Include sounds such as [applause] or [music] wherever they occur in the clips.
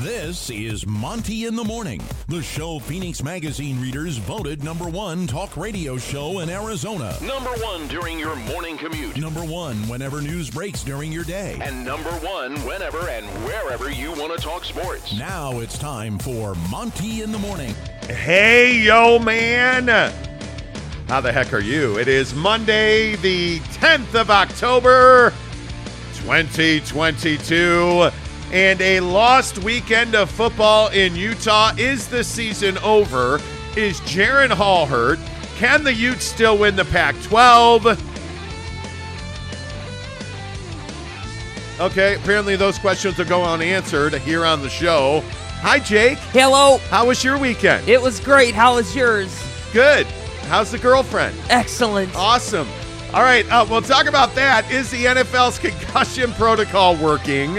This is Monty in the Morning, the show Phoenix Magazine readers voted number one talk radio show in Arizona. Number one during your morning commute. Number one whenever news breaks during your day. And number one whenever and wherever you want to talk sports. Now it's time for Monty in the Morning. Hey, yo, man. How the heck are you? It is Monday, the 10th of October, 2022. And a lost weekend of football in Utah. Is the season over? Is Jaren Hall hurt? Can the Utes still win the Pac 12? Okay, apparently those questions will go unanswered here on the show. Hi, Jake. Hello. How was your weekend? It was great. How was yours? Good. How's the girlfriend? Excellent. Awesome. All right, uh, we'll talk about that. Is the NFL's concussion protocol working?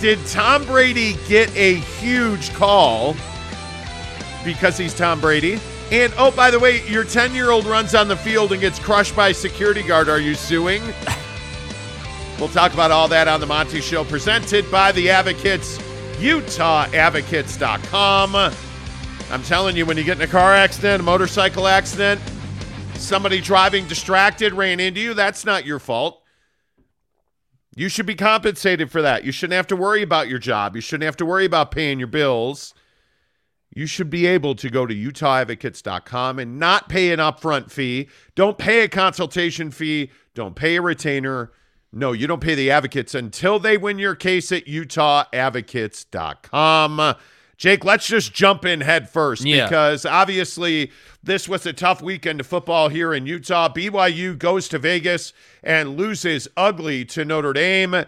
Did Tom Brady get a huge call because he's Tom Brady? And oh, by the way, your 10 year old runs on the field and gets crushed by a security guard. Are you suing? we'll talk about all that on the Monty Show, presented by the Advocates, UtahAdvocates.com. I'm telling you, when you get in a car accident, a motorcycle accident, somebody driving distracted ran into you, that's not your fault. You should be compensated for that. You shouldn't have to worry about your job. You shouldn't have to worry about paying your bills. You should be able to go to UtahAdvocates.com and not pay an upfront fee. Don't pay a consultation fee. Don't pay a retainer. No, you don't pay the advocates until they win your case at UtahAdvocates.com. Jake, let's just jump in head first Yeah. because obviously this was a tough weekend of football here in Utah. BYU goes to Vegas and loses ugly to Notre Dame.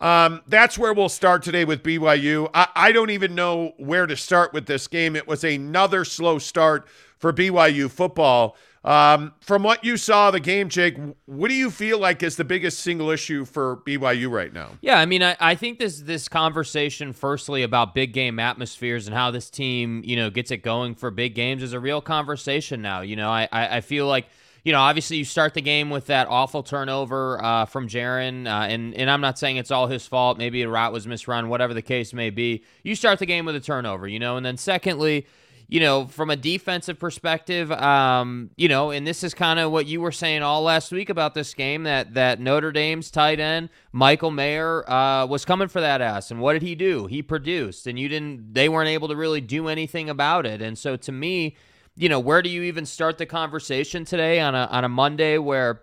Um, that's where we'll start today with BYU. I, I don't even know where to start with this game. It was another slow start for BYU football. Um, from what you saw the game, Jake, what do you feel like is the biggest single issue for BYU right now? Yeah, I mean, I, I think this this conversation, firstly, about big game atmospheres and how this team, you know, gets it going for big games is a real conversation now. You know, I, I, I feel like, you know, obviously you start the game with that awful turnover uh, from Jaren, uh, and and I'm not saying it's all his fault. Maybe a route was misrun, whatever the case may be. You start the game with a turnover, you know, and then secondly, you know, from a defensive perspective, um, you know, and this is kind of what you were saying all last week about this game that that Notre Dame's tight end Michael Mayer uh, was coming for that ass, and what did he do? He produced, and you didn't. They weren't able to really do anything about it, and so to me, you know, where do you even start the conversation today on a on a Monday where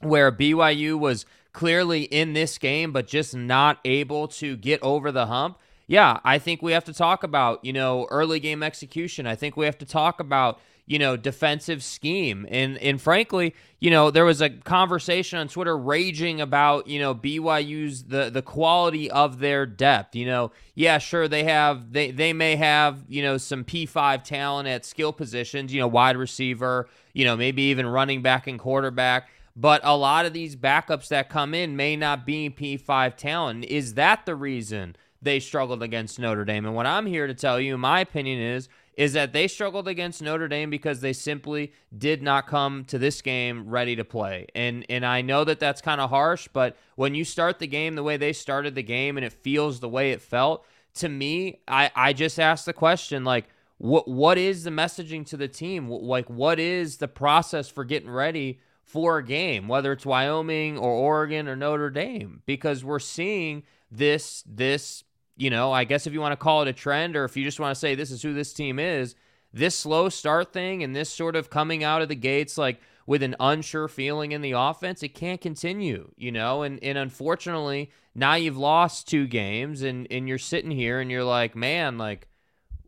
where BYU was clearly in this game but just not able to get over the hump? Yeah, I think we have to talk about, you know, early game execution. I think we have to talk about, you know, defensive scheme. And and frankly, you know, there was a conversation on Twitter raging about, you know, BYU's the the quality of their depth. You know, yeah, sure they have they they may have, you know, some P5 talent at skill positions, you know, wide receiver, you know, maybe even running back and quarterback. But a lot of these backups that come in may not be P5 talent. Is that the reason they struggled against Notre Dame. And what I'm here to tell you, my opinion is, is that they struggled against Notre Dame because they simply did not come to this game ready to play. And and I know that that's kind of harsh, but when you start the game the way they started the game and it feels the way it felt, to me, I I just ask the question like what what is the messaging to the team? Like what is the process for getting ready for a game, whether it's Wyoming or Oregon or Notre Dame? Because we're seeing this this you know, I guess if you want to call it a trend or if you just want to say this is who this team is, this slow start thing and this sort of coming out of the gates like with an unsure feeling in the offense, it can't continue, you know? And and unfortunately, now you've lost two games and and you're sitting here and you're like, "Man, like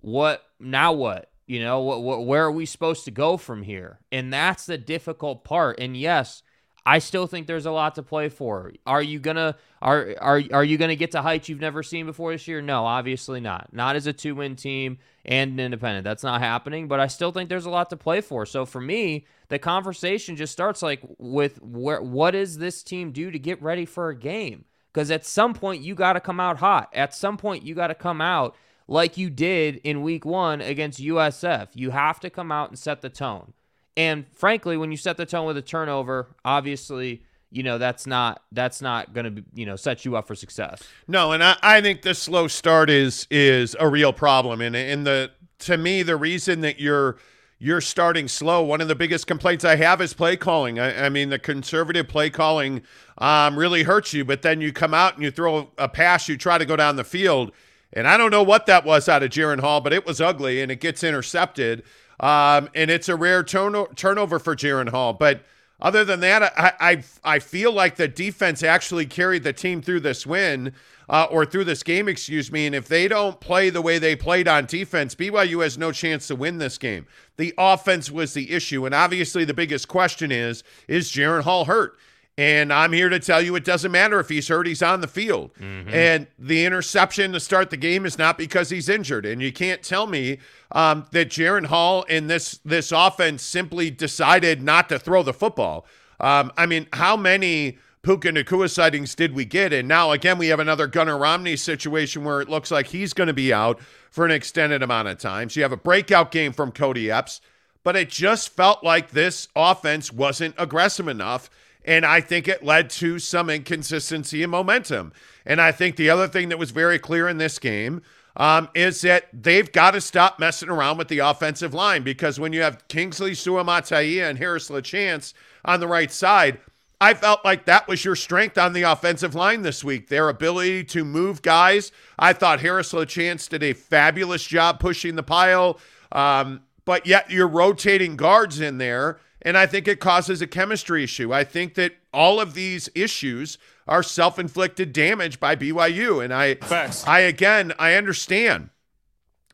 what now what?" You know, what, what where are we supposed to go from here? And that's the difficult part. And yes, I still think there's a lot to play for. Are you gonna are are are you gonna get to heights you've never seen before this year? No, obviously not. Not as a two win team and an independent. That's not happening. But I still think there's a lot to play for. So for me, the conversation just starts like with where what does this team do to get ready for a game? Because at some point you got to come out hot. At some point you got to come out like you did in week one against USF. You have to come out and set the tone. And frankly, when you set the tone with a turnover, obviously you know that's not that's not going to you know set you up for success. No, and I, I think the slow start is is a real problem, and and the to me the reason that you're you're starting slow. One of the biggest complaints I have is play calling. I, I mean, the conservative play calling um, really hurts you, but then you come out and you throw a pass, you try to go down the field, and I don't know what that was out of Jaren Hall, but it was ugly and it gets intercepted. Um, and it's a rare turno- turnover for Jaren Hall. But other than that, I, I, I feel like the defense actually carried the team through this win uh, or through this game, excuse me. And if they don't play the way they played on defense, BYU has no chance to win this game. The offense was the issue. And obviously, the biggest question is is Jaren Hall hurt? And I'm here to tell you it doesn't matter if he's hurt, he's on the field. Mm-hmm. And the interception to start the game is not because he's injured. And you can't tell me um, that Jaren Hall and this this offense simply decided not to throw the football. Um, I mean, how many Puka Nacua sightings did we get? And now again, we have another Gunnar Romney situation where it looks like he's going to be out for an extended amount of time. So you have a breakout game from Cody Epps, but it just felt like this offense wasn't aggressive enough and I think it led to some inconsistency and momentum. And I think the other thing that was very clear in this game um, is that they've got to stop messing around with the offensive line because when you have Kingsley Suamataia and Harris LaChance on the right side, I felt like that was your strength on the offensive line this week. Their ability to move guys. I thought Harris LaChance did a fabulous job pushing the pile. Um, but yet you're rotating guards in there and I think it causes a chemistry issue. I think that all of these issues are self-inflicted damage by BYU. And I Facts. I again I understand.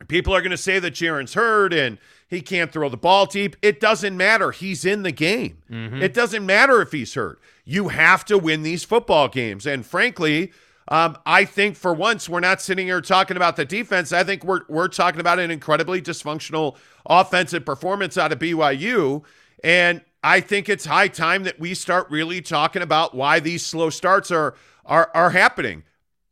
People are going to say that Jaren's hurt and he can't throw the ball deep. It doesn't matter. He's in the game. Mm-hmm. It doesn't matter if he's hurt. You have to win these football games. And frankly, um, I think for once we're not sitting here talking about the defense. I think we're we're talking about an incredibly dysfunctional offensive performance out of BYU. And I think it's high time that we start really talking about why these slow starts are are are happening.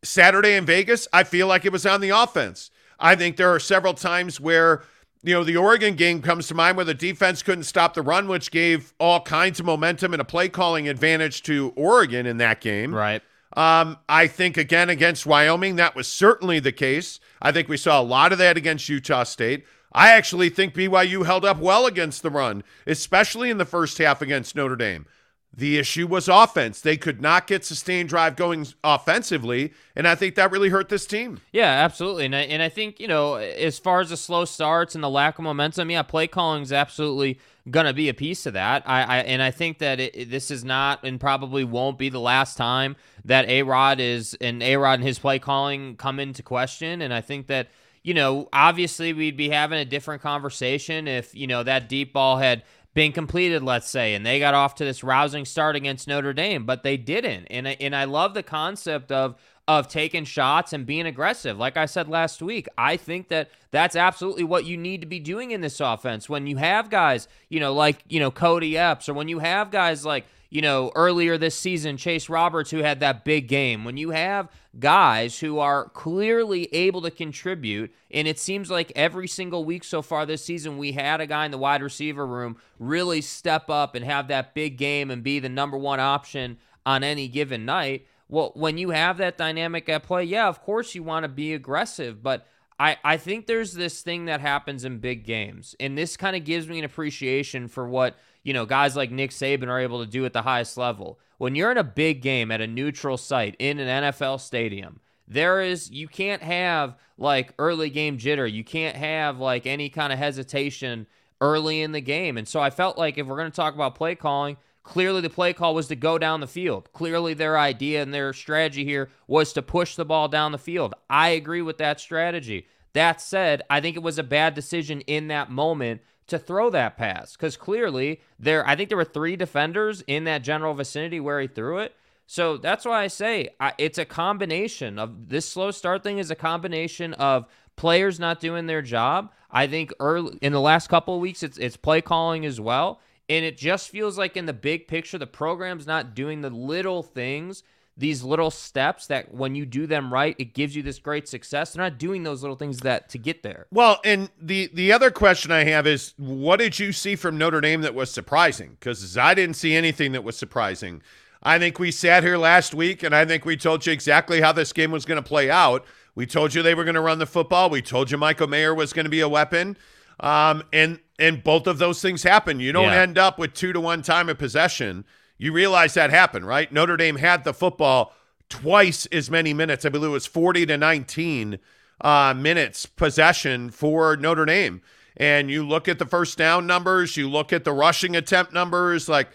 Saturday in Vegas, I feel like it was on the offense. I think there are several times where you know the Oregon game comes to mind where the defense couldn't stop the run, which gave all kinds of momentum and a play calling advantage to Oregon in that game. Right. Um, I think again against Wyoming, that was certainly the case. I think we saw a lot of that against Utah State. I actually think BYU held up well against the run, especially in the first half against Notre Dame. The issue was offense. They could not get sustained drive going offensively, and I think that really hurt this team. Yeah, absolutely. And I, and I think, you know, as far as the slow starts and the lack of momentum, yeah, play calling is absolutely going to be a piece of that. I, I and I think that it, this is not and probably won't be the last time that A-Rod is and A-Rod and his play calling come into question, and I think that – you know, obviously we'd be having a different conversation if, you know, that deep ball had been completed, let's say, and they got off to this rousing start against Notre Dame, but they didn't. And and I love the concept of of taking shots and being aggressive. Like I said last week, I think that that's absolutely what you need to be doing in this offense. When you have guys, you know, like, you know, Cody Epps, or when you have guys like you know, earlier this season, Chase Roberts, who had that big game. When you have guys who are clearly able to contribute, and it seems like every single week so far this season, we had a guy in the wide receiver room really step up and have that big game and be the number one option on any given night. Well, when you have that dynamic at play, yeah, of course you want to be aggressive, but I, I think there's this thing that happens in big games, and this kind of gives me an appreciation for what you know, guys like Nick Saban are able to do at the highest level. When you're in a big game at a neutral site in an NFL stadium, there is you can't have like early game jitter. You can't have like any kind of hesitation early in the game. And so I felt like if we're going to talk about play calling, clearly the play call was to go down the field. Clearly their idea and their strategy here was to push the ball down the field. I agree with that strategy. That said, I think it was a bad decision in that moment to throw that pass because clearly there I think there were three defenders in that general vicinity where he threw it. So that's why I say I, it's a combination of this slow start thing is a combination of players not doing their job. I think early in the last couple of weeks it's it's play calling as well. And it just feels like in the big picture the program's not doing the little things these little steps that when you do them right, it gives you this great success. They're not doing those little things that to get there. Well, and the the other question I have is, what did you see from Notre Dame that was surprising? Because I didn't see anything that was surprising. I think we sat here last week and I think we told you exactly how this game was going to play out. We told you they were going to run the football. We told you Michael Mayer was going to be a weapon. Um, and and both of those things happen. You don't Yeah. end up with two to one time of possession. You realize that happened, right? Notre Dame had the football twice as many minutes. I believe it was 40 to 19 uh, minutes possession for Notre Dame. And you look at the first down numbers, you look at the rushing attempt numbers, like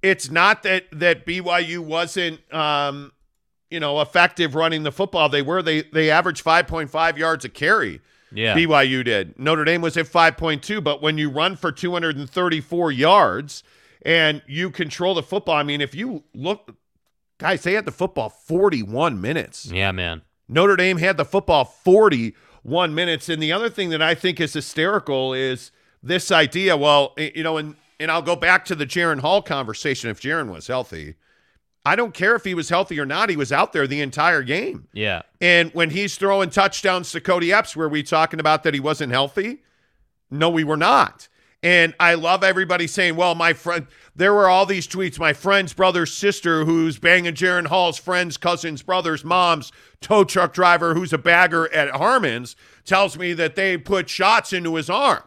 it's not that that BYU wasn't um, you know, effective running the football. They were they they averaged 5.5 yards a carry. Yeah. BYU did. Notre Dame was at 5.2, but when you run for 234 yards and you control the football, I mean, if you look, guys, they had the football 41 minutes. yeah, man. Notre Dame had the football 41 minutes. And the other thing that I think is hysterical is this idea. Well, you know, and and I'll go back to the Jaren Hall conversation. If Jaren was healthy, I don't care if he was healthy or not. He was out there the entire game. Yeah. And when he's throwing touchdowns to Cody Epps, were we talking about that he wasn't healthy? No, we were not. And I love everybody saying, well, my friend, there were all these tweets. My friend's brother's sister, who's banging Jaren Hall's friend's cousin's brother's mom's tow truck driver, who's a bagger at Harmon's, tells me that they put shots into his arm.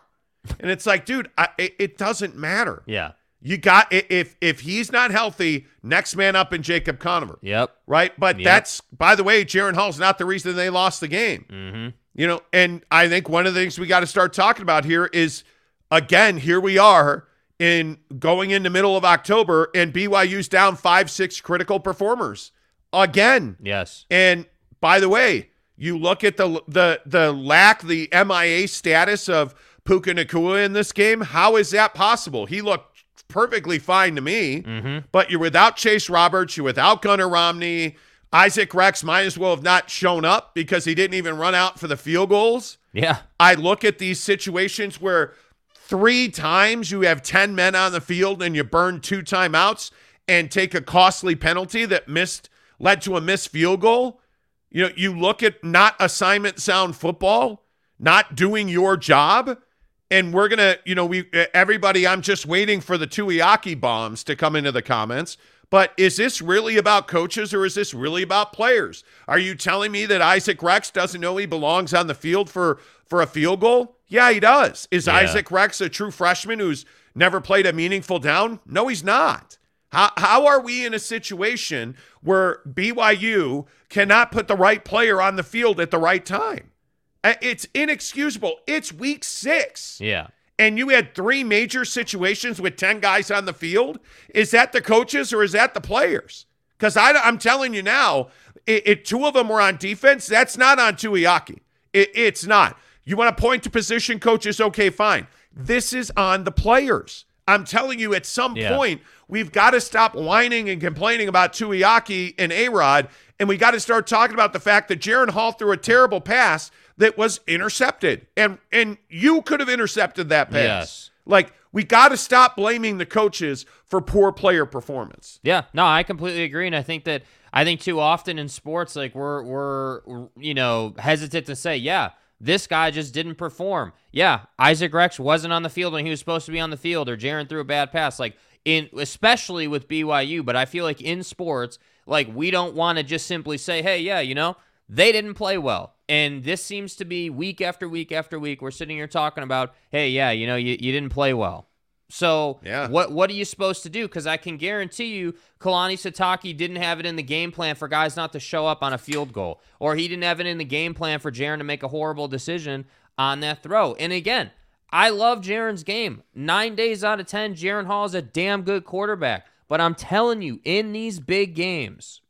And it's like, dude, I, it, it doesn't matter. Yeah. You got if if he's not healthy, next man up in Jacob Conover Yep. right? But Yep. that's, by the way, Jaren Hall's not the reason they lost the game. Mm-hmm. You know, and I think one of the things we got to start talking about here is, again, here we are in going into the middle of October, and BYU's down five, six critical performers again. Yes. And by the way, you look at the the the lack, the MIA status of Puka Nacua in this game. How is that possible? He looked perfectly fine to me, Mm-hmm. but you're without Chase Roberts, you're without Gunnar Romney. Isaac Rex might as well have not shown up because he didn't even run out for the field goals. Yeah. I look at these situations where three times you have 10 men on the field and you burn two timeouts and take a costly penalty that missed led to a missed field goal. You know, you look at not assignment sound football, not doing your job. And we're gonna, you know, we everybody. I'm just waiting for the Tuiaki bombs to come into the comments. But is this really about coaches or is this really about players? Are you telling me that Isaac Rex doesn't know he belongs on the field for for a field goal? Yeah, he does. Is Yeah. Isaac Rex a true freshman who's never played a meaningful down? No, he's not. How, how are we in a situation where BYU cannot put the right player on the field at the right time? Uh, It's inexcusable. It's week six Yeah. and you had three major situations with 10 guys on the field, is that the coaches or is that the players? Because I'm telling you now, it, it- two of them were on defense. That's not on Tuiaki. It, it's not. You want to point to position coaches? Okay, fine. This is on the players. I'm telling you, at some Yeah. point, we've got to stop whining and complaining about Tuiaki and A Rod, and we got to start talking about the fact that Jaren Hall threw a terrible pass that was intercepted. And and you could have intercepted that pass. Yes. Like, we got to stop blaming the coaches for poor player performance. Yeah, no, I completely agree, and I think that I think too often in sports, like we're we're you know hesitant to say, yeah, this guy just didn't perform. Yeah, Isaac Rex wasn't on the field when he was supposed to be on the field, or Jaren threw a bad pass. Like in especially with BYU, but I feel like in sports, like we don't want to just simply say, hey, yeah, you know, they didn't play well. And this seems to be week after week after week. We're sitting here talking about, hey, yeah, you know, you, you didn't play well. So Yeah. what what are you supposed to do? Because I can guarantee you, Kalani Sitake didn't have it in the game plan for guys not to show up on a field goal, or he didn't have it in the game plan for Jaren to make a horrible decision on that throw. And again, I love Jaren's game. Nine days out of ten, Jaren Hall is a damn good quarterback. But I'm telling you, in these big games,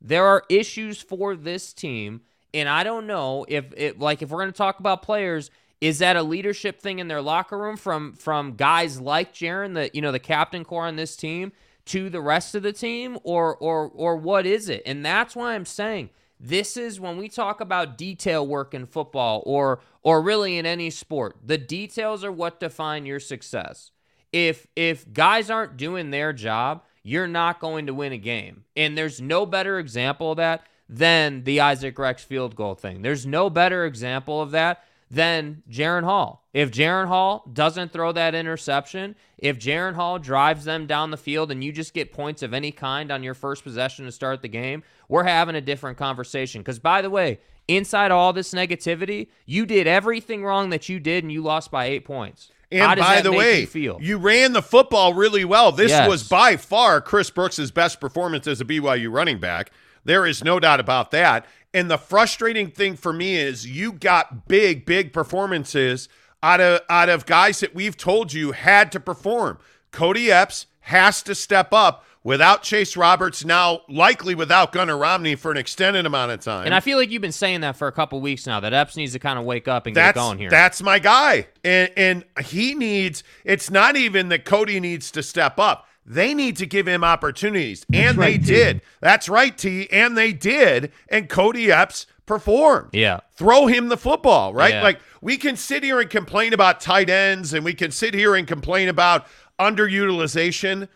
there are issues for this team, and I don't know if it like if we're going to talk about players, is that a leadership thing in their locker room from from guys like Jaren, the you know the captain core on this team, to the rest of the team, or or or what is it? And that's why I'm saying this is when we talk about detail work in football or or really in any sport. The details are what define your success if if guys aren't doing their job, you're not going to win a game. And there's no better example of that than the Isaac Rex field goal thing. There's no better example of that than Jaren Hall. If Jaren Hall doesn't throw that interception, if Jaren Hall drives them down the field and you just get points of any kind on your first possession to start the game, we're having a different conversation. Because, by the way, inside all this negativity, you did everything wrong that you did and you lost by eight points. And by the way, you, feel? you ran the football really well. This Yes. was by far Chris Brooks' best performance as a BYU running back. There is no doubt about that. And the frustrating thing for me is you got big, big performances out of out of guys that we've told you had to perform. Cody Epps has to step up without Chase Roberts, now likely without Gunnar Romney for an extended amount of time. and I feel like you've been saying that for a couple weeks now that Epps needs to kind of wake up and that's get going here. that's my guy, and and he needs. It's not even that Cody needs to step up. They need to give him opportunities, and they did. That's right, T. And they did, and Cody Epps performed. yeah. Throw him the football, right? Yeah. Like we can sit here and complain about tight ends, and we can sit here and complain about underutilization.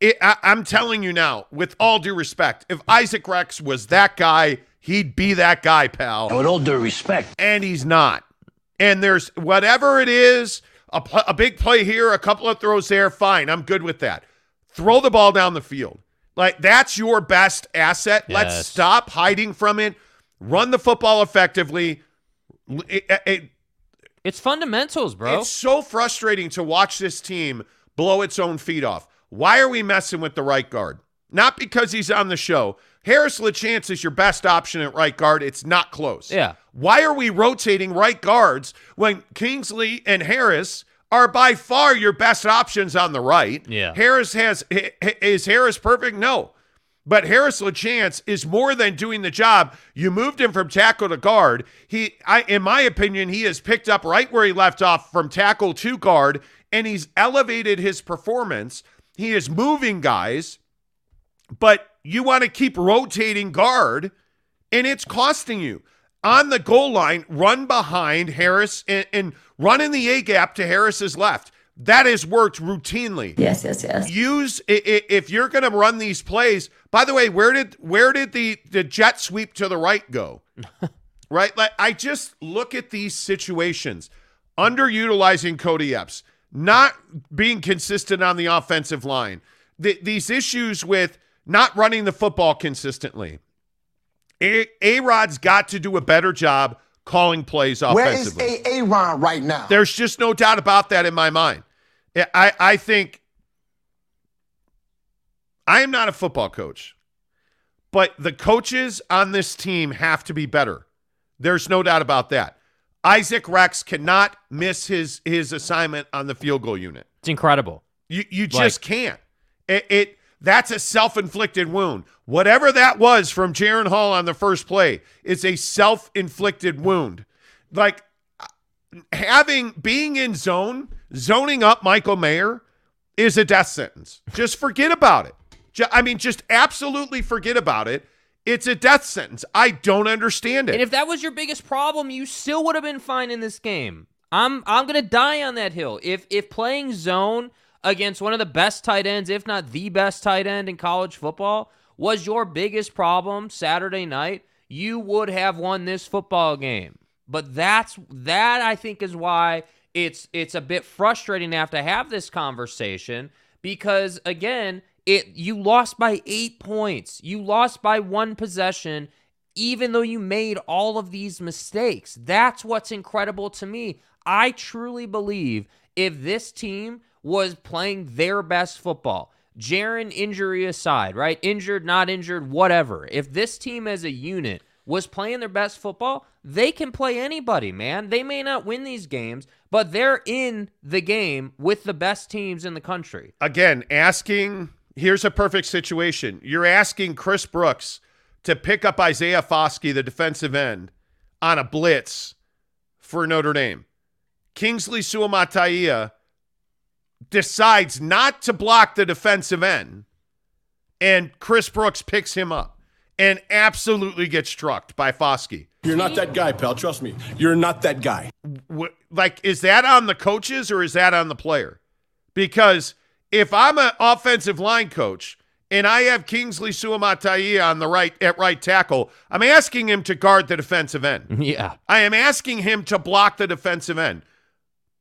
It, I, I'm telling you now, with all due respect, if Isaac Rex was that guy, he'd be that guy, pal And with all due respect, and he's not. And there's whatever it is, a, pl- a big play here, a couple of throws there, fine. I'm good with that. Throw the ball down the field. Like that's your best asset. Let's stop hiding from it. Run the football effectively. L- it- it- It's fundamentals, bro. it's so frustrating to watch this team blow its own feet off. Why are we messing with the right guard? Not because he's on the show. Harris LaChance is your best option at right guard. It's not close. Yeah. Why are we rotating right guards when Kingsley and Harris are by far your best options on the right? Yeah. Harris has is Harris perfect? No. But Harris LaChance is more than doing the job. You moved him from tackle to guard. He, I, in my opinion, he has picked up right where he left off from tackle to guard, and he's elevated his performance. He is moving guys, but you want to keep rotating guard, and it's costing you. On the goal line, run behind Harris and, and run in the A gap to Harris's left. That has worked routinely Yes, yes, yes. use if you're going to run these plays. By the way, where did where did the the jet sweep to the right go? [laughs] right? Like I just look at these situations, underutilizing Cody Epps, not being consistent on the offensive line. The, these issues with not running the football consistently. A A Rod's got to do a better job calling plays offensively. Where is offensively. A Aaron right now? There's just no doubt about that in my mind. I- I, I think I am not a football coach, but the coaches on this team have to be better. There's no doubt about that. Isaac Rex cannot miss his his assignment on the field goal unit. it's incredible. You you just can't. It, it that's a self-inflicted wound. Whatever that was from Jaren Hall on the first play it's a self-inflicted wound. Like having being in zone, zoning up Michael Mayer is a death sentence. Just forget about it. I mean, just absolutely forget about it. It's a death sentence. I don't understand it. And if that was your biggest problem, you still would have been fine in this game. I'm I'm gonna die on that hill. If if playing zone against one of the best tight ends, if not the best tight end in college football, was your biggest problem Saturday night, you would have won this football game. But that's that I think is why it's it's a bit frustrating to have to have this conversation because again, it you lost by 8 points. You lost by one possession even though you made all of these mistakes. That's what's incredible to me. I truly believe if this team was playing their best football, Jaren injury aside, right? Injured, not injured, whatever. If this team as a unit was playing their best football, they can play anybody, man. They may not win these games, but they're in the game with the best teams in the country. again, asking here's a perfect situation. You're asking Chris Brooks to pick up Isaiah Foskey, the defensive end, on a blitz for Notre Dame. Kingsley Suamataia decides not to block the defensive end, and Chris Brooks picks him up and absolutely gets struck by Foskey. You're not that guy, pal. Trust me. You're not that guy. Like is that on the coaches or is that on the player because if i'm an offensive line coach and I have Kingsley Suamataia on the right at right tackle, I'm asking him to guard the defensive end. [laughs] Yeah. I am asking him to block the defensive end.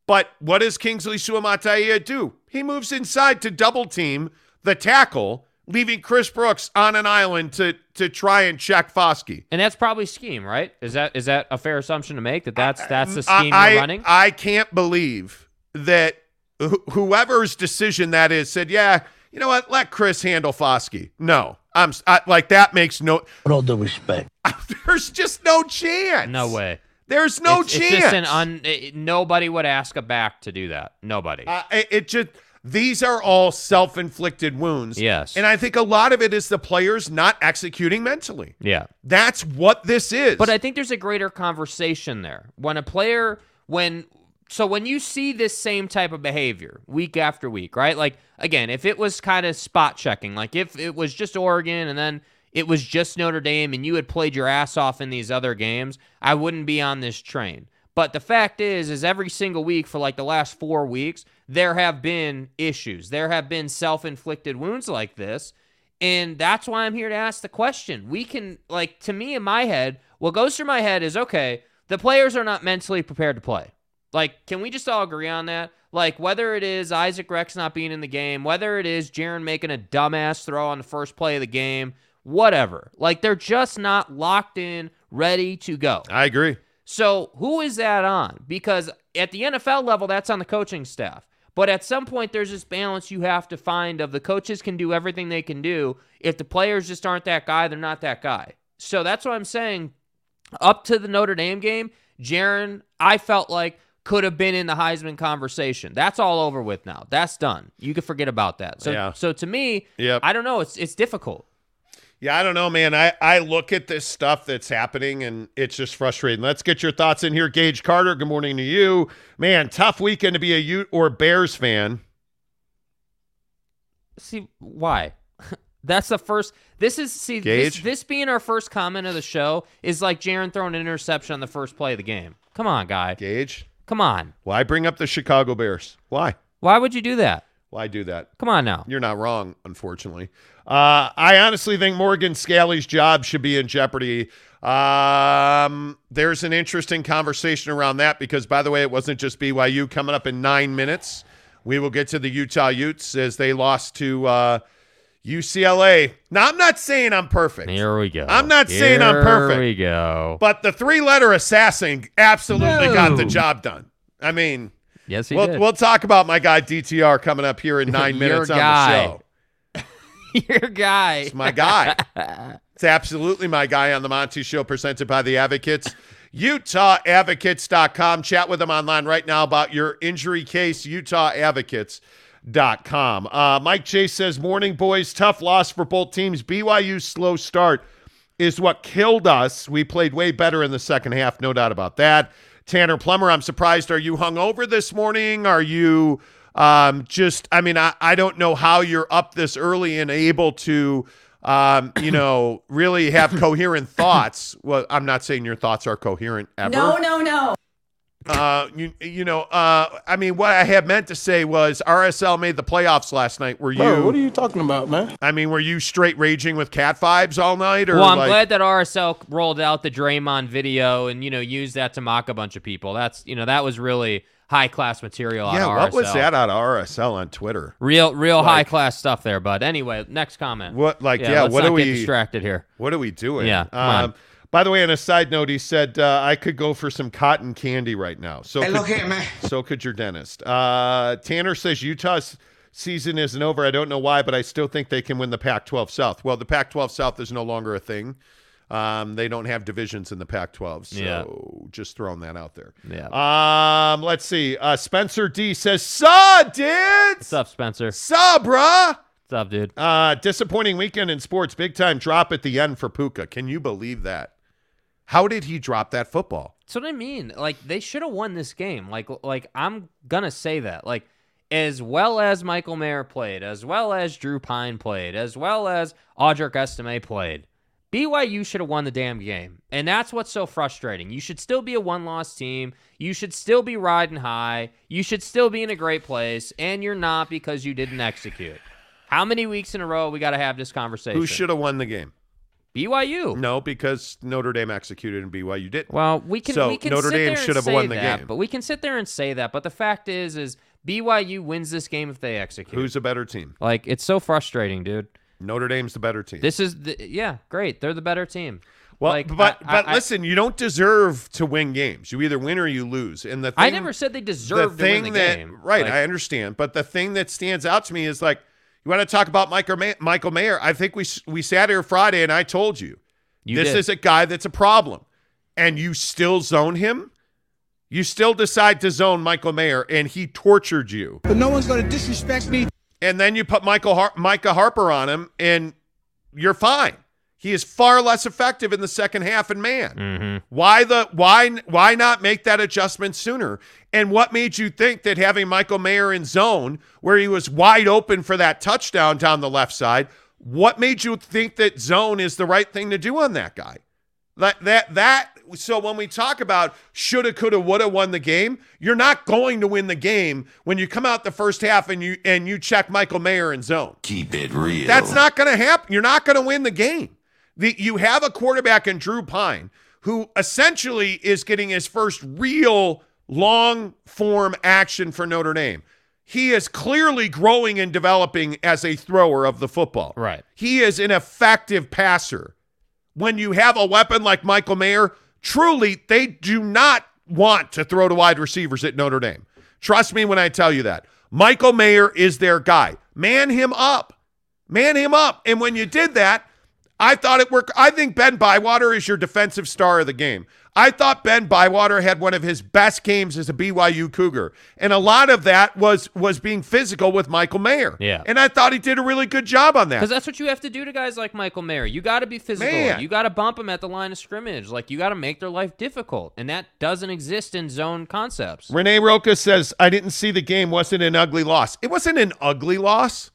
But what does Kingsley Suamataia do? He moves inside to double team the tackle, leaving Chris Brooks on an island to to try and check Foskey. And that's probably scheme, right? Is that is that a fair assumption to make that that's that's the scheme I, you're running? I can't believe that wh- whoever's decision that is said, yeah, you know what? Let Chris handle Foskey. No, I'm s- I, like that makes no. With all due respect. [laughs] There's just no chance. no way. There's no it's, chance. It's just an un. It, nobody would ask a back to do that. Nobody. Uh, it, it just these are all self-inflicted wounds. Yes. and I think a lot of it is the players not executing mentally. yeah. That's what this is. But I think there's a greater conversation there. When a player, when, so when you see this same type of behavior week after week, right? Like, again, if it was kind of spot checking, like if it was just Oregon and then it was just Notre Dame and you had played your ass off in these other games, I wouldn't be on this train. But the fact is, is every single week for like the last four weeks, there have been issues. There have been self inflicted wounds like this. And that's why I'm here to ask the question. We can, like, to me in my head, what goes through my head is okay, the players are not mentally prepared to play. Like, can we just all agree on that? Like, whether it is Isaac Rex not being in the game, whether it is Jaren making a dumbass throw on the first play of the game, whatever. Like, they're just not locked in, ready to go. I agree. So who is that on? Because at the NFL level, that's on the coaching staff. But at some point, there's this balance you have to find of the coaches can do everything they can do. If the players just aren't that guy, they're not that guy. So that's what I'm saying. Up to the Notre Dame game, Jaren, I felt like could have been in the Heisman conversation. That's all over with now. That's done. You can forget about that. So, Yeah. so to me, Yep. I don't know. It's it's difficult. Yeah, I don't know, man. I, I look at this stuff that's happening and it's just frustrating. Let's get your thoughts in here. Gage Carter, good morning to you. Man, tough weekend to be a Ute or Bears fan. See why? [laughs] That's the first. This is see this, this being our first comment of the show is like Jaren throwing an interception on the first play of the game. Come on, guy. Gage, Come on. why bring up the Chicago Bears? Why? Why would you do that? Why do that? Come on now. You're not wrong, unfortunately. Uh, I honestly think Morgan Scalley's job should be in jeopardy. Um, there's an interesting conversation around that because, by the way, it wasn't just BYU coming up in nine minutes. We will get to the Utah Utes as they lost to uh, UCLA. Now, I'm not saying I'm perfect, Here we go. I'm not saying I'm perfect. Here we go. but the three letter assassin absolutely got the job done. I mean, Yes, he we'll, did. we'll talk about my guy DTR coming up here in [laughs] nine minutes on guy. the show. [laughs] Your guy. It's my guy. [laughs] it's absolutely my guy on the Monty Show, presented by the Advocates. UtahAdvocates.com. Chat with them online right now about your injury case. UtahAdvocates.com. Uh, Mike Chase says, Morning, boys. Tough loss for both teams. BYU slow start is what killed us. We played way better in the second half, no doubt about that. Tanner Plummer, I'm surprised. Are you hungover this morning? Are you um, just, I mean, I, I don't know how you're up this early and able to, um, you [coughs] know, really have coherent thoughts. Well, I'm not saying your thoughts are coherent ever. No, no, no. Uh, you, you know, uh, I mean, what I had meant to say was RSL made the playoffs last night. Were you, Bro, what are you talking about, man? I mean, were you straight raging with cat vibes all night? Or well, I'm like, glad that RSL rolled out the Draymond video and you know used that to mock a bunch of people. That's you know that was really high class material. yeah, on what RSL. was that on RSL on Twitter? Real, real Like- high class stuff there. But anyway, next comment. What, like, yeah, let's what not are get we- distracted here? What are we doing? Yeah, come on. Um, by the way, on a side note, he said uh, I could go for some cotton candy right now. So could, so could your dentist. Uh, Tanner says Utah's season isn't over. I don't know why, but I still think they can win the Pac-12 South. Well, the Pac-12 South is no longer a thing. Um, they don't have divisions in the Pac-12, so Yeah. just throwing that out there. Yeah. Um, let's see. Uh, Spencer D says, "Saw, dude. What's up, Spencer? Saw, bruh." What's up, dude? Uh, disappointing weekend in sports. Big time drop at the end for Puka. Can you believe that? How did he drop that football? That's what I mean. Like they should have won this game. Like like I'm gonna say that. Like as well as Michael Mayer played, as well as Drew Pyne played, as well as Audric Estime played, BYU should have won the damn game. And that's what's so frustrating. You should still be a one-loss team. You should still be riding high. You should still be in a great place, and you're not because you didn't execute. How many weeks in a row we got to have this conversation? Who should have won the game? BYU. No, because Notre Dame executed and BYU didn't. Well, we can So we can Notre sit Dame should have won the that, game. but we can sit there and say that. But the fact is, is BYU wins this game if they execute. Who's a better team? like it's so frustrating, dude. Notre Dame's the better team. This is the, yeah, great. They're the better team. well, like, but I- but I- listen, you don't deserve to win games. You either win or you lose. And the thing, I never said they deserve the deserved to thing win the that game. right, Like, I understand. But the thing that stands out to me is like you want to talk about Michael May- Michael Mayer. I think we we sat here Friday and I told you you this did. is a guy that's a problem, and you still zone him. You still decide to zone Michael Mayer, and he tortured you. But no one's going to disrespect me. and then you put Michael Har- Micah Harper on him, and you're fine. He is far less effective in the second half. And man, Mm-hmm. why the why why not make that adjustment sooner? And what made you think that having Michael Mayer in zone, where he was wide open for that touchdown down the left side, what made you think that zone is the right thing to do on that guy? That that that so when we talk about shoulda, coulda, woulda won the game, you're not going to win the game when you come out the first half and you and you check Michael Mayer in zone. Keep it real. That's not going to happen. You're not going to win the game. The, you have a quarterback in Drew Pyne who essentially is getting his first real long form action for Notre Dame. He is clearly growing and developing as a thrower of the football. Right. He is an effective passer. When you have a weapon like Michael Mayer, truly, they do not want to throw to wide receivers at Notre Dame. Trust me when I tell you that. Michael Mayer is their guy. Man him up. Man him up. And when you did that, I thought it worked. I think Ben Bywater is your defensive star of the game. I thought Ben Bywater had one of his best games as a BYU Cougar, and a lot of that was was being physical with Michael Mayer. Yeah. and I thought he did a really good job on that. Because that's what you have to do to guys like Michael Mayer. You got to be physical. Man. You got to bump them at the line of scrimmage. Like you got to make their life difficult, and that doesn't exist in zone concepts. Renee Roca says, I didn't see the game. Wasn't an ugly loss. It wasn't an ugly loss.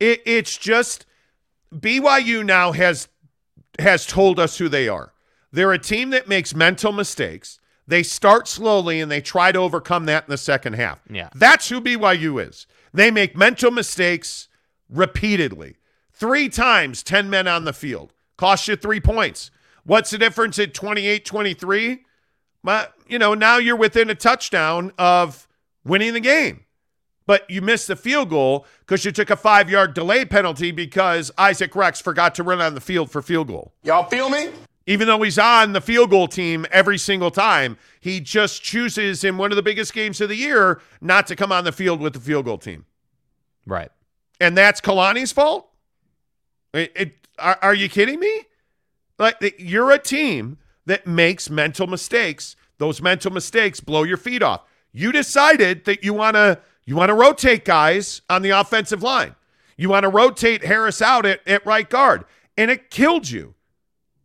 It, it's just BYU now has has told us who they are. They're a team that makes mental mistakes. They start slowly and they try to overcome that in the second half. Yeah. That's who BYU is. They make mental mistakes repeatedly. Three times, 10 men on the field. Cost you three points. What's the difference at 28 23? But, you know, now you're within a touchdown of winning the game. But you missed the field goal because you took a five yard delay penalty because Isaac Rex forgot to run on the field for field goal. Y'all feel me? Even though he's on the field goal team every single time, he just chooses in one of the biggest games of the year not to come on the field with the field goal team. Right. And that's Kalani's fault? It, it- are, are you kidding me? Like you're a team that makes mental mistakes. Those mental mistakes blow your feet off. You decided that you want to you want to rotate guys on the offensive line. You want to rotate Harris out at, at right guard, and it killed you.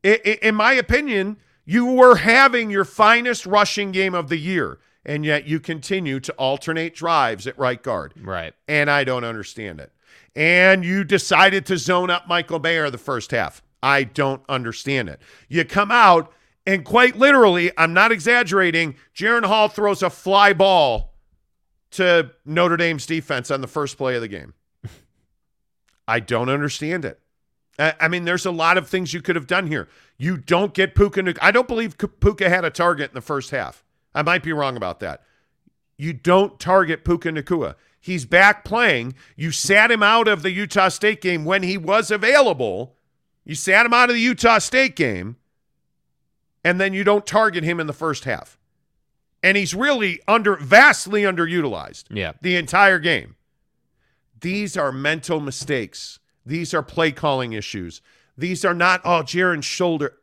I- I- in my opinion, you were having your finest rushing game of the year, and yet you continue to alternate drives at right guard Right. and I don't understand it. And you decided to zone up Michael Mayer the first half. I don't understand it. You come out and quite literally, I'm not exaggerating, Jaren Hall throws a fly ball to Notre Dame's defense on the first play of the game. I don't understand it. I mean, there's a lot of things you could have done here. You don't get Puka. I don't believe Puka had a target in the first half. I might be wrong about that. You don't target Puka Nacua. He's back playing. You sat him out of the Utah State game when he was available. You sat him out of the Utah State game, and then you don't target him in the first half. And he's really under vastly underutilized Yeah. the entire game. These are mental mistakes. These are play calling issues. These are not, oh, Jaren's shoulder.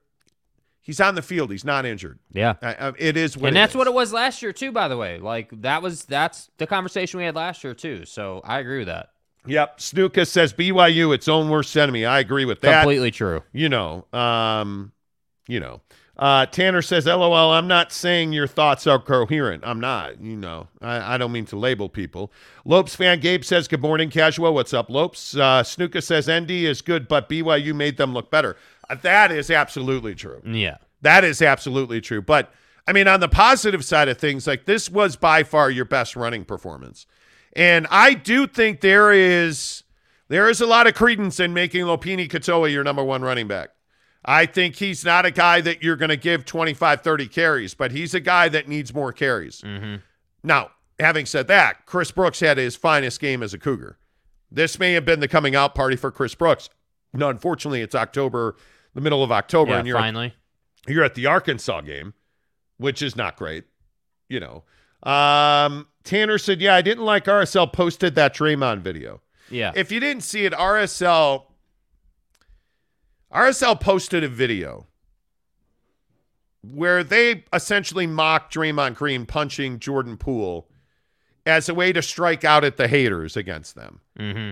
He's on the field. He's not injured. Yeah. I- I- it is and it that's is. what it was last year too, by the way. Like that was that's the conversation we had last year too. So I agree with that. Yep. Snuka says BYU its own worst enemy. I agree with that. Completely true. You know, um, you know. Uh, Tanner says, LOL, I'm not saying your thoughts are coherent. I'm not, you know. I, I don't mean to label people. Lopes fan Gabe says, Good morning, casual. What's up, Lopes? Uh, Snuka says, ND is good, but BYU made them look better. Uh, that is absolutely true. Yeah. That is absolutely true. But I mean, on the positive side of things, like this was by far your best running performance. And I do think there is There is a lot of credence in making Lopini Katoa your number one running back. I think he's not a guy that you're going to give 25, 30 carries, but he's a guy that needs more carries. Now, having said that, Chris Brooks had his finest game as a Cougar. This may have been the coming out party for Chris Brooks. No, unfortunately, it's October, the middle of October, Yeah, and you're at, finally. you're at the Arkansas game, which is not great. You know, um, Tanner said, "Yeah, I didn't like RSL posted that Draymond video. Yeah. If you didn't see it, RSL RSL posted a video where they essentially mocked Draymond Green punching Jordan Poole as a way to strike out at the haters against them. mm-hmm.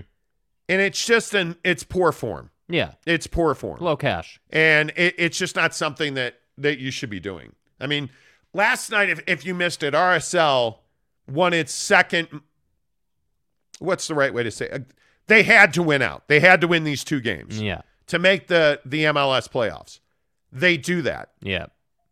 And it's just an it's poor form. Yeah. It's poor form Low cash. and it, it's just not something that that you should be doing. I mean, last night, if if you missed it, RSL won its second. What's the right way to say? it? They had to win out. They had to win these two games Yeah. To make the the MLS playoffs. They do that, Yeah.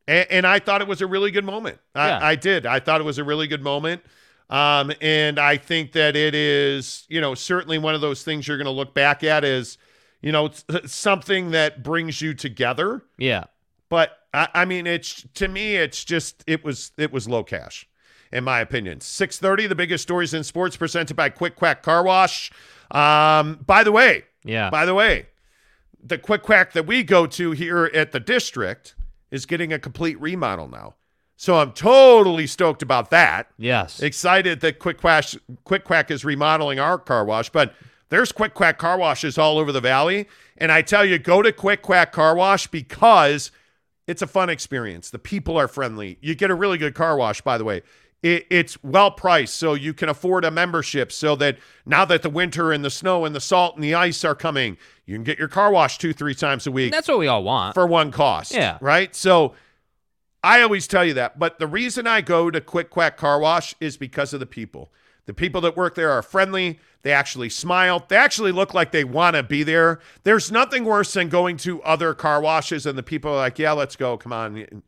and, and I thought it was a really good moment. I, Yeah. I did. I thought it was a really good moment. Um, and I think that it is, you know, certainly one of those things you're going to look back at as, you know, something that brings you together. Yeah. But I, I mean, it's to me, it's just it was it was low cash, in my opinion. Six thirty, the biggest stories in sports, presented by Quick Quack Car Wash. Um, by the way, Yeah. by the way, the Quick Quack that we go to here at the district is getting a complete remodel now. So I'm totally stoked about that. yes. Excited that Quick Quack Quick Quack is remodeling our car wash, but there's Quick Quack car washes all over the valley, and I tell you, go to Quick Quack car wash because it's a fun experience. The people are friendly. You get a really good car wash, by the way. It, it's well priced, so you can afford a membership. So that now that the winter and the snow and the salt and the ice are coming, you can get your car washed two, three times a week That's what we all want. for one cost. Yeah. Right. So I always tell you that. But the reason I go to Quick Quack Car Wash is because of the people. The people that work there are friendly. They actually smile. They actually look like they want to be there. There's nothing worse than going to other car washes and the people are like, yeah, let's go. Come on.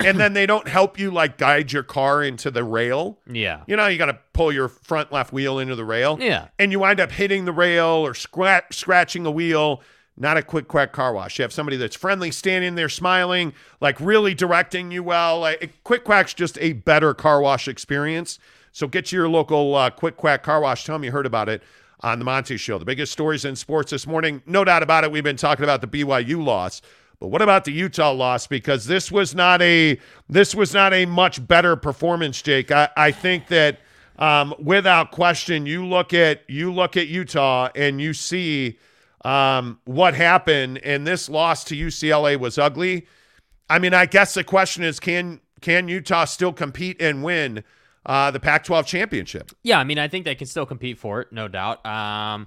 And then they don't help you like guide your car into the rail. yeah. You know, you got to pull your front left wheel into the rail. Yeah. And you wind up hitting the rail or scratch, scratching a wheel. Not a quick quack car wash. You have somebody that's friendly, standing there smiling, like really directing you well. Like Quick Quack's just a better car wash experience. So get to your local uh, Quick Quack car wash. Tell them you heard about it on the Monty Show. The biggest stories in sports this morning. No doubt about it. We've been talking about the BYU loss. But what about the Utah loss? Because this was not a this was not a much better performance, Jake. I, I think that um, without question, you look at you look at Utah and you see um, what happened, and this loss to UCLA was ugly. I mean, I guess the question is, can can Utah still compete and win uh, the Pac-12 championship? Yeah, I mean, I think they can still compete for it, no doubt. Um,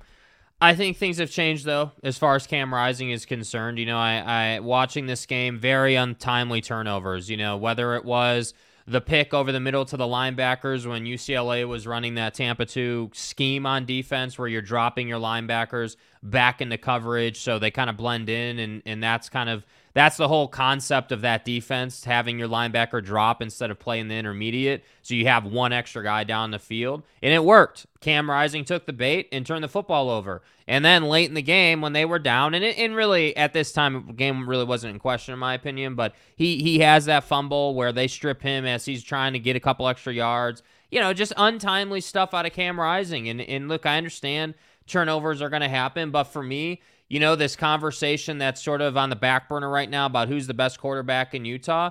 I think things have changed though, as far as Cam Rising is concerned. You know, I, I watching this game, very untimely turnovers. You know, whether it was the pick over the middle to the linebackers when UCLA was running that Tampa 2 scheme on defense where you're dropping your linebackers back into coverage so they kind of blend in and and that's kind of that's the whole concept of that defense having your linebacker drop instead of playing the intermediate. So you have one extra guy down the field. And it worked. Cam rising took the bait and turned the football over. And then late in the game when they were down and, it, and really at this time game really wasn't in question in my opinion but he he has that fumble where they strip him as he's trying to get a couple extra yards. You know just untimely stuff out of cam rising. And and look i understand turnovers are going to happen but for me you know, this conversation that's sort of on the back burner right now about who's the best quarterback in Utah.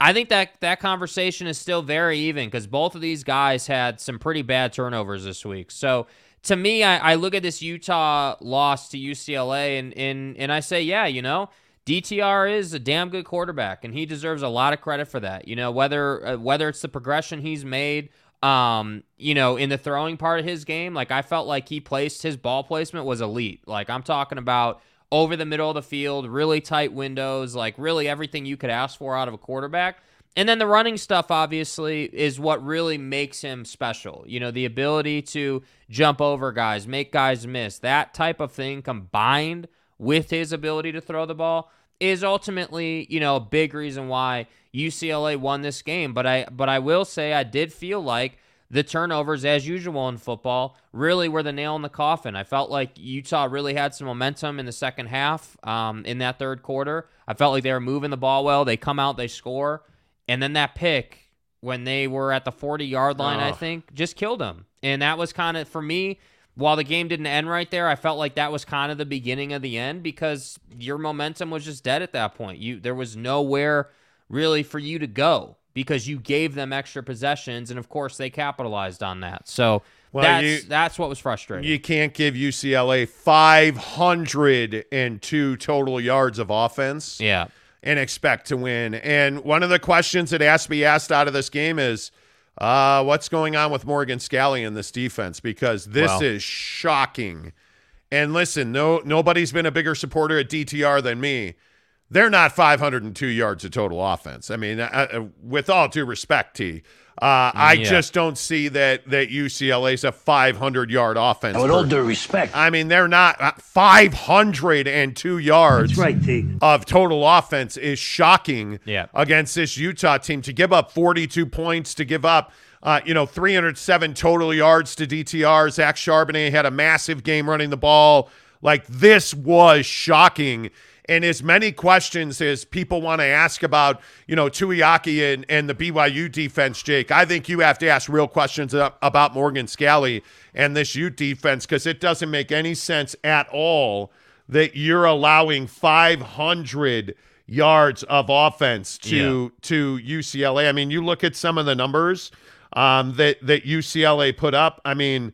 I think that that conversation is still very even because both of these guys had some pretty bad turnovers this week. So to me, I, I look at this Utah loss to UCLA and, and and I say, yeah, you know, DTR is a damn good quarterback and he deserves a lot of credit for that. You know, whether uh, whether it's the progression he's made um, you know, in the throwing part of his game, like I felt like he placed his ball placement was elite. Like I'm talking about over the middle of the field, really tight windows, like really everything you could ask for out of a quarterback. And then the running stuff obviously is what really makes him special. You know, the ability to jump over guys, make guys miss, that type of thing combined with his ability to throw the ball is ultimately, you know, a big reason why UCLA won this game. But I but I will say I did feel like the turnovers, as usual in football, really were the nail in the coffin. I felt like Utah really had some momentum in the second half, um, in that third quarter. I felt like they were moving the ball well. They come out, they score, and then that pick when they were at the 40 yard line, I Oh. think, just killed them. And that was kind of for me. While the game didn't end right there, I felt like that was kind of the beginning of the end because your momentum was just dead at that point. You there was nowhere really for you to go because you gave them extra possessions, and of course they capitalized on that. So Well, that's you- that's what was frustrating. You can't give UCLA 502 total yards of offense yeah, and expect to win. And one of the questions that has to be asked out of this game is uh, what's going on with Morgan Scalley in this defense? Because this is shocking. And listen, no nobody's been a bigger supporter at DTR than me. They're not 502 yards of total offense. I mean, uh, uh, with all due respect, T, uh, I Yeah. just don't see that that UCLA's a 500 yard offense. With all due respect. I mean, they're not uh, 502 yards That's right, T. of total offense is shocking Yeah. against this Utah team. To give up 42 points, to give up, uh, you know, 307 total yards to DTR. Zach Charbonnet had a massive game running the ball. Like, this was shocking. And as many questions as people want to ask about, you know, Tuiaki and, and the BYU defense, Jake, I think you have to ask real questions about Morgan Scalley and this Ute defense because it doesn't make any sense at all that you're allowing 500 yards of offense to to UCLA. I mean, you look at some of the numbers um, that that UCLA put up. I mean,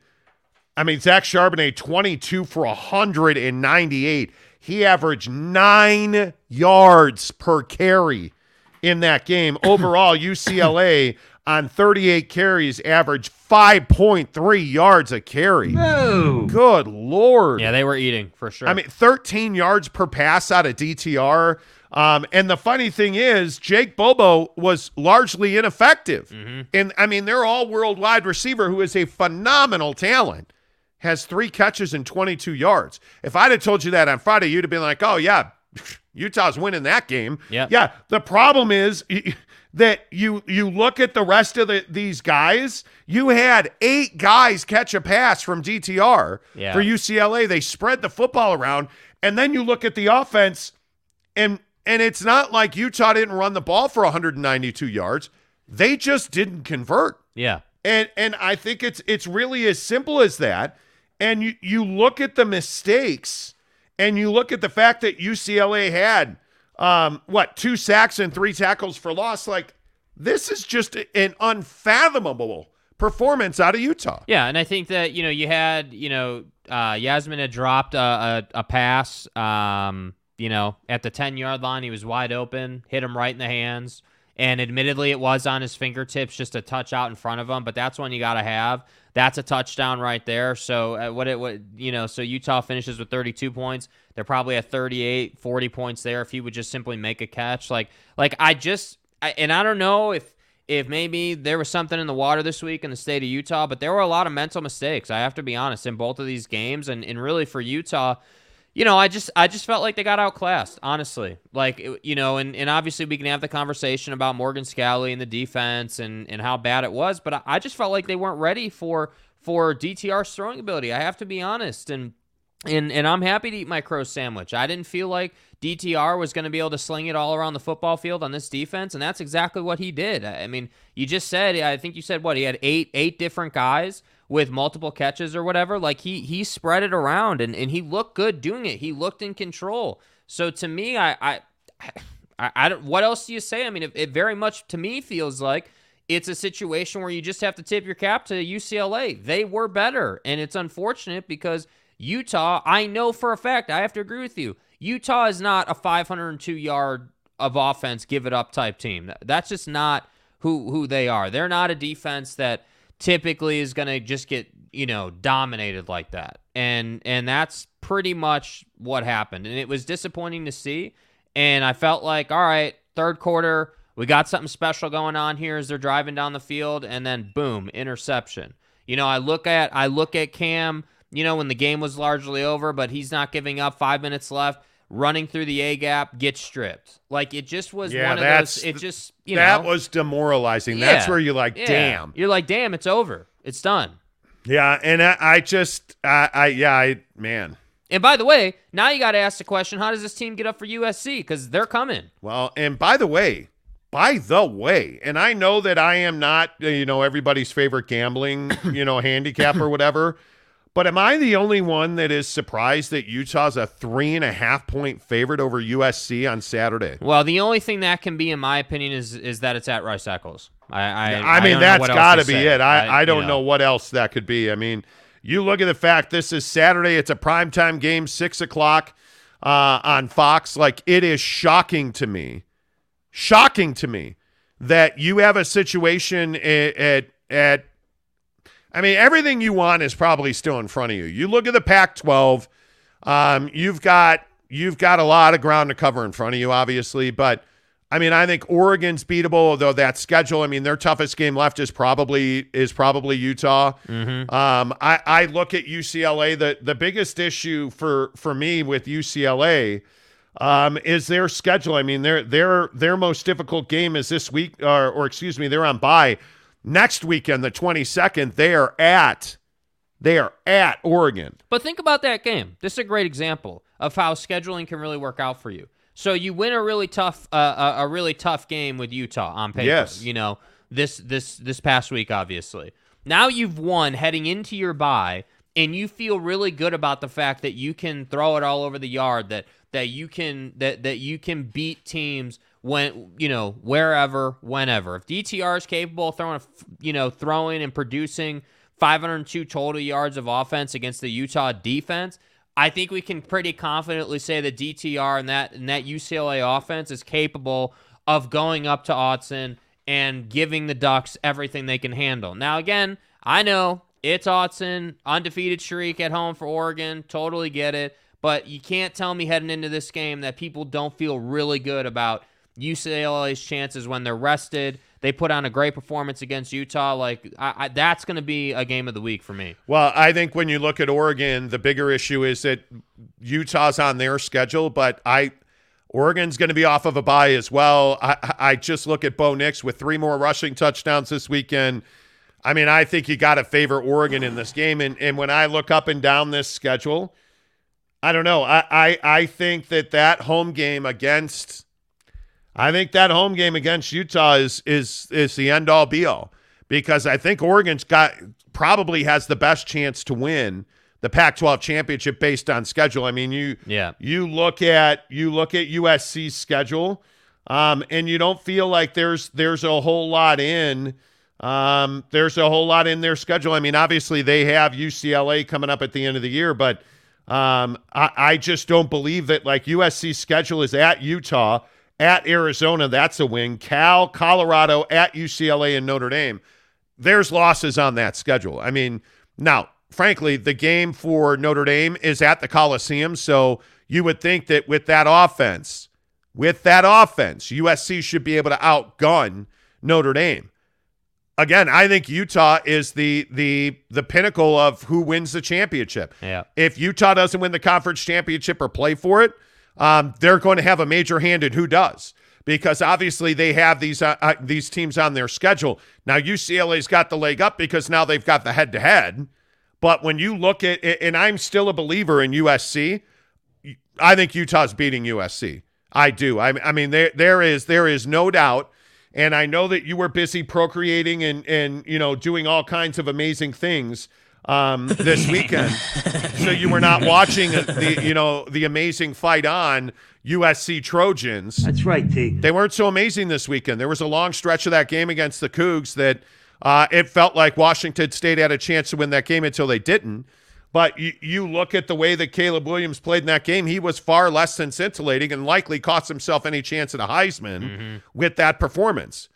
I mean Zach Charbonnet 22 for 198. He averaged nine yards per carry in that game. [laughs] Overall, UCLA on 38 carries averaged 5.3 yards a carry. Good lord. yeah, they were eating for sure. I mean, 13 yards per pass out of DTR. Um, and the funny thing is, Jake Bobo was largely ineffective. And I mean, they're all world wide receiver, who is a phenomenal talent, has three catches and 22 yards. If I'd have told you that on Friday, you'd have been like, oh, yeah, [laughs] Utah's winning that game. Yeah. Yeah. The problem is [laughs] that you you look at the rest of the, these guys, you had eight guys catch a pass from DTR Yeah. for UCLA. They spread the football around. And then you look at the offense, and and it's not like Utah didn't run the ball for 192 yards. They just didn't convert. yeah, And and I think it's it's really as simple as that. And you you look at the mistakes and you look at the fact that UCLA had um what, two sacks and three tackles for loss like this is just an unfathomable performance out of Utah. Yeah, and I think that you know you had you know uh, Yasmin had dropped a, a, a pass. Um, you know, at the ten yard line, he was wide open, hit him right in the hands, and admittedly, it was on his fingertips, just a touch out in front of him. But that's one you got to have. That's a touchdown right there. So uh, what it what you know, so Utah finishes with 32 points. They're probably at 38, 40 points there if he would just simply make a catch. Like like I just I, and I don't know if if maybe there was something in the water this week in the state of Utah, but there were a lot of mental mistakes. I have to be honest in both of these games, and and really for Utah, you know, I just I just felt like they got outclassed, honestly. Like you know, and, and obviously we can have the conversation about Morgan Scalley and the defense and and how bad it was, but I, I just felt like they weren't ready for for DTR's throwing ability. I have to be honest, and and and I'm happy to eat my crow sandwich. I didn't feel like DTR was going to be able to sling it all around the football field on this defense, and that's exactly what he did. I mean, you just said I think you said what he had eight eight different guys with multiple catches or whatever. Like he he spread it around and and he looked good doing it. He looked in control. So to me, I I I, I don't. What else do you say? I mean, it, it very much to me feels like it's a situation where you just have to tip your cap to UCLA. They were better, and it's unfortunate because Utah. I know for a fact. I have to agree with you. Utah is not a 502 yard of offense, give it up type team. That's just not who who they are. They're not a defense that typically is going to just get you know dominated like that. And and that's pretty much what happened. And it was disappointing to see. And I felt like, all right, third quarter, we got something special going on here as they're driving down the field, and then boom, interception. You know, I look at I look at Cam, you know, when the game was largely over, but he's not giving up five minutes left. Running through the A gap, get stripped. Like it just was Yeah, one of that's those. It just you know that know was demoralizing. That's where you're like, Yeah. damn. You're like, damn, it's over. It's done. Yeah, and I, I just, I, I, yeah, I, man. And by the way, now you got to ask the question: How does this team get up for USC? Because they're coming. Well, and by the way, by the way, and I know that I am not, you know, everybody's favorite gambling, you know, [coughs] handicap or whatever. But am I the only one that is surprised that Utah's a three and a half point favorite over USC on Saturday? Well, the only thing that can be, in my opinion, is is that it's at Rice Eccles. I I, I mean, know that's got to be say. it. I, I, you don't know. what else that could be. I mean, you look at the fact this is Saturday. It's a primetime game, six o'clock uh, on Fox. Like it is shocking to me, shocking to me that you have a situation at at, at I mean, everything you want is probably still in front of you. You look at the Pac-12. Um, you've got you've got a lot of ground to cover in front of you, obviously, but I mean, I think Oregon's beatable, although that schedule. I mean, their toughest game left is probably is probably Utah. Um, I, I look at UCLA. The the biggest issue for for me with UCLA um, is their schedule. I mean, their their their most difficult game is this week, or or excuse me, they're on bye next weekend, the twenty second. They are at they are at Oregon. But think about that game. This is a great example of how scheduling can really work out for you. So you win a really tough, uh, a, a really tough game with Utah on paper. Yes. You know this this this past week, obviously. Now you've won heading into your bye, and you feel really good about the fact that you can throw it all over the yard. That that you can that that you can beat teams when you know wherever, whenever. If DTR is capable of throwing, you know, throwing and producing 502 total yards of offense against the Utah defense. I think we can pretty confidently say that DTR and that and that UCLA offense is capable of going up to Autzen and giving the Ducks everything they can handle. Now, again, I know it's Autzen, undefeated streak at home for Oregon. Totally get it. But you can't tell me heading into this game that people don't feel really good about UCLA's chances when they're rested. They put on a great performance against Utah. Like I, I, that's going to be a game of the week for me. Well, I think when you look at Oregon, the bigger issue is that Utah's on their schedule, but I Oregon's going to be off of a bye as well. I, I just look at Bo Nix with three more rushing touchdowns this weekend. I mean, I think you got to favor Oregon in this game. And and when I look up and down this schedule, I don't know. I I, I think that that home game against I think that home game against Utah is is is the end all be all because I think Oregon's got probably has the best chance to win the Pac-12 championship based on schedule. I mean, you Yeah. you look at you look at USC's schedule, um, and you don't feel like there's there's a whole lot in. Um, there's a whole lot in their schedule. I mean, obviously they have UCLA coming up at the end of the year, but um, I, I just don't believe that like USC's schedule is at Utah, at Arizona, that's a win. Cal, Colorado, at UCLA and Notre Dame. There's losses on that schedule. I mean, now, frankly, the game for Notre Dame is at the Coliseum, so you would think that with that offense, with that offense, USC should be able to outgun Notre Dame. Again, I think Utah is the the the pinnacle of who wins the championship. Yeah. If Utah doesn't win the conference championship or play for it, um, they're going to have a major hand in who does because obviously they have these uh, uh, these teams on their schedule. Now UCLA's got the leg up because now they've got the head to head. But when you look at and I'm still a believer in USC, I think Utah's beating USC. I do. I, I mean there there is there is no doubt. And I know that you were busy procreating and and you know doing all kinds of amazing things um, this weekend, so you were not watching the you know the amazing fight on USC Trojans. That's right, T. They weren't so amazing this weekend. There was a long stretch of that game against the Cougs that uh, it felt like Washington State had a chance to win that game until they didn't. But you, you look at the way that Caleb Williams played in that game, he was far less than scintillating and likely cost himself any chance at a Heisman with that performance.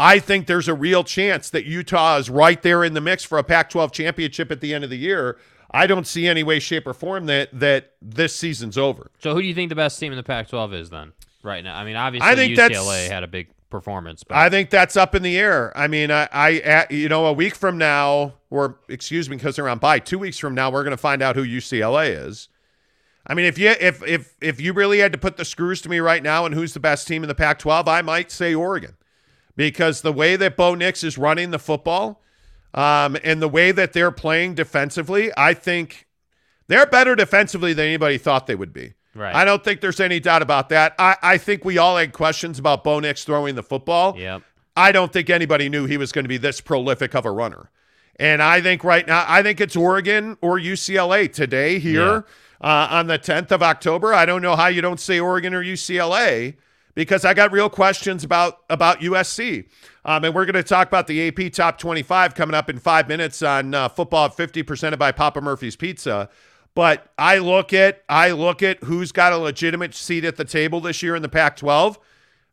I think there's a real chance that Utah is right there in the mix for a Pac 12 championship at the end of the year. I don't see any way, shape, or form that that this season's over. So who do you think the best team in the Pac-12 is then? Right now, I mean, obviously I think UCLA had a big performance, but I think that's up in the air. I mean, I, I you know, a week from now, or excuse me, because they're on bye, two weeks from now, we're going to find out who UCLA is. I mean, if you if if if you really had to put the screws to me right now and who's the best team in the Pac-12, I might say Oregon, because the way that Bo Nix is running the football, um, and the way that they're playing defensively, I think they're better defensively than anybody thought they would be. Right. I don't think there's any doubt about that. I, I think we all had questions about Bo Nix throwing the football. Yep. I don't think anybody knew he was going to be this prolific of a runner. And I think right now, I think it's Oregon or UCLA today here uh, on the 10th of October. I don't know how you don't say Oregon or UCLA because I got real questions about about USC. Um, and we're going to talk about the AP Top 25 coming up in five minutes on uh, football at 50 presented by Papa Murphy's Pizza. But I look at I look at who's got a legitimate seat at the table this year in the Pac-12.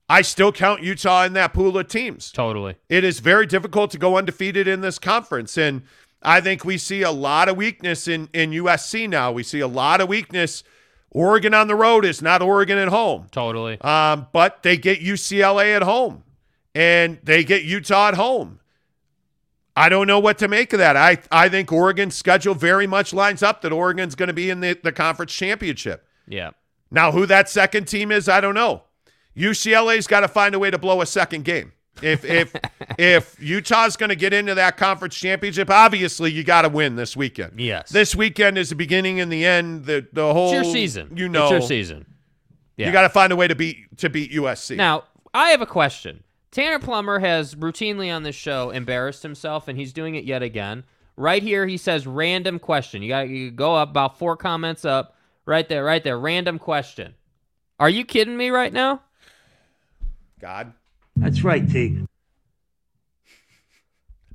I still count Utah in that pool of teams. Totally. It is very difficult to go undefeated in this conference. And I think we see a lot of weakness in, in USC now. We see a lot of weakness. Oregon on the road is not Oregon at home. Totally. Um, but they get UCLA at home and they get Utah at home. I don't know what to make of that. I, I think Oregon's schedule very much lines up that Oregon's going to be in the, the conference championship. yeah. Now, who that second team is, I don't know. UCLA's got to find a way to blow a second game. If if [laughs] if Utah's going to get into that conference championship, obviously you got to win this weekend. Yes. This weekend is the beginning and the end. The the whole It's your season. You know, It's your season. Yeah. You got to find a way to beat to beat USC. Now, I have a question. Tanner Plummer has routinely on this show embarrassed himself, and he's doing it yet again. Right here, he says random question. You got you go up about four comments up. Right there, right there. Random question. Are you kidding me right now? God, That's right, Tig.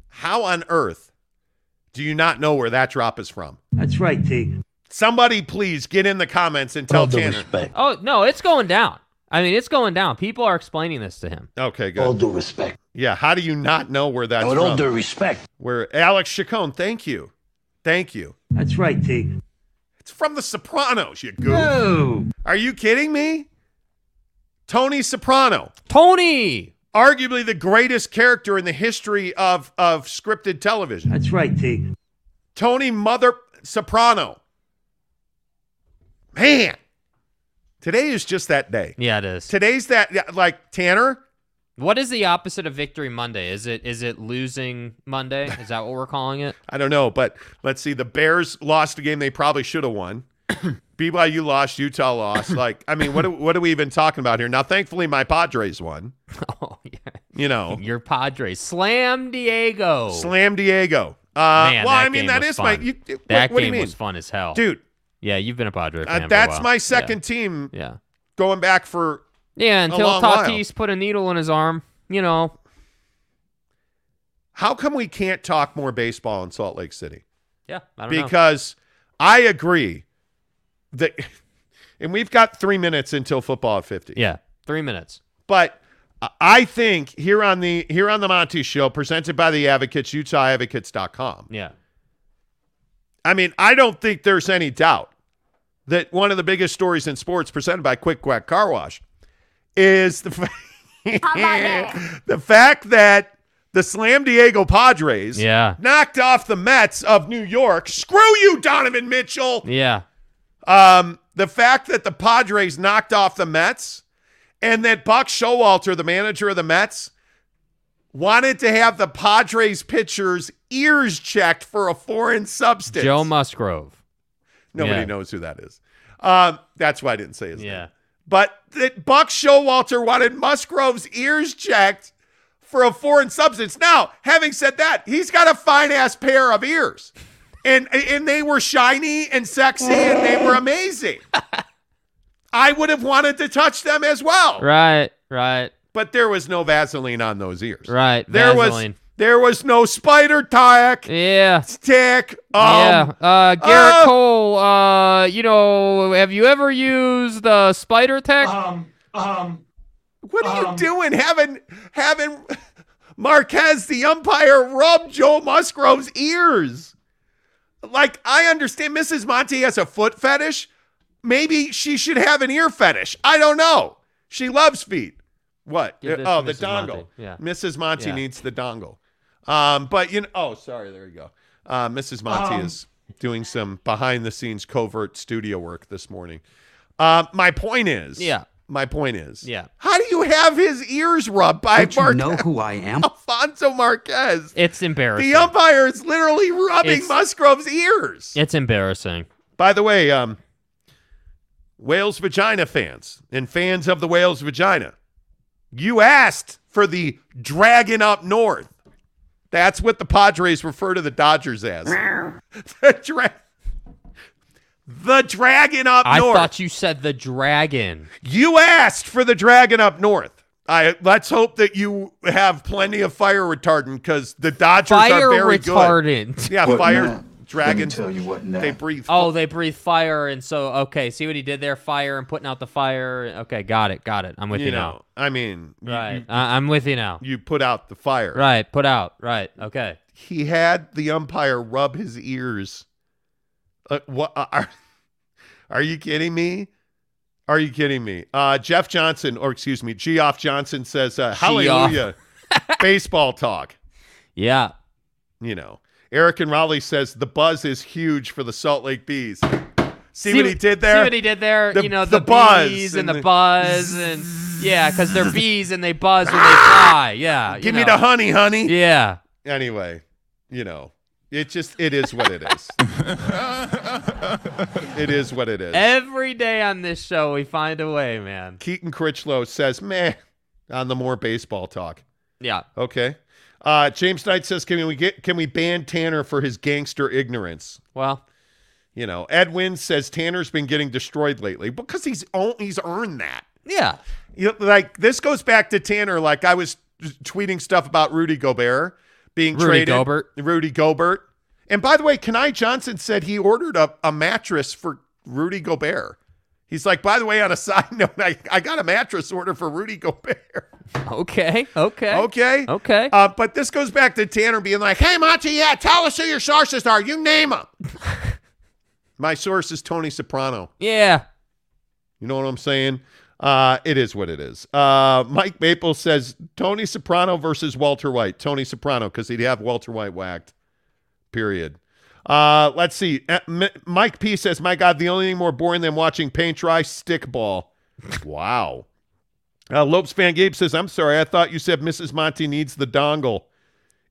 how on earth do you not know where that drop is from? That's right, Tig. Somebody please get in the comments and tell Tanner. respect. Oh no, it's going down. I mean, it's going down. People are explaining this to him. Okay, good. All due respect. Yeah, how do you not know where that's With all due respect. Where Alex Chacon, thank you. Thank you. That's right, Tig. It's from The Sopranos, you goof. No. Are you kidding me? Tony Soprano, Tony. Arguably the greatest character in the history of, of scripted television. That's right, Tig. Tony Mother Soprano. Man, today is just that day. Yeah, it is. Today's that, like Tanner, What is the opposite of victory Monday? Is it is it losing Monday? Is that what we're calling it? [laughs] I don't know, but let's see. The Bears lost a game they probably should have won. [coughs] BYU lost, Utah lost. [coughs] Like, I mean, what are, what are we even talking about here? Now, thankfully, my Padres won. [laughs] Oh yeah. You know, Your Padres slam Diego. slam Diego. Uh, Man, well, I mean, that my. fun. You, what, that what you game was fun as hell, dude? Yeah, you've been a Padre fan. Uh, for a that's my Yeah. second team Yeah. going back for. Yeah, until long while. Tatis put a needle in his arm. You know. How come we can't talk more baseball in Salt Lake City? Yeah, I don't know. Because I agree that, and we've got three minutes until football at fifty. Yeah, three minutes. But I think here on the here on the Monty Show, presented by the Advocates, UtahAdvocates.com. Yeah. I mean, I don't think there's any doubt that one of the biggest stories in sports, presented by Quick Quack Car Wash, is the fa- [laughs] the fact that the Slam Diego Padres Yeah. knocked off the Mets of New York. Screw you, Donovan Mitchell. Yeah. Um, the fact that the Padres knocked off the Mets and that Buck Showalter, the manager of the Mets, wanted to have the Padres pitchers' ears checked for a foreign substance. Joe Musgrove. Nobody Yeah. knows who that is. Um, that's why I didn't say his Yeah. name. But that Buck Showalter wanted Musgrove's ears checked for a foreign substance. Now, having said that, he's got a fine ass pair of ears. And and they were shiny and sexy and they were amazing. I would have wanted to touch them as well. Right. Right. But there was no Vaseline on those ears. Right. There Vaseline. was there was no spider tack Yeah. stick. Um, yeah. Uh, Gerrit uh, Cole. Uh, you know, have you ever used the Spider Tack? Um, um, What are Um, you doing? Having having Marquez, the umpire, rub Joe Musgrove's ears. Like I understand, Mrs. Monty has a foot fetish. Maybe she should have an ear fetish. I don't know. She loves feet. What? Give oh, the Mrs. dongle. Monty. Yeah. Mrs. Monty Yeah. needs the dongle. Um, but you know, oh, sorry, there you go. Uh, Mrs. Monty Um, is doing some behind the scenes covert studio work this morning. Uh, my point is, Yeah. My point is, Yeah. How do you have his ears rubbed by Don't you Marquez? know who I am? [laughs] Alfonso Marquez. It's embarrassing. The umpire is literally rubbing It's- Musgrove's ears. it's embarrassing. By the way, um, Wales vagina fans and fans of the Wales vagina, you asked for the dragon up north. That's what the Padres refer to the Dodgers as. [laughs] the, dra- the dragon up I north. I thought you said the dragon. You asked for the dragon up north. I let's hope that you have plenty of fire retardant because the Dodgers Fire are very good. retardant. [laughs] Yeah, What fire now? dragons. Tell you what now. They breathe. Oh, they breathe fire, and so okay. See what he did there? Fire and putting out the fire. Okay, got it, got it. I'm with you, you now. I mean, Right, you, I- I'm with you now. you put out the fire. Right, put out. Right, okay. He had the umpire rub his ears. Uh, what uh, are? [laughs] Are you kidding me? Are you kidding me? Uh, Jeff Johnson, or excuse me, Geoff Johnson says, uh, "Hallelujah, [laughs] baseball talk." Yeah, you know. Eric and Raleigh says the buzz is huge for the Salt Lake Bees. See, what he did there? See what he did there? The- you know, the the, buzz bees and, and the, buzz and yeah, because they're [laughs] bees and they buzz when they fly. Yeah, Give me the honey, honey. Yeah, Anyway, you know, it just it is what it is. it is what it is. every day on this show we find a way, man. Keaton Critchlow says, "Meh," on the more baseball talk. Yeah, Okay. Uh, James Knight says, "Can we get can we ban Tanner for his gangster ignorance?" well, You know, Edwin says Tanner's been getting destroyed lately because he's own, he's earned that. yeah, You know, like this goes back to Tanner. Like I was tweeting stuff about Rudy Gobert being Rudy traded. Gobert. Rudy Gobert. And by the way, Kenai Johnson said he ordered a, a mattress for Rudy Gobert. He's like, by the way, on a [laughs] side note, I, I got a mattress order for Rudy Gobert. [laughs] okay, okay, Okay. okay. Uh, but this goes back to Tanner being like, hey, Monty, yeah, tell us who your sources are. You name them. [laughs] My source is Tony Soprano. yeah, You know what I'm saying? Uh, it is what it is. Uh, Mike Maple says Tony Soprano versus Walter White. Tony Soprano because he'd have Walter White whacked. Period. Uh, let's see. Uh, M- Mike P says, "My God, the only thing more boring than watching paint dry stickball." wow. Uh, Lopes Van Gabe says, "I'm sorry, I thought you said Mrs. Monty needs the dongle.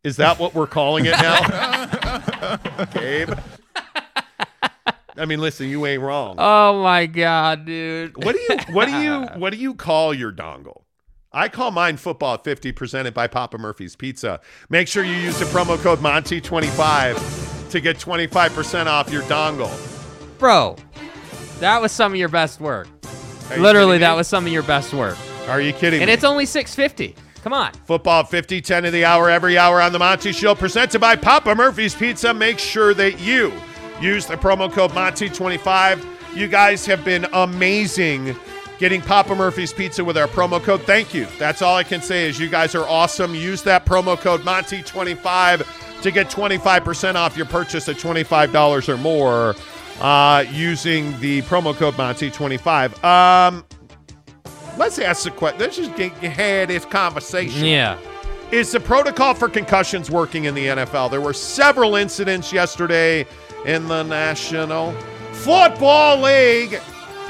Is that what we're calling it now?" [laughs] Gabe. I mean, listen, you ain't wrong. Oh my god, dude. What do you what do you [laughs] what do you call your dongle? I call mine football 50 presented by Papa Murphy's Pizza. Make sure you use the promo code Monty25 to get 25% off your dongle. Bro, that was some of your best work. Are Literally, that was some of your best work. Are you kidding And me? it's only 650. Come on. Football 50, 10 of the hour, every hour on the Monty Show, presented by Papa Murphy's Pizza. Make sure that you use the promo code Monty25. You guys have been amazing getting Papa Murphy's Pizza with our promo code. Thank you. That's all I can say is you guys are awesome. Use that promo code Monty25 to get 25% off your purchase at $25 or more uh, using the promo code Monty25. Um, let's ask the question. Let's just get, have this conversation. Yeah. Is the protocol for concussions working in the NFL? There were several incidents yesterday in the National Football League.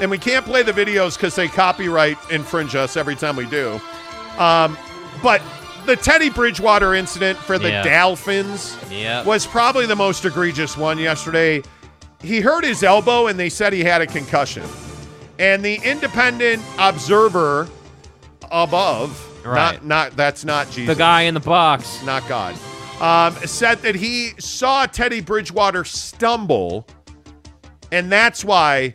And we can't play the videos because they copyright infringe us every time we do. Um, but the Teddy Bridgewater incident for the Yeah. Dolphins Yep. was probably the most egregious one yesterday. He hurt his elbow and they said he had a concussion. And the independent observer above, Right. not not that's not Jesus The guy in the box. not God, um, said that he saw Teddy Bridgewater stumble, and that's why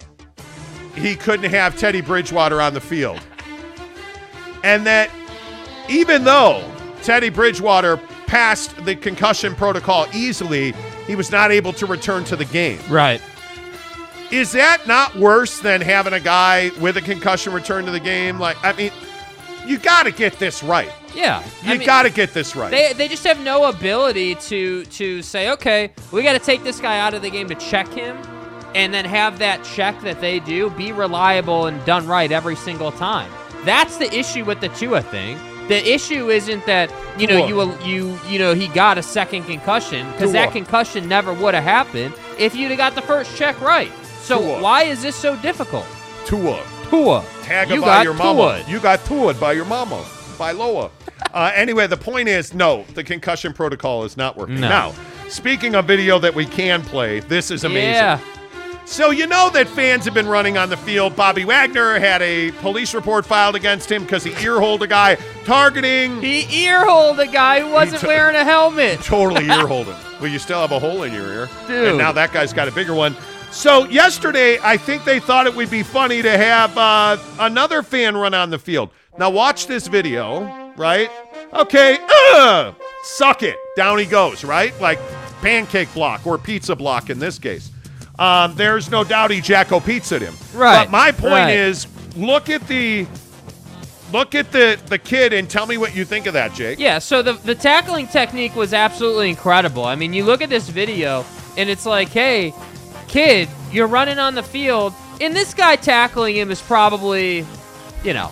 he couldn't have Teddy Bridgewater on the field. And that even though Teddy Bridgewater passed the concussion protocol easily, he was not able to return to the game. Right. Is that not worse than having a guy with a concussion return to the game? Like, I mean, you got to get this right. Yeah. You I mean, got to get this right. They, they just have no ability to to say, okay, we got to take this guy out of the game to check him, and then have that check that they do be reliable and done right every single time. That's the issue with the Tua thing. The issue isn't that you know you you you know he got a second concussion because that concussion never would have happened if you'd have got the first check right. So Tua. why is this so difficult? Tua. Tua. Tag you by got your mama. Tua. You got Tua'd by your mama. By Loa. Uh, anyway, the point is no, the concussion protocol is not working. No. Now, speaking of video that we can play, this is amazing. Yeah. So you know that fans have been running on the field. Bobby Wagner had a police report filed against him because he earholed a guy targeting. He earholed a guy who wasn't t- wearing a helmet. [laughs] totally earholed him. Well, you still have a hole in your ear. Dude. And now that guy's got a bigger one. So yesterday, I think they thought it would be funny to have uh, another fan run on the field. Now watch this video, right? Okay, uh, suck it. Down he goes, right? Like pancake block or pizza block in this case. Um, there's no doubt he Jacko pizzaed him. Right, But my point right. is, look at the look at the the kid and tell me what you think of that, Jake. Yeah, so the the tackling technique was absolutely incredible. I mean, you look at this video and it's like, hey, kid, you're running on the field, and this guy tackling him is probably, you know,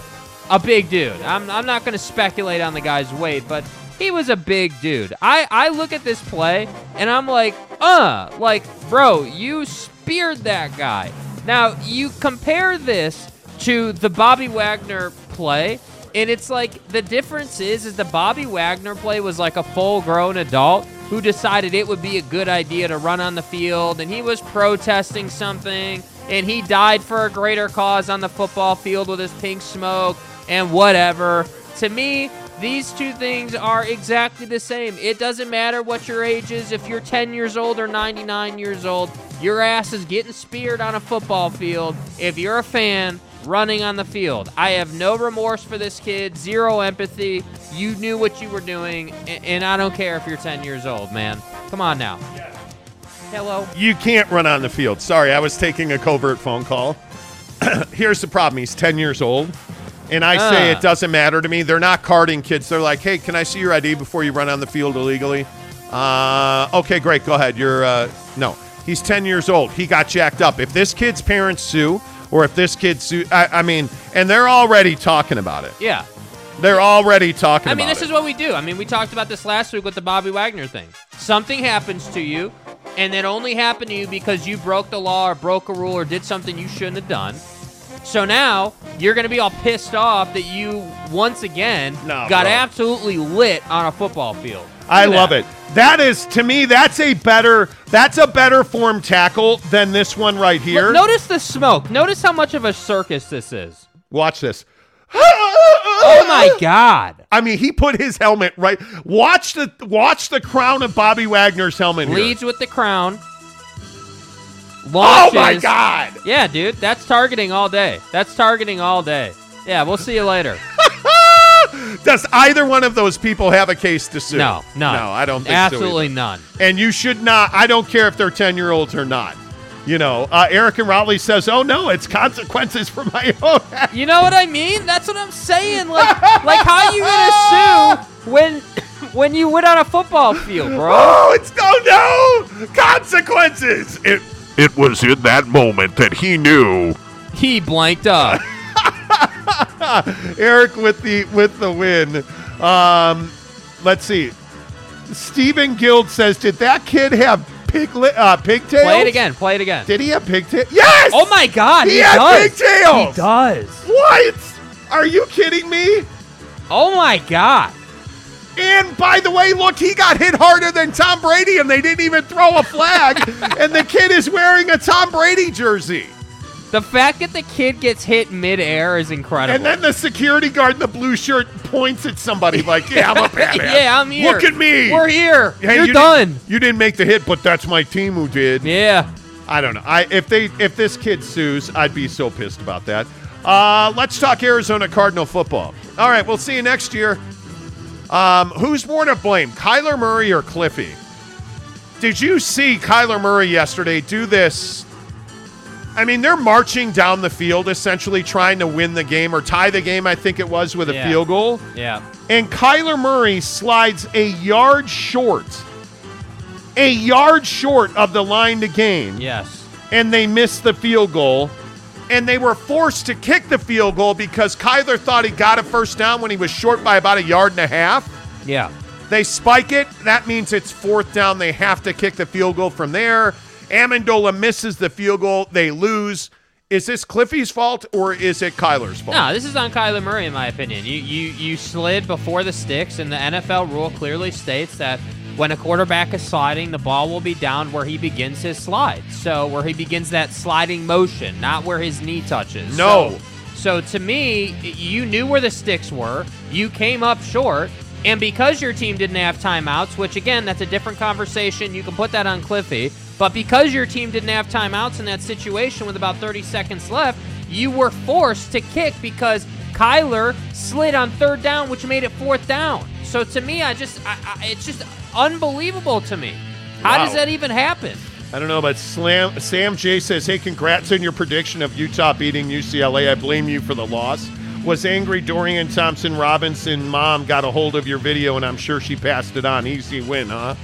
a big dude. I'm I'm not going to speculate on the guy's weight, but he was a big dude. I I look at this play and I'm like, uh, like, bro, you speared that guy. Now you compare this to the Bobby Wagner play, and it's like the difference is is the Bobby Wagner play was like a full-grown adult who decided it would be a good idea to run on the field, and he was protesting something, and he died for a greater cause on the football field with his pink smoke and whatever. To me, these two things are exactly the same. It doesn't matter what your age is. If you're 10 years old or 99 years old, your ass is getting speared on a football field. If you're a fan, running on the field. I have no remorse for this kid, zero empathy. You knew what you were doing, and I don't care if you're 10 years old, man. Come on now. Hello. You can't run on the field. Sorry, I was taking a covert phone call. [clears throat] Here's the problem. He's 10 years old. And I say Ah. it doesn't matter to me. They're not carding kids. They're like, hey, can I see your ID before you run on the field illegally? Uh, okay, great. Go ahead. You're, uh, no. He's 10 years old. He got jacked up. If this kid's parents sue, or if this kid sue, I, I mean, and they're already talking about it. Yeah. They're already talking I mean, this it. is what we do. I mean, we talked about this last week with the Bobby Wagner thing. Something happens to you, and it only happened to you because you broke the law or broke a rule or did something you shouldn't have done. So now you're going to be all pissed off that you once again No, got bro. absolutely lit on a football field. I Look at love that. it. That is to me. That's a better. That's a better form tackle than this one right here. Look, notice the smoke. Notice how much of a circus this is. Watch this. Oh my God. I mean, he put his helmet right. Watch the watch the crown of Bobby Wagner's helmet. here. Leads with the crown. Oh my God! Yeah, dude, that's targeting all day. That's targeting all day. Yeah, we'll see you later. [laughs] Does either one of those people have a case to sue? No, none. No, I don't think. Absolutely either. none. And you should not. I don't care if they're ten year olds or not. You know, uh, Eric and Rowley says, "Oh no, it's consequences for my [laughs] own." act." You know what I mean? That's what I'm saying. Like, like how you gonna sue when [coughs] when you went on a football field, bro? [laughs] Oh, it's oh no consequences. It It was in that moment that he knew. He blanked up. [laughs] Eric with the with the win. Um, let's see. Stephen Guild says, "Did that kid have piglet uh, pigtails? Play it again. Play it again. Did he have pigtails? Yes. Oh my God, He he, had does. pigtails! He does. What? Are you kidding me? Oh my God. And by the way, look, he got hit harder than Tom Brady, and they didn't even throw a flag. [laughs] and the kid is wearing a Tom Brady jersey. The fact that the kid gets hit midair is incredible. And then the security guard in the blue shirt points at somebody like, "Yeah, I'm a [laughs] Batman. yeah, I'm here. Look at me. We're here. Hey, You're you done. Didn't, you didn't make the hit, but that's my team who did. Yeah. I don't know. I if they if this kid sues, I'd be so pissed about that. Uh, let's talk Arizona Cardinal football. All right, we'll see you next year. Um, who's more to blame, Kyler Murray or Cliffy? Did you see Kyler Murray yesterday do this? I mean, they're marching down the field essentially trying to win the game or tie the game, I think it was, with a Yeah. field goal. Yeah. And Kyler Murray slides a yard short, a yard short of the line to gain Yes. and they miss the field goal. And they were forced to kick the field goal because Kyler thought he got a first down when he was short by about a yard and a half. Yeah. They spike it. That means it's fourth down. They have to kick the field goal from there. Ammendola misses the field goal. They lose. Is this Cliffy's fault or is it Kyler's fault? No, this is on Kyler Murray, in my opinion. You you you slid before the sticks, and the NFL rule clearly states that when a quarterback is sliding, the ball will be down where he begins his slide. So where he begins that sliding motion, not where his knee touches. No. So, so to me, you knew where the sticks were. You came up short. And because your team didn't have timeouts, which again, that's a different conversation, you can put that on Cliffy. But because your team didn't have timeouts in that situation with about 30 seconds left, you were forced to kick because Kyler slid on third down, which made it fourth down. So to me, I just, I, I, it's just unbelievable to me. How does that even happen? I don't know, but Slam, Sam J says, hey, congrats on your prediction of Utah beating UCLA. I blame you for the loss. Was angry Dorian Thompson Robinson mom got a hold of your video, and I'm sure she passed it on. Easy win, huh?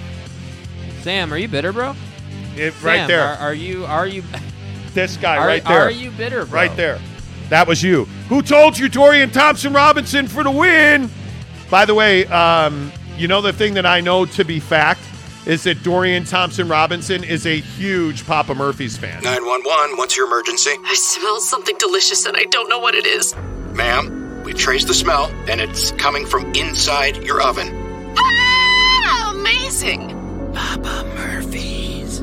Sam, are you bitter, bro? It, right there. Are, are you? Are you? [laughs] this guy Are, right there. Are you bitter, bro? Right there. That was you. Who told you Dorian Thompson Robinson for the win? By the way, um, you know the thing that I know to be fact is that Dorian Thompson Robinson is a huge Papa Murphy's fan. 911, what's your emergency? I smell something delicious and I don't know what it is. Ma'am, we traced the smell, and it's coming from inside your oven. Ah, amazing! Papa Murphy's.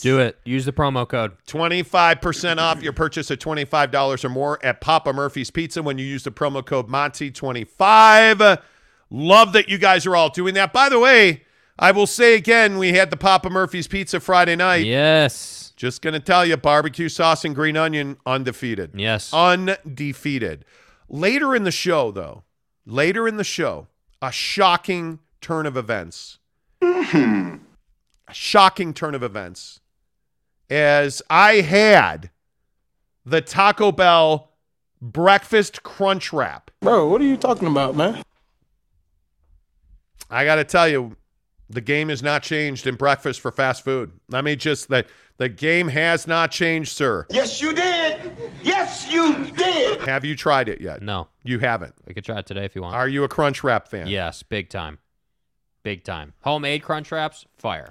Do it. Use the promo code. 25% off your purchase of $25 or more at Papa Murphy's Pizza when you use the promo code Monty25. Love that you guys are all doing that. By the way, I will say again, we had the Papa Murphy's Pizza Friday night. Yes. Just going to tell you, barbecue sauce and green onion, undefeated. Yes. Undefeated. Later in the show, though, later in the show, a shocking turn of events. A shocking turn of events. As I had the Taco Bell breakfast crunch wrap. Bro, what are you talking about, man? I got to tell you, the game has not changed in breakfast for fast food. I mean, just the the game has not changed, sir. Yes, you did. Yes, you did. Have you tried it yet? No. You haven't. We could try it today if you want. Are you a crunch wrap fan? Yes, big time. Big time. Homemade crunch wraps, fire.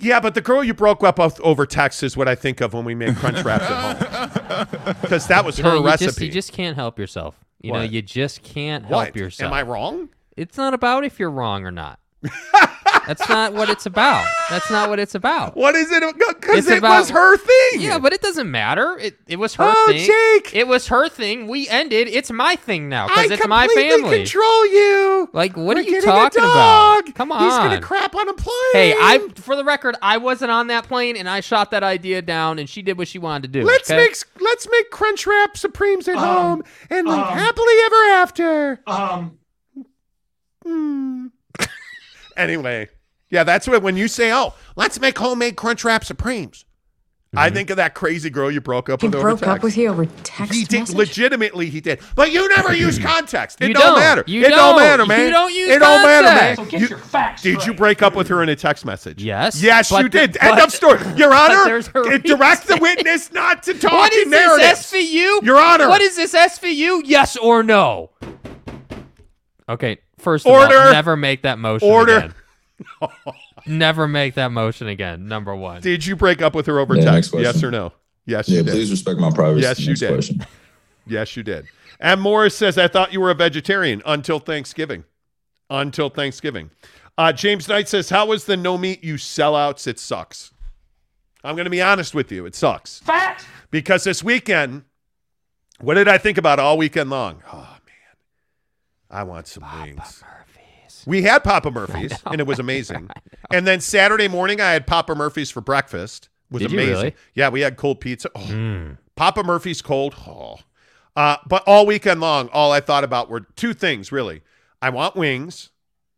Yeah, but the girl you broke up with over text is what I think of when we make crunch wraps at home. [laughs] Because that was You her know, you recipe. Just, you just can't help yourself. You know, you just can't help what? yourself. Am I wrong? It's not about if you're wrong or not. [laughs] That's not what it's about. That's not what it's about. What is it? Because it about- was her thing. Yeah, but it doesn't matter. It it was her Oh, thing. Jake! It was her thing. We ended. It's my thing now because it's my completely family. control you. Like, what We're are you getting a talking dog. about? Come on. He's gonna crap on a plane. Hey, I for the record, I wasn't on that plane, and I shot that idea down, and she did what she wanted to do. Let's okay? make let's make crunch wrap supremes at Um, home and live um, happily ever after. Um, Hmm. Anyway, yeah, that's what when you say, "Oh, let's make homemade crunch wrap supremes." I mm-hmm. think of that crazy girl you broke up He with over broke text. up with you over text He did message? legitimately. He did, but you never use [clears throat] context. It You don't, don't. matter. You it don't. don't. matter, man. You don't use context. it don't matter, man. so get your facts Did you break up with her in a text message? Yes, Yes, but you the- did. End but- of story. [laughs] Your Honor, there's a direct the witness not to [laughs] talk What is in narratives. this SVU? Your Honor. What is this SVU? Yes or no? Okay, first of Order. all, never make that motion Order. again. [laughs] never make that motion again. Number one. Did you break up with her over Yeah, text? Yes or no? Yes, Yeah, you did. please respect my privacy. Yes, you did. question. Yes, you did. And Morris says, I thought you were a vegetarian until Thanksgiving. Until Thanksgiving. Uh, James Knight says, How was the no meat, you sellouts? It sucks. I'm going to be honest with you. It sucks. Fact. Because this weekend, what did I think about all weekend long? Oh, man. I want some wings. Murphy's. We had Papa [laughs] Murphy's, and it was amazing. [laughs] And then Saturday morning, I had Papa Murphy's for breakfast. It was Did amazing. really? Yeah, we had cold pizza. Oh, Papa Murphy's cold. Oh. Uh, but all weekend long, all I thought about were two things, really. I want wings,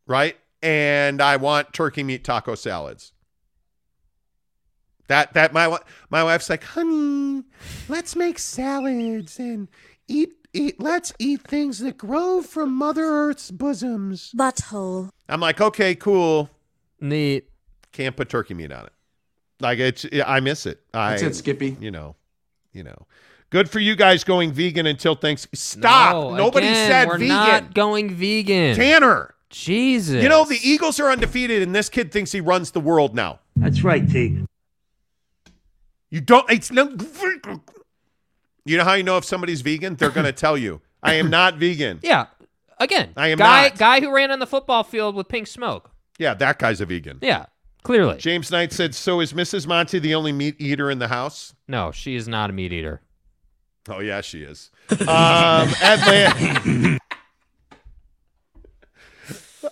right? And I want turkey meat taco salads. That that my my wife's like, honey, let's make salads and eat eat. Let's eat things that grow from Mother Earth's bosoms. Butthole. I'm like, okay, cool. Neat. Can't put turkey meat on it. Like it's, I miss it. I, That's it, Skippy. You know, you know. Good for you guys going vegan until thanks. Stop. No, Nobody again, said we're vegan. not going vegan. Tanner. Jesus. You know the Eagles are undefeated, and this kid thinks he runs the world now. That's right, T. You don't. It's no. You know how you know if somebody's vegan? They're going [laughs] to tell you, "I am not vegan." Yeah. Again, I am guy not. guy who ran on the football field with pink smoke. Yeah, that guy's a vegan. Yeah, clearly. James Knight said, "So is Mrs. Monty the only meat eater in the house?" No, she is not a meat eater. Oh yeah, she is. Um, [laughs] Ed,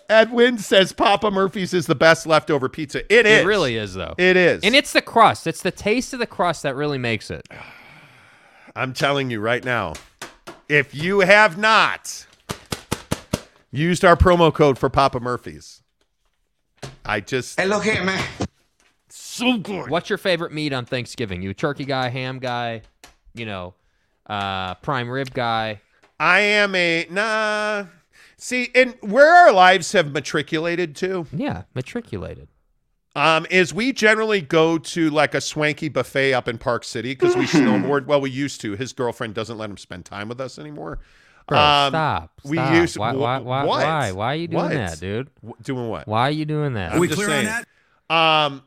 Ed Wynn says Papa Murphy's is the best leftover pizza. It is. It really is though. It is. And it's the crust. It's the taste of the crust that really makes it. [sighs] [sighs] [sighs] I'm telling you right now, if you have not used our promo code for Papa Murphy's, I just Hey, look here, man. so good. What's your favorite meat on Thanksgiving? You a turkey guy, ham guy, you know, uh, prime rib guy. I am a nah. See, and where our lives have matriculated to, Yeah, matriculated. Um, is we generally go to like a swanky buffet up in Park City because we snowboard. Well, we used to. His girlfriend doesn't let him spend time with us anymore. Bro, Um, stop. we stop. used- why, why, why, what? why? Why are you doing What? that, dude? W- Doing what? Why are you doing that? I'm just saying. Um,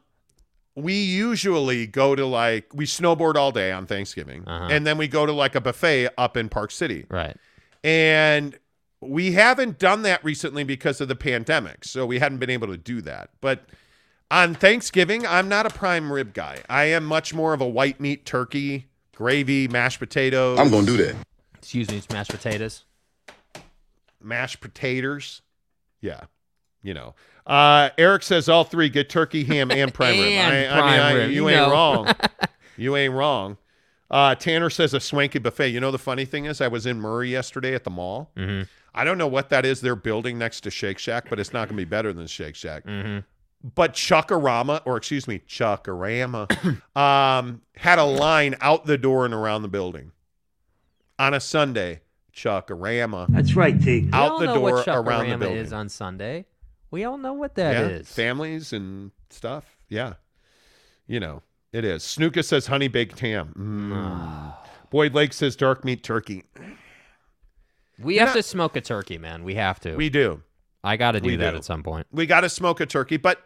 we usually go to like we snowboard all day on Thanksgiving, Uh-huh. and then we go to like a buffet up in Park City, Right. and we haven't done that recently because of the pandemic, so we hadn't been able to do that. But on Thanksgiving, I'm not a prime rib guy. I am much more of a white meat turkey, gravy, mashed potatoes. I'm gonna do that. Excuse me, it's mashed potatoes. mashed potatoes. Yeah, you know. Uh, Eric says all three get turkey, ham, and [laughs] prime rib. And I, I prime mean, I, rib, you you ain't know. wrong. [laughs] you ain't wrong. Uh, Tanner says a swanky buffet. You know the funny thing is, I was in Murray yesterday at the mall. Mhm. I don't know what that is they're building next to Shake Shack, but it's not going to be better than Shake Shack. Mhm. But Chuckarama, or excuse me, Chuckarama, [coughs] um, had a line out the door and around the building on a Sunday. Chuckarama That's right, T. Out the door around the building. is on Sunday. We all know what that yeah, is. families and stuff. Yeah, you know it is. Snooka says honey baked ham. Mm. Boyd Lake says dark meat turkey. We You're have not- to smoke a turkey, man. We have to. We do. I got to do we that do. at some point. We got to smoke a turkey. But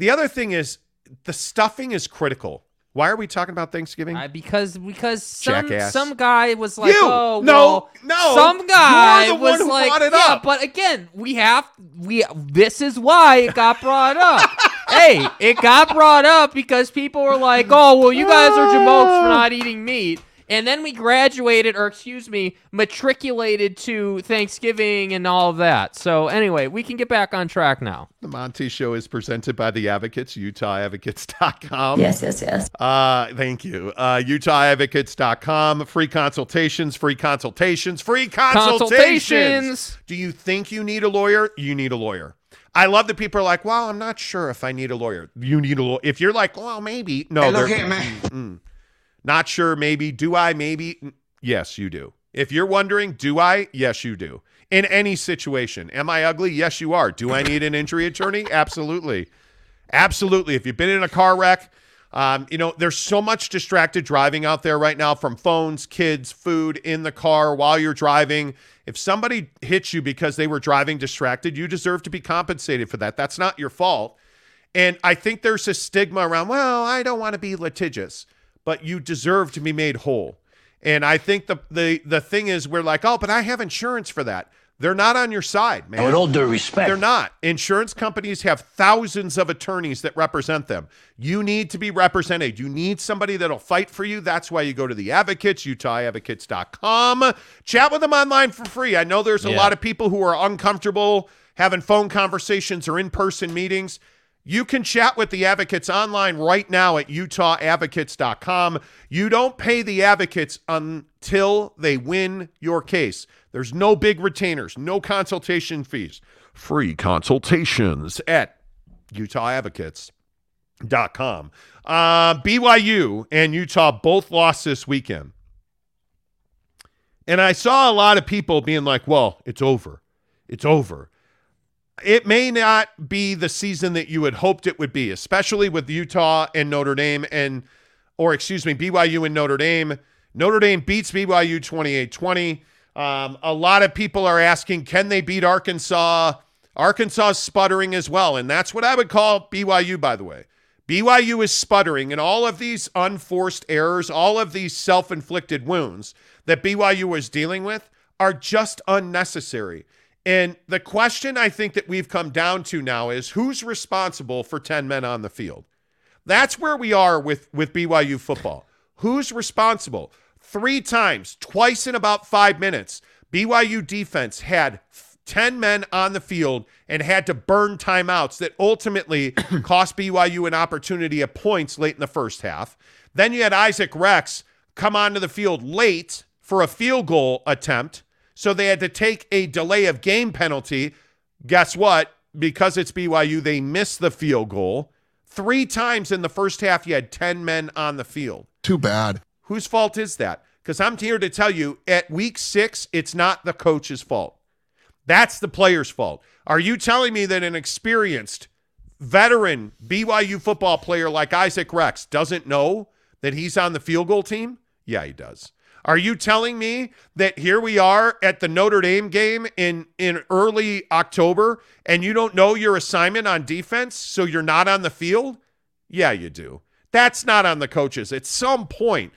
the other thing is the stuffing is critical. Why are we talking about Thanksgiving? I, because because some Jackass. some guy was like, You! oh No, well, no, some guy was like, brought it yeah, up." but again, we have we this is why it got brought up. [laughs] hey, it got brought up because people were like, oh well, you guys are jamokes for not eating meat. And then we graduated, or excuse me, matriculated to Thanksgiving and all of that. So anyway, we can get back on track now. the Monty Show is presented by the Advocates, UtahAdvocates.com. Yes, yes, yes. Uh, thank you. Uh, UtahAdvocates.com. Free consultations, free consultations, free consultations. Consultations. Do you think you need a lawyer? You need a lawyer. I love that people are like, well, I'm not sure if I need a lawyer. You need a lawyer. If you're like, well, maybe. No, Hey, look they're- here, man. Mm-mm. Not sure, maybe. Do I? Maybe. Yes, you do. If you're wondering, do I? Yes, you do. In any situation. Am I ugly? Yes, you are. Do I need an injury attorney? Absolutely. Absolutely. If you've been in a car wreck, um, you know, there's so much distracted driving out there right now from phones, kids, food in the car while you're driving. If somebody hits you because they were driving distracted, you deserve to be compensated for that. That's not your fault. And I think there's a stigma around, well, I don't want to be litigious, but you deserve to be made whole. And I think the the the thing is we're like, oh, but I have insurance for that. They're not on your side, man. With all due respect. They're not. Insurance companies have thousands of attorneys that represent them. You need to be represented. You need somebody that'll fight for you. That's why you go to the advocates, utahadvocates.com. Chat with them online for free. I know there's a Yeah. lot of people who are uncomfortable having phone conversations or in person meetings. You can chat with the advocates online right now at utahadvocates.com. You don't pay the advocates until they win your case. There's no big retainers, no consultation fees. Free consultations at utahadvocates.com. Uh, BYU and Utah both lost this weekend. And I saw a lot of people being like, well, it's over. It's over. It may not be the season that you had hoped it would be, especially with Utah and Notre Dame and or excuse me, BYU and Notre Dame. Notre Dame beats BYU 28-20. Um, a lot of people are asking, can they beat Arkansas? Arkansas is sputtering as well, and that's what I would call BYU, by the way. BYU is sputtering, and all of these unforced errors, all of these self inflicted wounds that BYU was dealing with are just unnecessary. And the question I think that we've come down to now is who's responsible for 10 men on the field? That's where we are with, with BYU football. Who's responsible? Three times, twice in about five minutes, BYU defense had 10 men on the field and had to burn timeouts that ultimately [coughs] cost BYU an opportunity of points late in the first half. Then you had Isaac Rex come onto the field late for a field goal attempt. So they had to take a delay of game penalty. Guess what? Because it's BYU, they missed the field goal. Three times in the first half, you had 10 men on the field. Too bad. Whose fault is that? Because I'm here to tell you at week six, it's not the coach's fault. That's the player's fault. Are you telling me that an experienced veteran BYU football player like Isaac Rex doesn't know that he's on the field goal team? Yeah, he does. Are you telling me that here we are at the Notre Dame game in in early October and you don't know your assignment on defense, so you're not on the field? Yeah, you do. That's not on the coaches. At some point,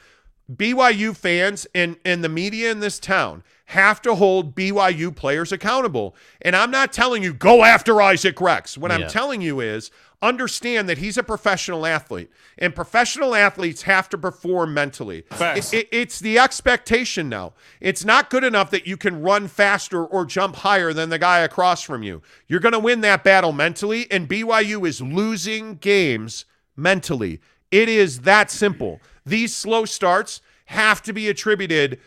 BYU fans and, and the media in this town have to hold BYU players accountable. And I'm not telling you go after Isaac Rex. What I'm telling you is understand that he's a professional athlete, and professional athletes have to perform mentally. It- it- it's the expectation now. It's not good enough that you can run faster or jump higher than the guy across from you. You're going to win that battle mentally, and BYU is losing games mentally. It is that simple. These slow starts have to be attributed,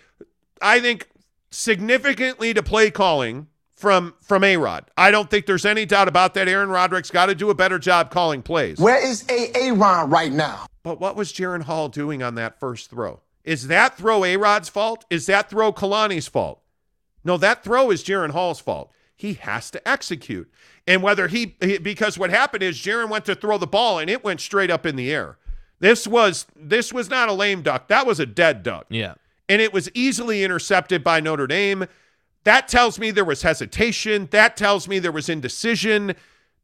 I think, significantly to play calling from from A Rod. I don't think there's any doubt about that. Aaron Roderick's got to do a better job calling plays. Where is A. Ron right now? But what was Jaren Hall doing on that first throw? Is that throw A Rod's fault? Is that throw Kalani's fault? No, that throw is Jaren Hall's fault. He has to execute. And whether he, he- because what happened is Jaren went to throw the ball and it went straight up in the air. This was this was not a lame duck. That was a dead duck. Yeah. And it was easily intercepted by Notre Dame. That tells me there was hesitation. That tells me there was indecision.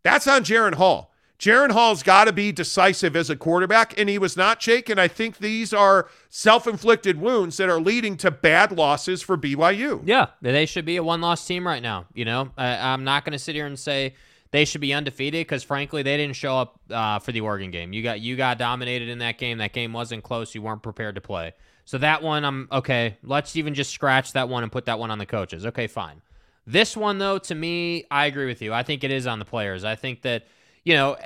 That's on Jaren Hall. Jaren Hall's got to be decisive as a quarterback, and he was not. And I think these are self inflicted wounds that are leading to bad losses for BYU. Yeah, they should be a one-loss team right now. You know, I, I'm not going to sit here and say they should be undefeated because, frankly, they didn't show up uh, for the Oregon game. You got you got dominated in that game. That game wasn't close. You weren't prepared to play. So that one, I'm okay. Let's even just scratch that one and put that one on the coaches. Okay, fine. This one, though, to me, I agree with you. I think it is on the players. I think that, you know,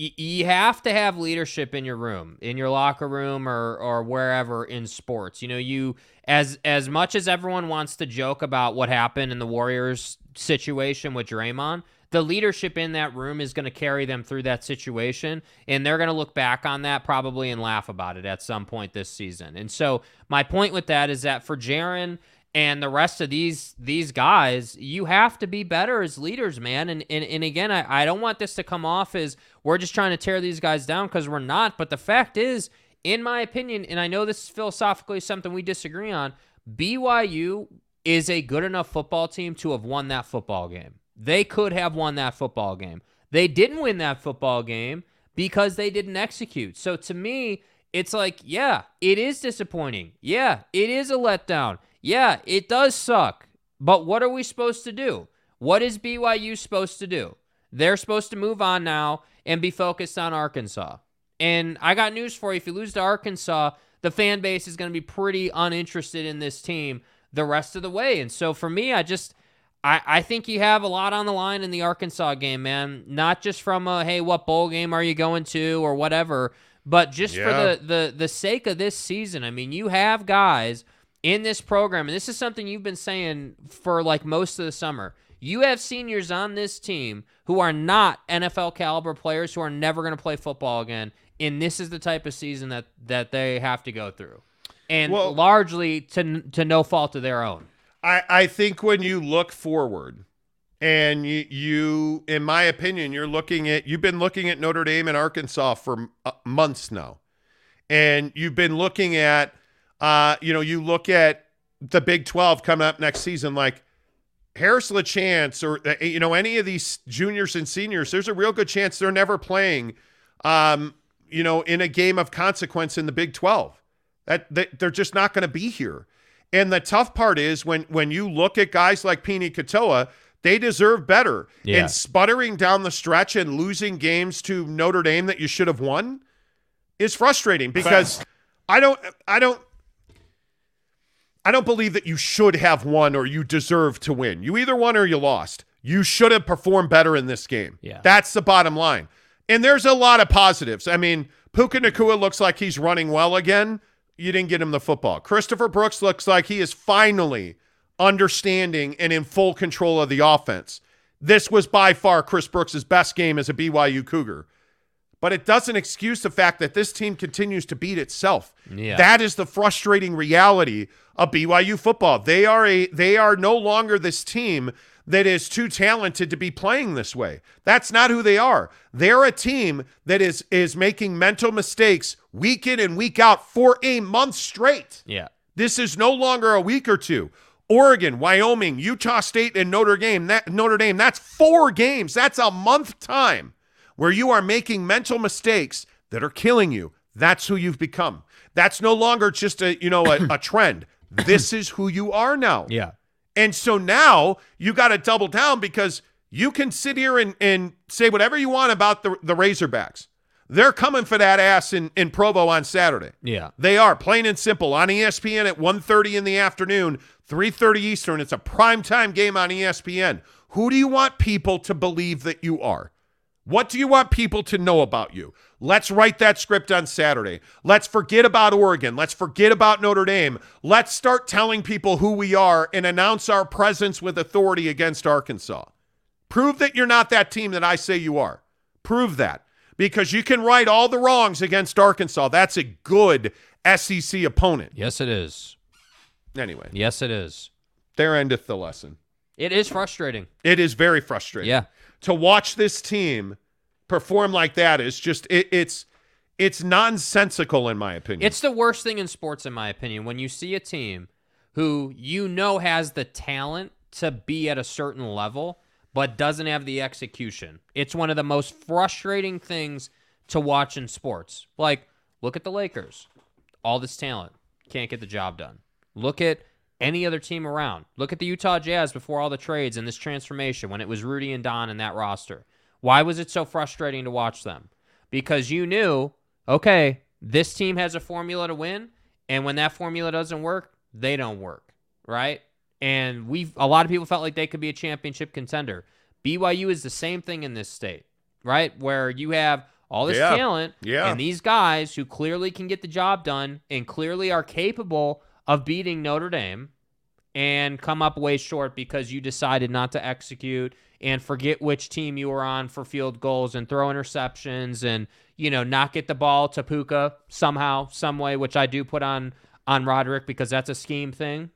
y- you have to have leadership in your room, in your locker room or or wherever in sports. You know, you as as much as everyone wants to joke about what happened in the Warriors situation with Draymond, the leadership in that room is going to carry them through that situation and they're going to look back on that probably and laugh about it at some point this season. And so my point with that is that for Jaren and the rest of these these guys, you have to be better as leaders, man. And and, and again, I, I don't want this to come off as we're just trying to tear these guys down because we're not. But the fact is, in my opinion, and I know this is philosophically something we disagree on, BYU is a good enough football team to have won that football game. They could have won that football game. They didn't win that football game because they didn't execute. So to me, it's like, yeah, it is disappointing. Yeah, it is a letdown. Yeah, it does suck. But what are we supposed to do? What is BYU supposed to do? They're supposed to move on now and be focused on Arkansas. And I got news for you. If you lose to Arkansas, the fan base is going to be pretty uninterested in this team the rest of the way. And so for me, I just I, I think you have a lot on the line in the Arkansas game, man. Not just from a hey, what bowl game are you going to or whatever, but just for the, the the sake of this season. I mean, you have guys in this program, and this is something you've been saying for like most of the summer. You have seniors on this team who are not NFL caliber players who are never going to play football again, and this is the type of season that that they have to go through, and Well- largely to to no fault of their own. I, I think when you look forward And you, you, in my opinion, you're looking at, you've been looking at Notre Dame and Arkansas for uh, months now. And you've been looking at, uh, you know, you look at the Big 12 coming up next season, like Harris LaChance or, uh, you know, any of these juniors and seniors, there's a real good chance they're never playing, um, you know, in a game of consequence in the Big 12. That, that they're just not going to be here. And the tough part is when when you look at guys like Pini Katoa, they deserve better. Yeah. And sputtering down the stretch and losing games to Notre Dame that you should have won is frustrating because I don't I don't I don't believe that you should have won or you deserve to win. You either won or you lost. You should have performed better in this game. Yeah. That's the bottom line. And there's a lot of positives. I mean, Puka Nacua looks like he's running well again. You didn't get him the football. Christopher Brooks looks like he is finally understanding and in full control of the offense. This was by far Chris Brooks' best game as a BYU Cougar. But it doesn't excuse the fact that this team continues to beat itself. Yeah. That is the frustrating reality of BYU football. They are a they are no longer this team that is too talented to be playing this way. That's not who they are. They're a team that is is making mental mistakes week in and week out for a month straight. Yeah. This is no longer a week or two. Oregon, Wyoming, Utah State, and Notre Dame. That Notre Dame. That's four games. That's a month time where you are making mental mistakes that are killing you. That's who you've become. That's no longer just a you know a, a [coughs] trend. This is who you are now. Yeah. And so now you got to double down because you can sit here and, and say whatever you want about the, the Razorbacks. They're coming for that ass in, in Provo on Saturday. Yeah. They are, plain and simple, on ESPN at 1.30 in the afternoon, 3.30 Eastern. It's a primetime game on ESPN. Who do you want people to believe that you are? What do you want people to know about you? Let's write that script on Saturday. Let's forget about Oregon. Let's forget about Notre Dame. Let's start telling people who we are and announce our presence with authority against Arkansas. Prove that you're not that team that I say you are. Prove that because you can right all the wrongs against Arkansas. That's a good SEC opponent. Yes, it is. Anyway, Yes, it is. there endeth the lesson. It is frustrating. It is very frustrating. Yeah. To watch this team perform like that is just it, it's it's nonsensical in my opinion. It's the worst thing in sports, in my opinion, when you see a team who you know has the talent to be at a certain level, but doesn't have the execution. It's one of the most frustrating things to watch in sports. Like, look at the Lakers. All this talent, can't get the job done. Look at any other team around. Look at the Utah Jazz before all the trades and this transformation when it was Rudy and Don in that roster. Why was it so frustrating to watch them? Because you knew, okay, this team has a formula to win, and when that formula doesn't work, they don't work, right? And we a lot of people felt like they could be a championship contender. BYU is the same thing in this state, right? Where you have all this Yeah. talent Yeah. and these guys who clearly can get the job done and clearly are capable of beating Notre Dame and come up way short because you decided not to execute and forget which team you were on for field goals and throw interceptions and you know not get the ball to Puka somehow some way which I do put on on Roderick because that's a scheme thing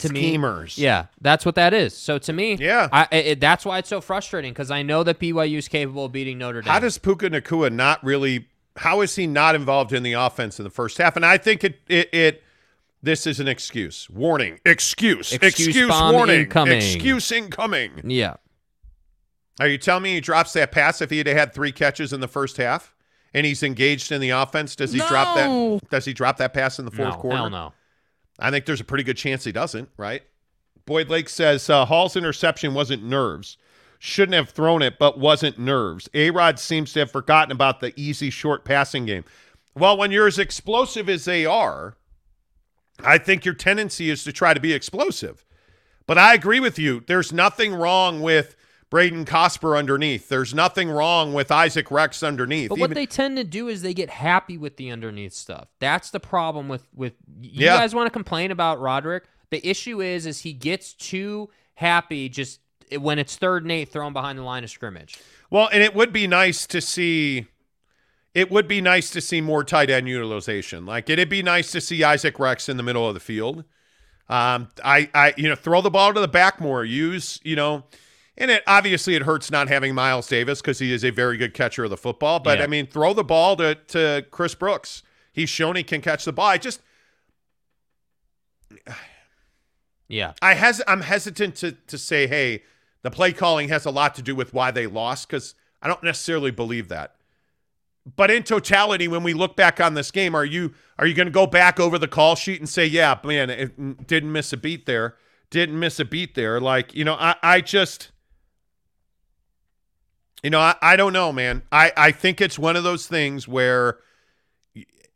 to me. Schemers. Yeah, that's what that is. So to me, Yeah. I, it, that's why it's so frustrating because I know that BYU is capable of beating Notre Dame. How does Puka Nacua not really? How is he not involved in the offense in the first half? And I think it it, it this is an excuse. Warning. Excuse. Excuse bomb warning. incoming. Excuse incoming. yeah, Are you telling me he drops that pass if he had had three catches in the first half and he's engaged in the offense? Does he drop that? Does he drop that pass in the fourth no, quarter? hell no. I think there's a pretty good chance he doesn't, right? Boyd Lake says uh, Hall's interception wasn't nerves. Shouldn't have thrown it, but wasn't nerves. A Rod seems to have forgotten about the easy short passing game. Well, when you're as explosive as they are, I think your tendency is to try to be explosive. But I agree with you. There's nothing wrong with Braden Cosper underneath. There's nothing wrong with Isaac Rex underneath. But what Even- they tend to do is they get happy with the underneath stuff. That's the problem with with you Yeah. guys want to complain about Roderick. The issue is is he gets too happy just when it's third and eight thrown behind the line of scrimmage. Well, and it would be nice to see. It would be nice to see more tight end utilization. Like it'd be nice to see Isaac Rex in the middle of the field. Um, I, I, you know, throw the ball to the back more. Use, you know, And it obviously it hurts not having Miles Davis because he is a very good catcher of the football. But Yeah. I mean, throw the ball to to Chris Brooks. He's shown he can catch the ball. I just Yeah. I has I'm hesitant to to say, hey, the play calling has a lot to do with why they lost because I don't necessarily believe that. But in totality, when we look back on this game, are you are you going to go back over the call sheet and say, yeah, man, it didn't miss a beat there, didn't miss a beat there? Like, you know, I I just, you know, I, I don't know, man. I I think it's one of those things where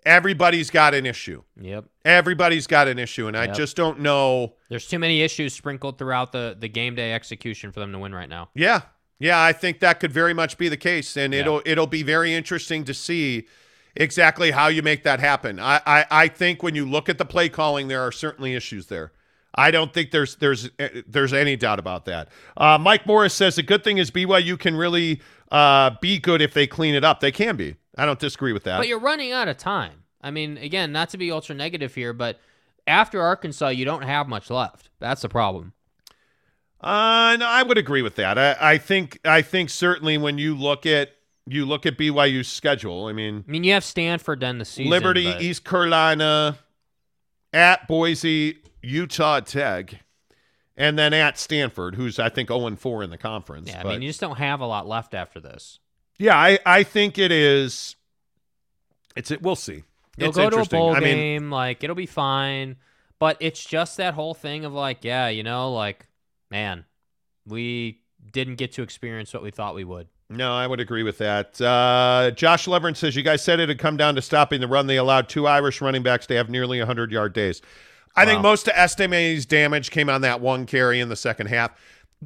everybody's got an issue. Yep. Everybody's got an issue, and I just don't know. There's too many issues sprinkled throughout the the game day execution for them to win right now. Yeah. Yeah, I think that could very much be the case. And Yeah. it'll it'll be very interesting to see exactly how you make that happen. I, I, I think when you look at the play calling, there are certainly issues there. I don't think there's there's eh, there's any doubt about that. Uh, Mike Morris says the good thing is BYU can really uh, be good if they clean it up. They can be. I don't disagree with that. But you're running out of time. I mean, again, not to be ultra negative here, but after Arkansas, you don't have much left. That's the problem. Uh, no, I would agree with that. I, I think I think certainly when you look at you look at BYU's schedule. I mean, I mean, you have Stanford then the season. Liberty, but- East Carolina, at Boise, Utah Tech, and then at Stanford, who's I think 0 4 in the conference. Yeah, I mean, you just don't have a lot left after this. yeah, I, I think it is. It's it. We'll see. You'll it's go to a interesting. bowl I mean, game, like it'll be fine. But it's just that whole thing of like, yeah, you know, like, man, we didn't get to experience what we thought we would. No, I would agree with that. Uh, Josh Levering says, You guys said it had come down to stopping the run. They allowed two Irish running backs to have nearly 100 yard days. I think most of Estime's damage came on that one carry in the second half.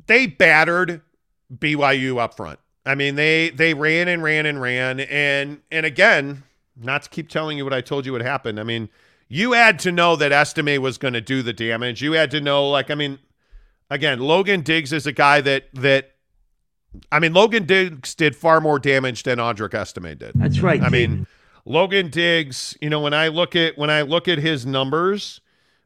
They battered BYU up front. I mean, they they ran and ran and ran. And and again, not to keep telling you what I told you would happen. I mean, you had to know that Estime was going to do the damage. You had to know, like, I mean, again, Logan Diggs is a guy that that I mean, Logan Diggs did far more damage than Audric Estime did. That's right. I Tig. mean, Logan Diggs, you know, when I look at when I look at his numbers,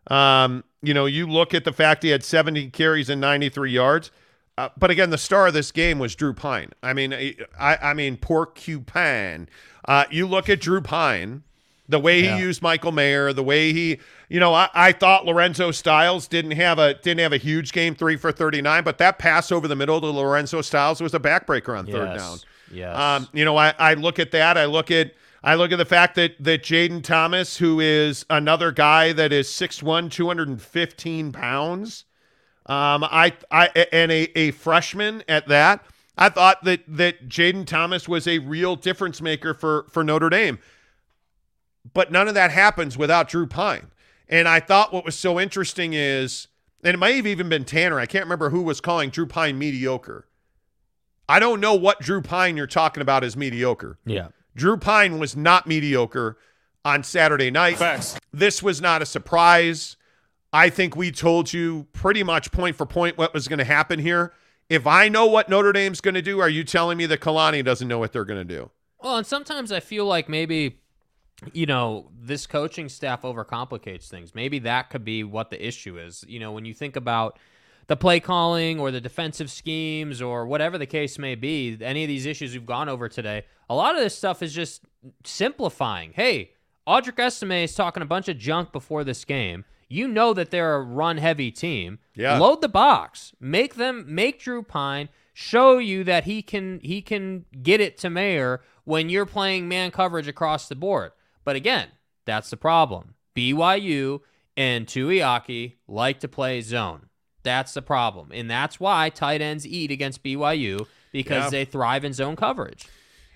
um, you know, you look at the fact he had 70 carries and 93 yards. Uh, but again, the star of this game was Drew Pyne. I mean, I I mean, poor Q Pyne. Uh, you look at Drew Pyne, the way he used Michael Mayer, the way he, you know, I, I thought Lorenzo Styles didn't have a didn't have a huge game, three for 39, but that pass over the middle to Lorenzo Styles was a backbreaker on third yes. down. Yes. Um, you know, I, I look at that. I look at I look at the fact that that Jayden Thomas, who is another guy that is 6'1", 215 pounds, um, I I and a, a freshman at that. I thought that that Jayden Thomas was a real difference maker for for Notre Dame. But none of that happens without Drew Pyne. And I thought what was so interesting is, and it might have even been Tanner. I can't remember who was calling Drew Pyne mediocre. I don't know what Drew Pyne you're talking about is mediocre. yeah. Drew Pyne was not mediocre on Saturday night. Facts. This was not a surprise. I think we told you pretty much point for point what was going to happen here. If I know what Notre Dame's going to do, are you telling me that Kalani doesn't know what they're going to do? Well, and sometimes I feel like maybe, you know, this coaching staff overcomplicates things. Maybe that could be what the issue is. You know, when you think about the play calling or the defensive schemes or whatever the case may be, any of these issues we've gone over today, a lot of this stuff is just simplifying. Hey, Audric Estime is talking a bunch of junk before this game. You know that they're a run heavy team. Yeah. Load the box. Make them make Drew Pyne show you that he can he can get it to Mayer when you're playing man coverage across the board. But again, that's the problem. BYU and Tuiaki like to play zone. That's the problem. And that's why tight ends eat against BYU because Yeah. they thrive in zone coverage.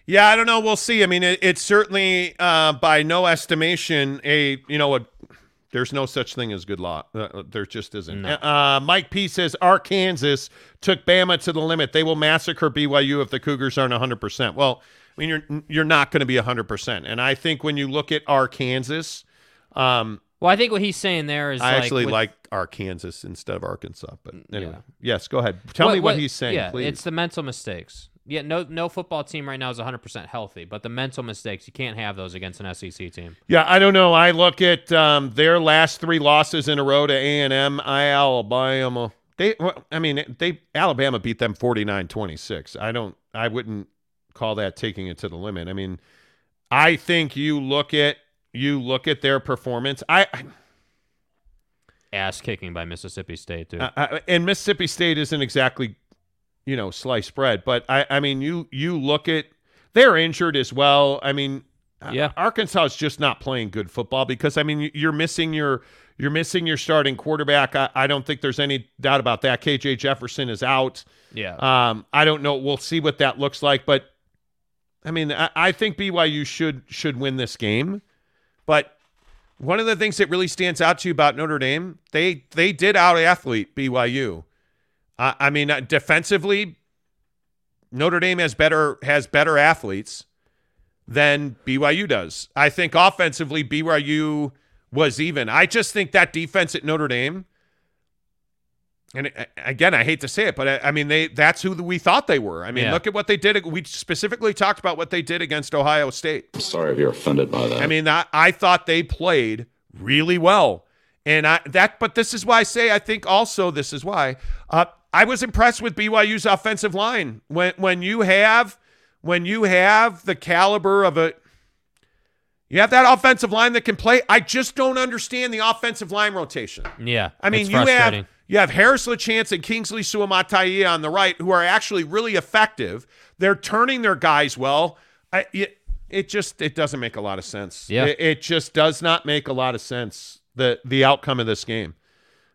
Yeah, I don't know. We'll see. I mean, it, it's certainly uh, by no estimation a you know a. There's no such thing as good law. Uh, there just isn't. No. Uh, Mike P says Arkansas took Bama to the limit. They will massacre BYU if the Cougars aren't 100. percent Well, I mean, you're you're not going to be 100. percent And I think when you look at Arkansas, um, Well, I think what he's saying there is I like actually with- like Arkansas instead of Arkansas. But anyway, Yeah. yes, go ahead. Tell me what, he's saying, yeah, please. It's the mental mistakes. Yeah, no no football team right now is 100% healthy, but the mental mistakes, you can't have those against an SEC team. Yeah, I don't know. I look at um, their last three losses in a row to A and M, Alabama. They, well, I mean, they Alabama beat them 49-26. I don't, I wouldn't call that taking it to the limit. I mean, I think you look at you look at their performance. I, I Ass kicking by Mississippi State, dude. Uh, uh, and Mississippi State isn't exactly, you know, sliced bread. But I, I mean, you you look at they're injured as well. I mean, uh, Yeah. Arkansas is just not playing good football because I mean you're missing your you're missing your starting quarterback. I, I don't think there's any doubt about that. KJ Jefferson is out. yeah. Um, I don't know. We'll see what that looks like, but I mean, I, I think BYU should should win this game. But one of the things that really stands out to you about Notre Dame, they they did out athlete BYU. Uh, I mean, uh, defensively, Notre Dame has better has better athletes than BYU does. I think offensively, BYU was even. I just think that defense at Notre Dame and uh, again, I hate to say it, but I, I mean, they that's who we thought they were. I mean, Yeah. look at what they did. We specifically talked about what they did against Ohio State. I'm sorry if you're offended by that. I mean, I, I thought they played really well, and I that. But this is why I say I think also this is why uh, I was impressed with BYU's offensive line when when you have when you have the caliber of a you have that offensive line that can play. I just don't understand the offensive line rotation. yeah. I mean, it's you have frustrating. You have Harris LaChance and Kingsley Suamataia on the right, who are actually really effective. They're turning their guys well. I, it, it just it doesn't make a lot of sense. Yeah. it, it just does not make a lot of sense. The the outcome of this game,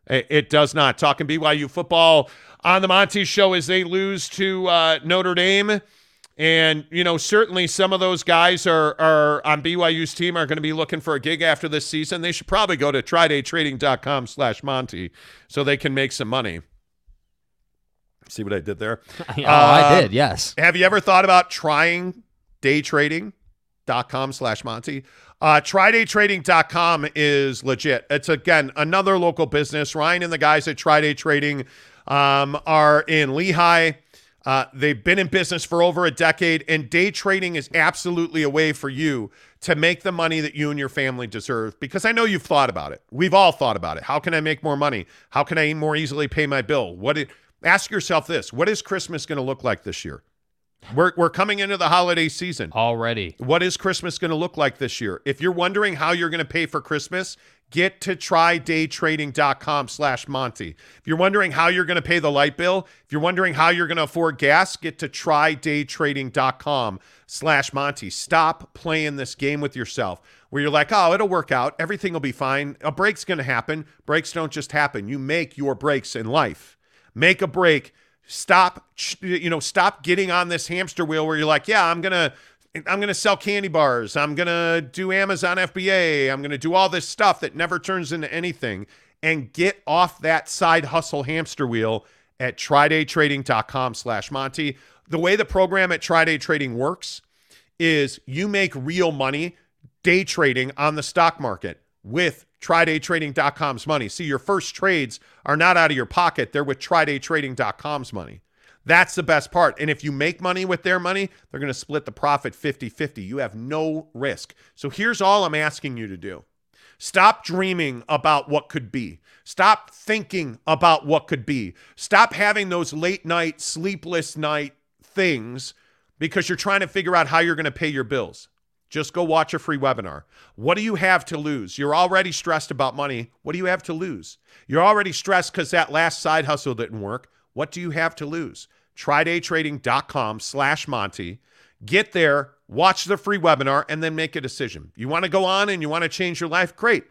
it, it does not. Talking BYU football on the Monty Show as they lose to uh, Notre Dame. And, you know, certainly some of those guys are, are on BYU's team are going to be looking for a gig after this season. They should probably go to trydaytrading.com slash Monty so they can make some money. See what I did there? [laughs] oh, I Uh, did. Yes. Have you ever thought about trying daytrading.com slash Monty? Uh, TryDayTrading.com is legit. It's, again, another local business. Ryan and the guys at TryDay Trading um, are in Lehi. Uh, they've been in business for over a decade, and day trading is absolutely a way for you to make the money that you and your family deserve. Because I know you've thought about it. We've all thought about it. How can I make more money? How can I more easily pay my bill? What? It, ask yourself this: What is Christmas going to look like this year? We're we're coming into the holiday season. Already. What is Christmas going to look like this year? If you're wondering how you're going to pay for Christmas, get to trydaytrading.com slash Monty. If you're wondering how you're going to pay the light bill, if you're wondering how you're going to afford gas, get to trydaytrading.com slash Monty. Stop playing this game with yourself where you're like, oh, it'll work out. Everything will be fine. A break's going to happen. Breaks don't just happen. You make your breaks in life. Make a break stop you know stop getting on this hamster wheel where you're like yeah i'm gonna i'm gonna sell candy bars. I'm gonna do amazon fba i'm gonna do all this stuff that never turns into anything. And get off that side hustle hamster wheel at trydaytrading.com slash monty. The way the program at tryday trading works is you make real money day trading on the stock market with trydaytrading.com's money. See, your first trades are not out of your pocket, they're with trydaytrading.com's money. That's the best part. And if you make money with their money, they're going to split the profit 50 50. You have no risk. So here's all I'm asking you to do stop dreaming about what could be. Stop thinking about what could be. Stop having those late night, sleepless night things because you're trying to figure out how you're going to pay your bills. Just go watch a free webinar. What do you have to lose? You're already stressed about money. What do you have to lose? You're already stressed because that last side hustle didn't work. What do you have to lose? TryDayTrading.com slash Monty. Get there, watch the free webinar, and then make a decision. You want to go on and you want to change your life? Great.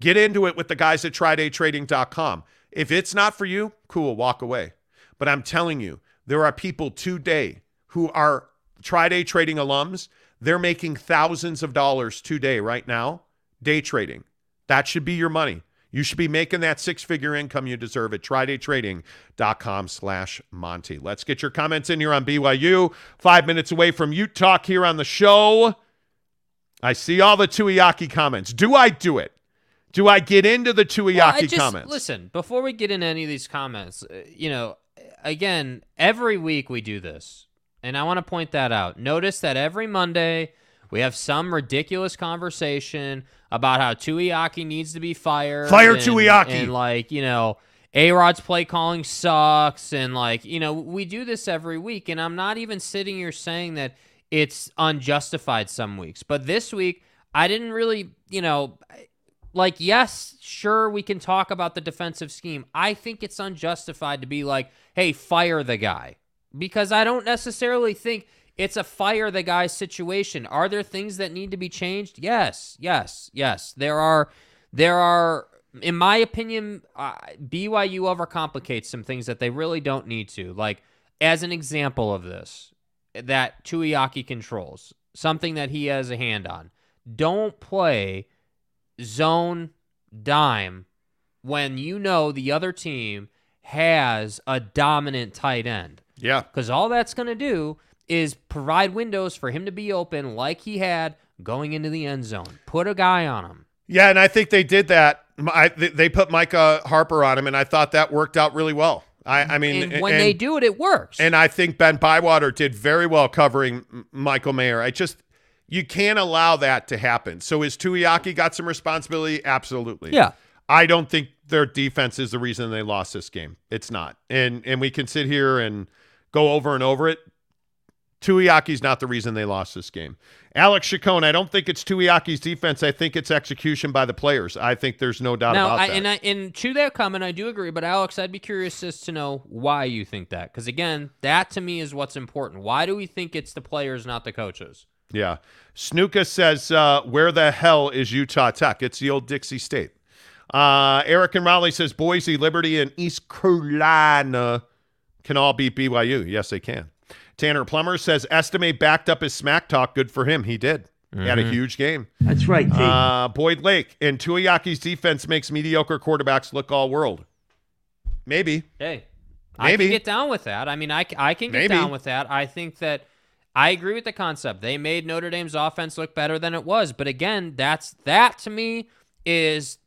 Get into it with the guys at TryDayTrading.com. If it's not for you, cool, walk away. But I'm telling you, there are people today who are TryDay Trading alums. They're making thousands of dollars today, right now, day trading. That should be your money. You should be making that six-figure income you deserve at trydaytrading.com slash Monty. Let's get your comments in here on BYU. Five minutes away from you talk here on the show. I see all the Tuiaki comments. Do I do it? Do I get into the Tuiaki Well, just- comments? Listen, before we get into any of these comments, uh, you know, again, every week we do this, and I want to point that out. Notice that every Monday we have some ridiculous conversation about how Tuiaki needs to be fired. Fire and, Tuiaki. and like you know. A Rod's play calling sucks, and like you know, we do this every week, and I'm not even sitting here saying that it's unjustified some weeks, but this week I didn't really, you know, like yes, sure we can talk about the defensive scheme. I think it's unjustified to be like, hey, fire the guy because I don't necessarily think it's a fire the guy situation. Are there things that need to be changed? Yes, yes, yes. There are. There are in my opinion, uh, BYU overcomplicates some things that they really don't need to. Like, as an example of this, that Tuiaki controls, something that he has a hand on. Don't play zone dime when you know the other team has a dominant tight end. Yeah. Because all that's going to do is provide windows for him to be open like he had going into the end zone. Put a guy on him. Yeah, and I think they did that. I, they put Micah Harper on him, and I thought that worked out really well. I, I mean, and when and, they do it, it works. And I think Ben Bywater did very well covering Michael Mayer. I just you can't allow that to happen. So is Tuiaki got some responsibility? Absolutely. Yeah. I don't think their defense is the reason they lost this game. It's not. And and we can sit here and go over and over it. Tuiaki's not the reason they lost this game. Alex Chacon, I don't think it's Tuiaki's defense. I think it's execution by the players. I think there's no doubt now, about I, that. And, I, and to that comment, I do agree. But Alex, I'd be curious as to know why you think that. Because again, that to me is what's important. Why do we think it's the players, not the coaches? Yeah. Snuka says, uh, where the hell is Utah Tech? It's the old Dixie State. Uh, Eric and Raleigh says Boise, Liberty, and East Carolina can all beat BYU. Yes, they can. Tanner Plummer says Estime backed up his smack talk. Good for him. He did. Mm-hmm. He had a Mm-hmm. huge game. That's right, T. Uh, Boyd Lake and Tuiaki's defense makes mediocre quarterbacks look all world. Maybe. Hey, I can get down with that. I mean, I, I can get Maybe. down with that. I think that I agree with the concept. They made Notre Dame's offense look better than it was. But again, that's that to me is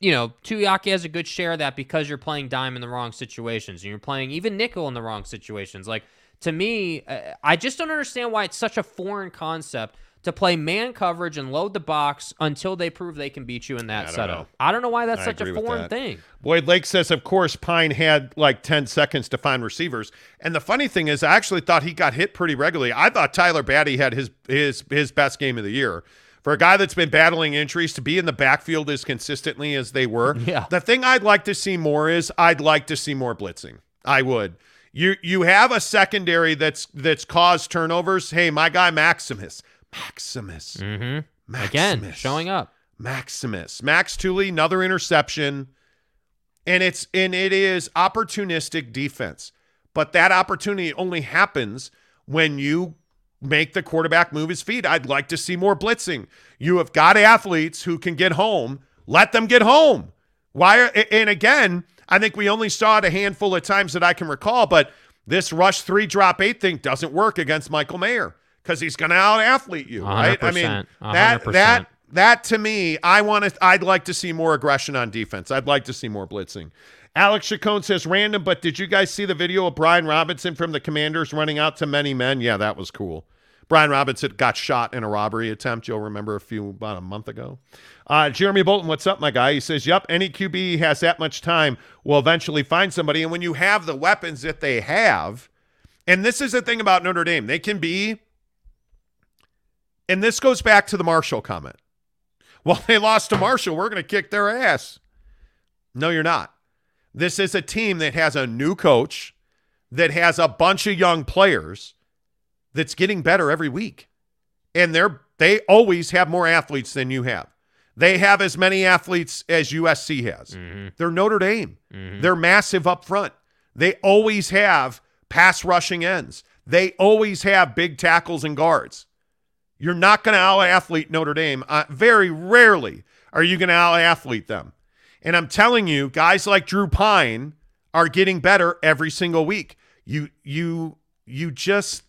you know, Tuiaki has a good share of that because you're playing dime in the wrong situations and you're playing even nickel in the wrong situations. Like to me, uh, I just don't understand why it's such a foreign concept to play man coverage and load the box until they prove they can beat you in that I setup. know. I don't know why that's I such a foreign thing. Boyd Lake says, of course, Pyne had like 10 seconds to find receivers. And the funny thing is, I actually thought he got hit pretty regularly. I thought Tyler Batty had his his his best game of the year. For a guy that's been battling injuries to be in the backfield as consistently as they were. [laughs] Yeah. The thing I'd like to see more is I'd like to see more blitzing. I would. You you have a secondary that's that's caused turnovers. Hey, my guy Maximus. Maximus. Mm-hmm. Maximus. Again, showing up. Maximus. Max Tooley, another interception. And it's and it is opportunistic defense. But that opportunity only happens when you make the quarterback move his feet. I'd like to see more blitzing. You have got athletes who can get home. Let them get home. Why are, and again, I think we only saw it a handful of times that I can recall, but this rush three drop eight thing doesn't work against Michael Mayer because he's going to out athlete you, right? I mean, 100%, that 100%. that that to me, I want to. I'd like to see more aggression on defense. I'd like to see more blitzing. Alex Chacon says random, but did you guys see the video of Brian Robinson from the Commanders running out to many men? Yeah, that was cool. Brian Robinson got shot in a robbery attempt. You'll remember a few about a month ago. Uh, Jeremy Bolton, what's up, my guy? He says, "Yep, any QB has that much time will eventually find somebody, and when you have the weapons that they have, and this is the thing about Notre Dame, they can be." And this goes back to the Marshall comment. [laughs] Well, they lost to Marshall. We're going to kick their ass. No, you're not. This is a team that has a new coach, that has a bunch of young players, that's getting better every week. And they're they always have more athletes than you have. They have as many athletes as USC has. They're Notre Dame. They're massive up front. They always have pass rushing ends. They always have big tackles and guards. You're not going to out athlete Notre Dame. Uh, very rarely are you going to out athlete them. And I'm telling you, guys like Drew Pyne are getting better every single week. You you you just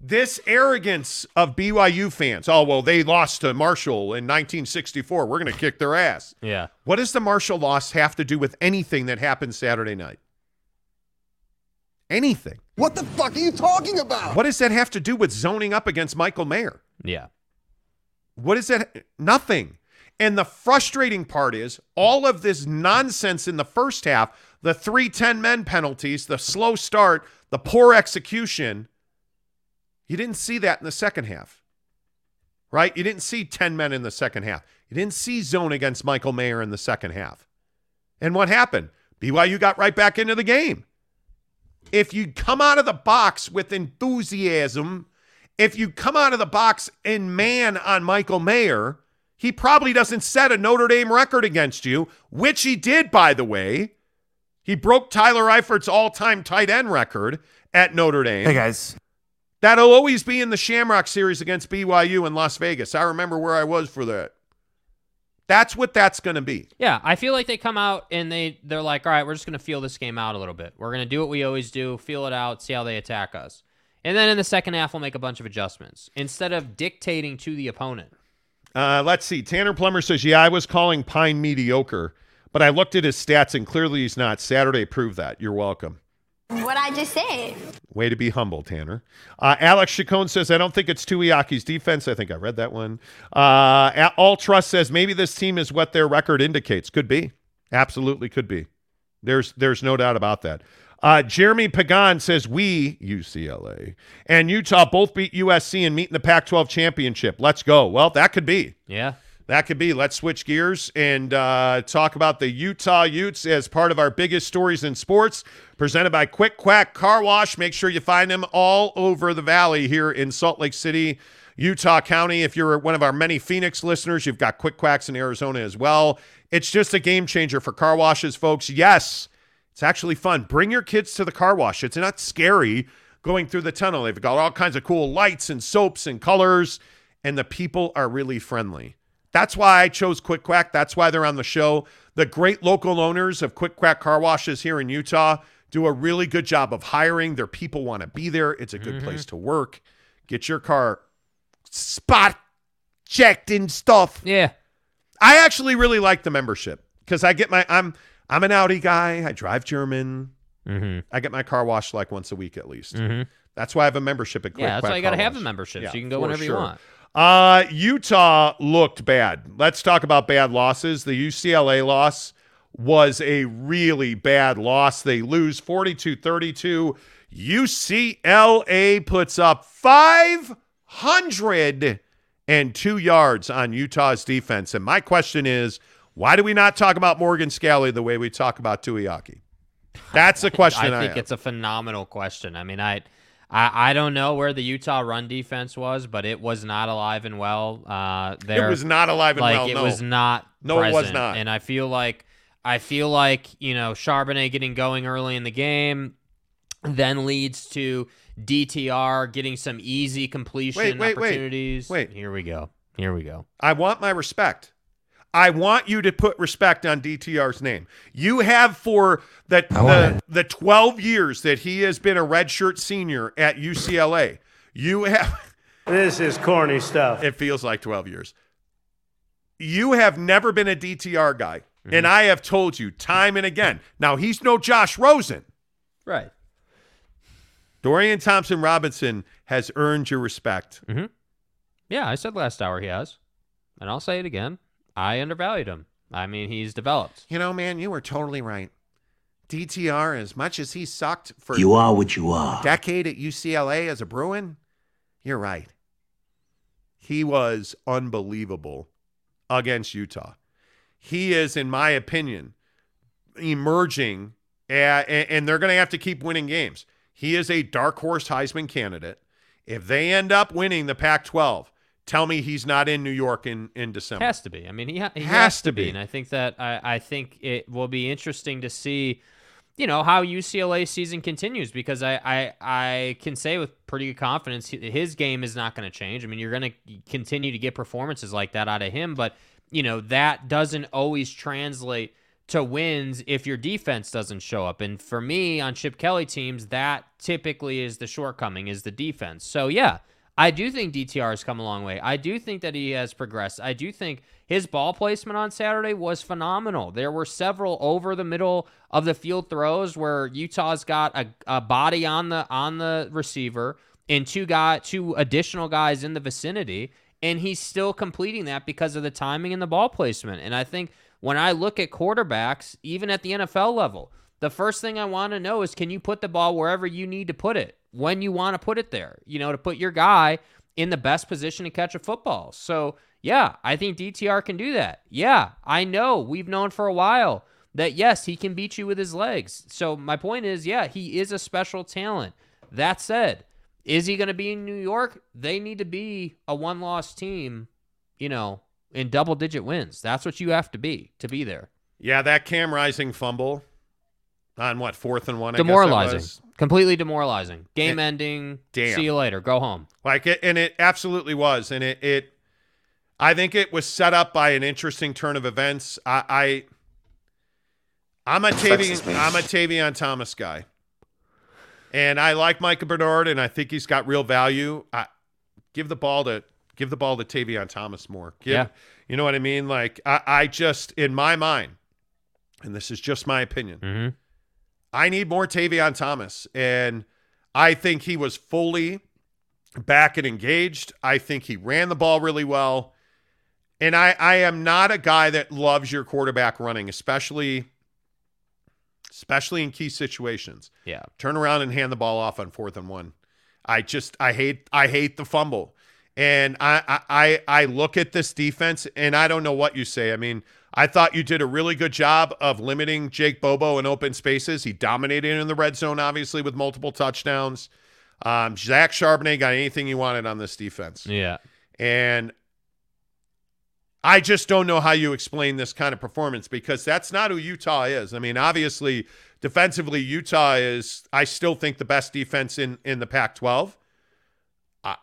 this arrogance of BYU fans. Oh well, they lost to Marshall in 1964. We're going to kick their ass. Yeah. What does the Marshall loss have to do with anything that happened Saturday night? Anything. What the fuck are you talking about? What does that have to do with zoning up against Michael Mayer? Yeah. What is that? Nothing. And the frustrating part is all of this nonsense in the first half, the 310 men penalties, the slow start, the poor execution. You didn't see that in the second half, right? You didn't see 10 men in the second half. You didn't see zone against Michael Mayer in the second half. And what happened? BYU got right back into the game. If you come out of the box with enthusiasm, if you come out of the box in man on Michael Mayer, he probably doesn't set a Notre Dame record against you, which he did, by the way. He broke Tyler Eifert's all time tight end record at Notre Dame. Hey, guys. That'll always be in the Shamrock Series against BYU in Las Vegas. I remember where I was for that. That's what that's going to be. Yeah, I feel like they come out and they they're like, all right, we're just going to feel this game out a little bit. We're going to do what we always do, feel it out, see how they attack us, and then in the second half we'll make a bunch of adjustments instead of dictating to the opponent. Uh, let's see. Tanner Plummer says, "Yeah, I was calling Pyne mediocre, but I looked at his stats and clearly he's not. Saturday proved that. You're welcome." What I just said. Way to be humble, Tanner. Uh, Alex Chacon says, I don't think it's Tuiaki's defense. I think I read that one. Uh, All Trust says, maybe this team is what their record indicates. Could be. Absolutely could be. There's there's no doubt about that. Uh, Jeremy Pagan says, we, UCLA, and Utah both beat USC and meet in the Pac 12 championship. Let's go. Well, that could be. Yeah. That could be. Let's switch gears and uh, talk about the Utah Utes as part of our biggest stories in sports, presented by Quick Quack Car Wash. Make sure you find them all over the valley here in Salt Lake City, Utah County. If you're one of our many Phoenix listeners, you've got Quick Quacks in Arizona as well. It's just a game changer for car washes, folks. Yes, it's actually fun. Bring your kids to the car wash. It's not scary going through the tunnel. They've got all kinds of cool lights and soaps and colors, and the people are really friendly. That's why I chose Quick Quack. That's why they're on the show. The great local owners of Quick Quack car washes here in Utah do a really good job of hiring. Their people want to be there. It's a good Mhm. place to work. Get your car spot checked and stuff. Yeah. I actually really like the membership because I get my I'm I'm an Audi guy. I drive German. Mm-hmm. I get my car washed like once a week at least. Mhm. That's why I have a membership at Quick Yeah, that's Quack why you got to have a membership Yeah, so you can go whenever you want. Uh, Utah looked bad. Let's talk about bad losses. The UCLA loss was a really bad loss. They lose 42 32. UCLA puts up 502 yards on Utah's defense. And my question is why do we not talk about Morgan Scalley the way we talk about Tuiaki? That's the [laughs] question I, I think have. it's a phenomenal question. I mean, I, I, I don't know where the Utah run defense was, but it was not alive and well. Uh, there, it was not alive and like, well, It no. was not. No, it was present. not. And I feel like, I feel like you know Charbonnet getting going early in the game, then leads to DTR getting some easy completion Wait, wait, wait. opportunities. Wait. here we go. Here we go. I want my respect. I want you to put respect on DTR's name. You have for the the, the 12 years that he has been a redshirt senior at UCLA. You have [laughs] This is corny stuff. it feels like 12 years. You have never been a DTR guy. Mm-hmm. And I have told you time and again. Now he's no Josh Rosen. Right. Dorian Thompson Robinson has earned your respect. Yeah, I said last hour he has, and I'll say it again. I undervalued him. I mean, he's developed. You know, man, you were totally right. DTR, as much as he sucked for You are what you are. decade at UCLA as a Bruin, you're right. He was unbelievable against Utah. He is, in my opinion, emerging, uh, and, and they're going to have to keep winning games. He is a dark horse Heisman candidate. If they end up winning the Pac 12, tell me he's not in New York in, in December. Has to be. I mean, he, ha- he Has has, to be. be. And I think that I, I think it will be interesting to see, you know, how UCLA season continues because I, I, I can say with pretty good confidence his game is not going to change. I mean, you're going to continue to get performances like that out of him, but you know that doesn't always translate to wins if your defense doesn't show up. And for me on Chip Kelly teams, that typically is the shortcoming is the defense. So yeah, I do think DTR has come a long way. I do think that he has progressed. I do think his ball placement on Saturday was phenomenal. There were several over the middle of the field throws where Utah's got a, a body on the on the receiver and two guy two additional guys in the vicinity and he's still completing that because of the timing and the ball placement. And I think when I look at quarterbacks, even at the NFL level, the first thing I want to know is can you put the ball wherever you need to put it when you want to put it there, you know, to put your guy in the best position to catch a football. So, yeah, I think DTR can do that. Yeah, I know we've known for a while that yes, he can beat you with his legs. So, my point is, yeah, he is a special talent. That said, is he going to be in New York? They need to be a one loss team, you know, in double digit wins. That's what you have to be to be there. Yeah, that Cam Rising fumble on what, fourth and one? I guess Demoralizing. Was? Completely demoralizing. Game ending. damn. See you later. Go home. Like it, and it absolutely was, and it, it, I think it was set up by an interesting turn of events. I, I I'm a Vexes Tavian. I'm a Tavion Thomas guy, and I like Micah Bernard, and I think he's got real value. I give the ball to give the ball to Tavion Thomas more. Give, Yeah. you know what I mean. Like I, I just in my mind, and this is just my opinion. Mm-hmm. I need more Tavion Thomas. And I think he was fully back and engaged. I think he ran the ball really well. And I, I am not a guy that loves your quarterback running, especially especially in key situations. Yeah. Turn around and hand the ball off on fourth and one. I just I hate I hate the fumble. And I I I I look at this defense and I don't know what you say. I mean, I thought you did a really good job of limiting Jake Bobo in open spaces. He dominated in the red zone, obviously, with multiple touchdowns. Um, Zach Charbonnet got anything he wanted on this defense. Yeah. And I just don't know how you explain this kind of performance because that's not who Utah is. I mean, obviously, defensively, Utah is, I still think, the best defense in, in the Pac 12. Uh,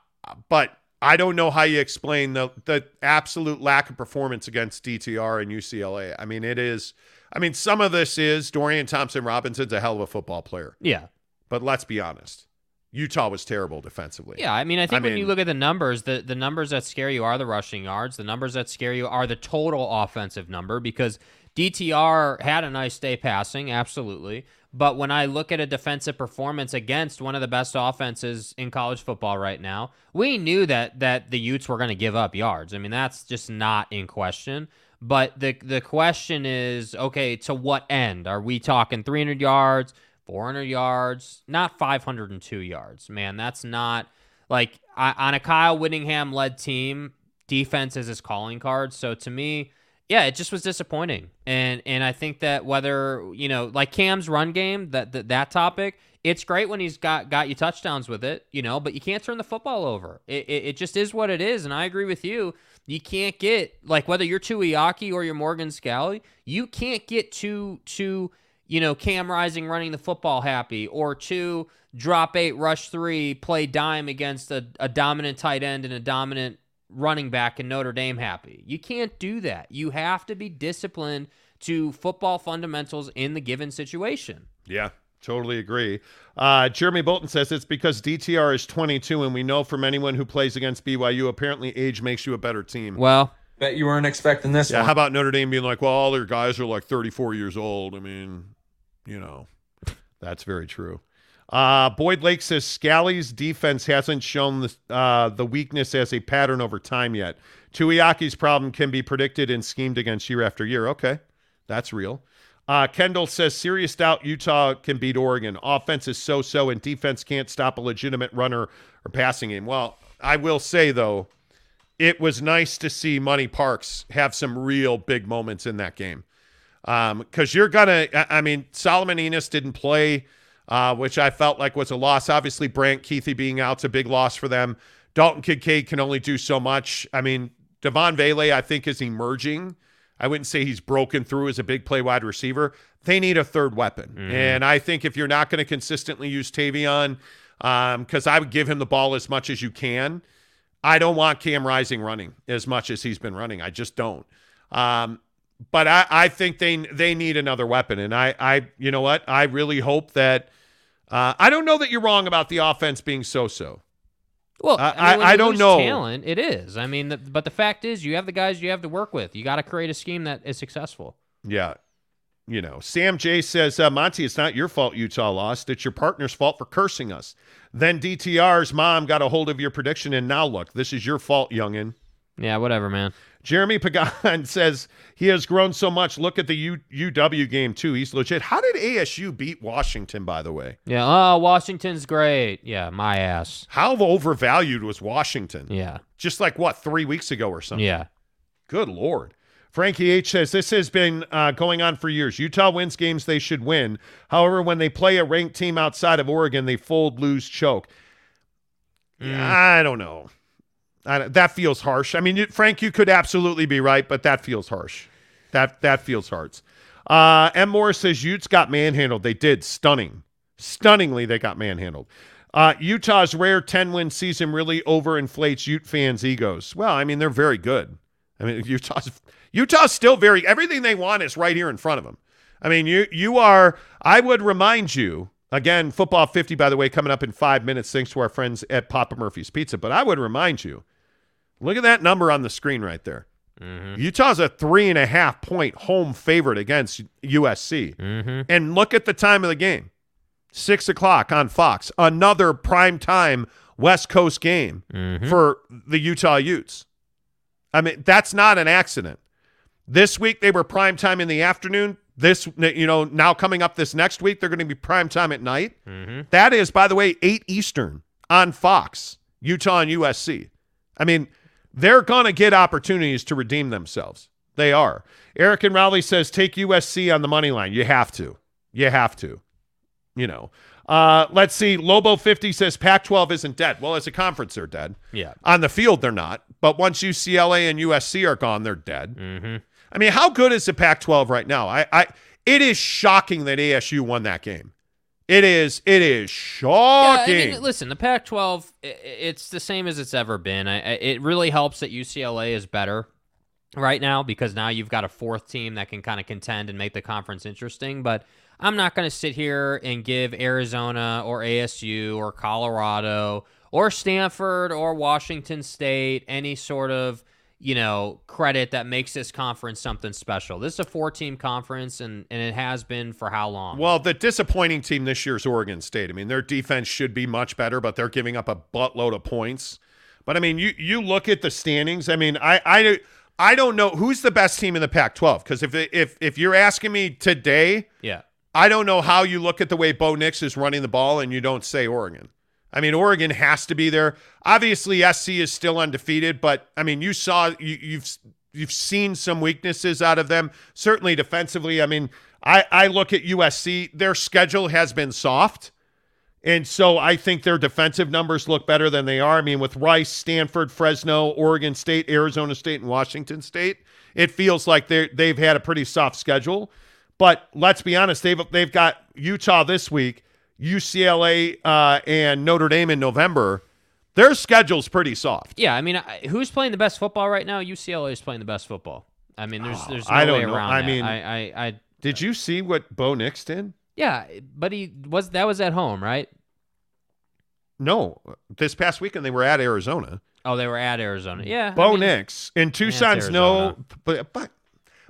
but I don't know how you explain the, the absolute lack of performance against DTR and UCLA. I mean, it is, I mean, some of this is Dorian Thompson Robinson's a hell of a football player. Yeah. But let's be honest. Utah was terrible defensively. Yeah, I mean, I think I when you look at the numbers, the, the numbers that scare you are the rushing yards. The numbers that scare you are the total offensive number because DTR had a nice day passing, absolutely. But when I look at a defensive performance against one of the best offenses in college football right now, we knew that that the Utes were going to give up yards. I mean, that's just not in question. But the the question is, okay, to what end? Are we talking 300 yards, 400 yards, not 502 yards? Man, that's not like on a Kyle Whittingham led team, defense is his calling card. So to me, yeah, it just was disappointing. And and I think that whether, you know, like Cam's run game, that that, that topic, it's great when he's got got you touchdowns with it, you know, but you can't turn the football over. It, it, it just is what it is. And I agree with you. You can't get like whether you're Tuiaki or you're Morgan Scalley, you can't get too too you know, Cam Rising running the football happy, or two, drop eight, rush three, play dime against a, a dominant tight end and a dominant running back in Notre Dame happy. You can't do that. You have to be disciplined to football fundamentals in the given situation. Yeah, totally agree. Uh, Jeremy Bolton says it's because DTR is 22, and we know from anyone who plays against BYU, apparently age makes you a better team. Well, Bet you weren't expecting this yeah, one. how about Notre Dame being like, well, all their guys are like 34 years old? I mean, you know, that's very true. Uh, Boyd Lake says Scalley's defense hasn't shown the, uh, the weakness as a pattern over time yet. Tuiaki's problem can be predicted and schemed against year after year. Okay, that's real. Uh, Kendall says serious doubt Utah can beat Oregon. Offense is so so, and defense can't stop a legitimate runner or passing game. Well, I will say though, it was nice to see Money Parks have some real big moments in that game. Because you're gonna, I mean, Solomon Enos didn't play, uh, which I felt like was a loss. Obviously, Brant Kuithe being out's a big loss for them. Dalton Kincaid can only do so much. I mean, Devaughn Vele, I think, is emerging. I wouldn't say he's broken through as a big play wide receiver. They need a third weapon. And I think if you're not going to consistently use Tavion, because I would give him the ball as much as you can, I don't want Cam Rising running as much as he's been running. I just don't. Um, but I, I think they they need another weapon. And I, I you know what? I really hope that uh, I don't know that you're wrong about the offense being so so. Well, I- I, mean, I don't know. Talent, it is. I mean, the, but the fact is, you have the guys you have to work with. You got to create a scheme that is successful. Yeah. You know, Sam J says, uh, Monty, it's not your fault Utah lost. It's your partner's fault for cursing us. Then DTR's mom got a hold of your prediction, and now look, this is your fault, youngin. Yeah, whatever, man. Jeremy Pagan [laughs] says he has grown so much. Look at the U- UW game too. He's legit. How did ASU beat Washington? By the way, Yeah. Oh, Washington's great. Yeah, my ass. how overvalued was Washington? Yeah. Just like what three weeks ago or something. Yeah. Good lord. Frankie H says this has been uh, going on for years. Utah wins games they should win. However, when they play a ranked team outside of Oregon, they fold, lose, choke. I don't know. That feels harsh. I mean, Frank, you could absolutely be right, but that feels harsh. That that feels harsh. Uh, M. Morris says Utes got manhandled. They did. Stunning. Stunningly, they got manhandled. Uh, Utah's rare 10 win season really overinflates Ute fans' egos. Well, I mean, they're very good. I mean, [laughs] Utah's Utah's still very everything they want is right here in front of them. I mean, you you are. I would remind you again, football 50, by the way, coming up in five minutes, thanks to our friends at Papa Murphy's Pizza. But I would remind you, look at that number on the screen right there. Mm-hmm. Utah's a three and a half point home favorite against USC, mm-hmm. and look at the time of the game, six o'clock on Fox, another prime time West Coast game mm-hmm. for the Utah Utes. I mean, that's not an accident. This week they were prime time in the afternoon. This, you know, now coming up this next week, they're going to be prime time at night. That is, by the way, 8 Eastern on Fox, Utah and USC. I mean, they're going to get opportunities to redeem themselves. They are. Eric and Rowley says take USC on the money line. You have to. You have to. You know. Uh, let's see. Lobo 50 says Pac 12 isn't dead. Well, as a conference, they're dead. Yeah. On the field, they're not. But once UCLA and USC are gone, they're dead. I mean, how good is the Pac 12 right now? I, I, it is shocking that ASU won that game. It is, it is Yeah, I shocking. mean, listen, the Pac-12, i- i- it's the same as it's ever been. It really helps that UCLA is better right now because now you've got a fourth team that can kind of contend and make the conference interesting. But I'm not going to sit here and give Arizona or ASU or Colorado or Stanford or Washington State any sort of you know credit that makes this conference something special. This is a four-team conference, and and it has been for how long? Well, the disappointing team this year is Oregon State. I mean, their defense should be much better, but they're giving up a buttload of points. But I mean, you you look at the standings. I mean, I I I don't know who's the best team in the Pac-12 because if if if you're asking me today, yeah. I don't know how you look at the way Bo Nix is running the ball and you don't say Oregon. I mean, Oregon has to be there. Obviously, SC is still undefeated, but I mean, you saw you, you've you've seen some weaknesses out of them. Certainly defensively. I mean, I I look at USC. Their schedule has been soft. And so I think their defensive numbers look better than they are. I mean, with Rice, Stanford, Fresno, Oregon State, Arizona State, and Washington State, it feels like they they've had a pretty soft schedule. But let's be honest, they've they've got Utah this week, UCLA uh, and Notre Dame in November. Their schedule's pretty soft. Yeah, I mean, who's playing the best football right now? UCLA is playing the best football. I mean, there's there's no Oh, I don't way know. around I that. mean- I, I, I, Did you see what Bo Nix did? yeah, but he was that was at home, right? No, this past weekend they were at Arizona. Oh, they were at Arizona. Yeah, I Bo mean, Nix it's Tucson's no, but but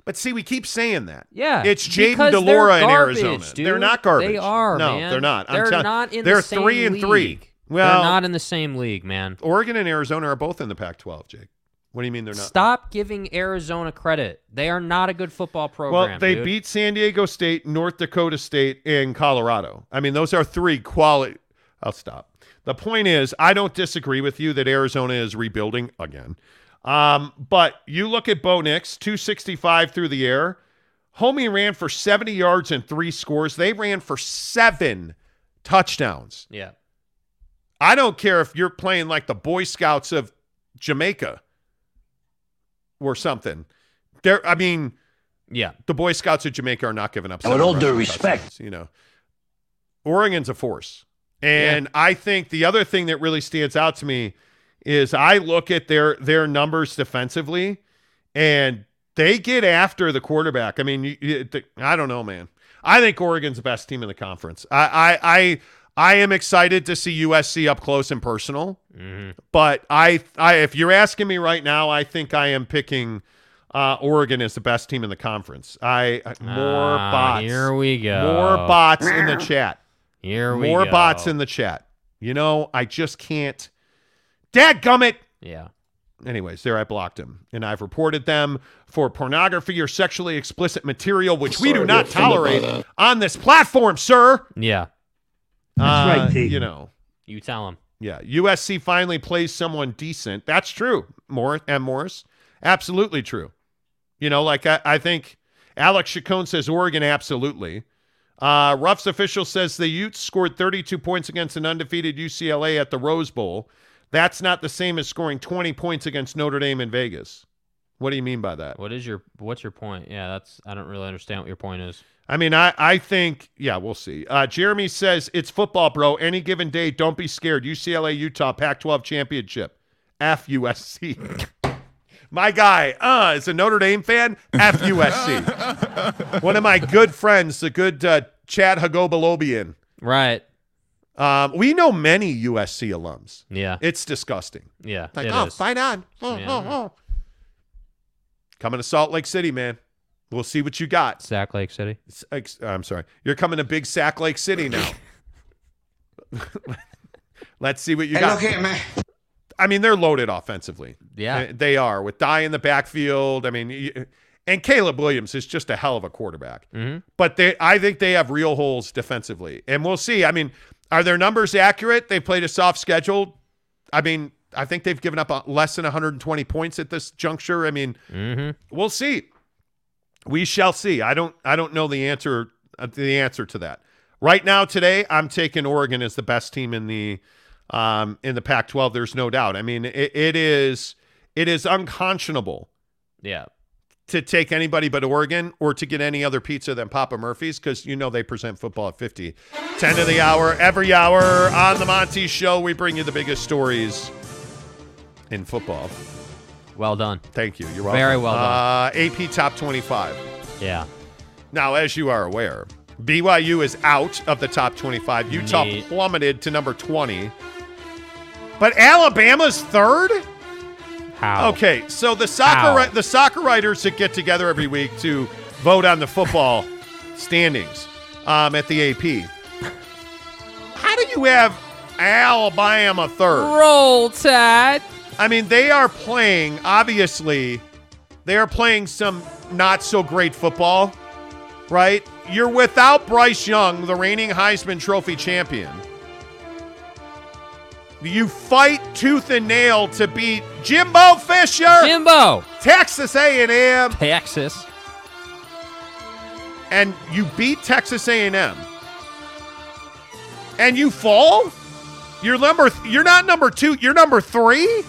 but see, we keep saying that. Yeah, it's Jayden de Laura in Arizona. dude. They're not garbage. They are. No, man. they're not. I'm They're tell- not in They're the same three and three. Well, they're not in the same league, man. Oregon and Arizona are both in the Pac-12. Jake, what do you mean they're not? Stop giving Arizona credit. They are not a good football program. Well, they dude. beat San Diego State, North Dakota State, and Colorado. I mean, those are three quality. I'll stop. The point is, I don't disagree with you that Arizona is rebuilding again. Um, but you look at Bo Nix, 265 through the air. Homie ran for 70 yards and three scores. They ran for seven touchdowns. Yeah. I don't care if you're playing like the Boy Scouts of Jamaica or something. There, I mean, Yeah. the Boy Scouts of Jamaica are not giving up. With all due respect. touchdowns, you know, Oregon's a force, and I think the other thing that really stands out to me is I look at their their numbers defensively, and they get after the quarterback. I mean, you, you, the, I don't know, man. I think Oregon's the best team in the conference. I I I, I am excited to see USC up close and personal. But I, I, if you're asking me right now, I think I am picking uh, Oregon as the best team in the conference. I I- more Ah, bots. Here we go. More bots in the chat. Here we More go. bots in the chat. You know, I just can't. Dadgummit. Yeah. anyways, there I blocked him, and I've reported them for pornography or sexually explicit material, which we do not get offended by tolerate on this platform, sir. Yeah. That's right, Tate. You know, You tell him. yeah. USC finally plays someone decent. That's true. Morris and Morris, absolutely true. You know, like I, I think Alex Chacon says Oregon, absolutely. Uh, Ruff's official says the Utes scored 32 points against an undefeated UCLA at the Rose Bowl. That's not the same as scoring 20 points against Notre Dame in Vegas. What do you mean by that? What is your what's your point? Yeah, that's I don't really understand what your point is. I mean, I, I think, yeah, we'll see. Uh, Jeremy says, it's football, bro. Any given day, don't be scared. UCLA, Utah, Pac 12 championship. F USC. [laughs] my guy, uh, is a Notre Dame fan. F USC. [laughs] One of my good friends, the good uh, Chad Hagobalobian. Right. Um, we know many USC alums. Yeah. It's disgusting. Yeah. Like, it oh, is. fight on. Oh, Yeah. oh, oh. Coming to Salt Lake City, man. We'll see what you got. Sac Lake City. S- I'm sorry. You're coming to Big Sack Lake City now. [laughs] Let's see what you got. man. I mean, they're loaded offensively. Yeah. They are with Dye in the backfield. I mean, and Caleb Williams is just a hell of a quarterback. Mhm. But they, I think they have real holes defensively, and we'll see. I mean, are their numbers accurate? They played a soft schedule. I mean, I think they've given up less than 120 points at this juncture. I mean, Mm-hmm. we'll see. We shall see. I don't. I don't know the answer. Uh, the answer to that right now today. I'm taking Oregon as the best team in the um, in the Pac-12. There's no doubt. I mean, it, it is it is unconscionable Yeah. To take anybody but Oregon or to get any other pizza than Papa Murphy's because you know they present football at 50. 10 of the hour, every hour on the Monty Show. We bring you the biggest stories in football. Well done. Thank you. You're welcome. Very well Uh, AP Top 25. Yeah. Now, as you are aware, BYU is out of the top 25. Utah Neat. plummeted to number 20. But Alabama's third? How? Okay, so the soccer How? ri- the soccer writers that get together every week to vote on the football standings um, at the AP. How do you have Alabama third? Roll Tide. I mean, they are playing, obviously, they are playing some not so great football, right? You're without Bryce Young, the reigning Heisman Trophy champion. You fight tooth and nail to beat Jimbo Fisher, Jimbo. Texas A&M, Texas. and you beat Texas A&M. And you fall? You're number you're not number 2, you're number 3?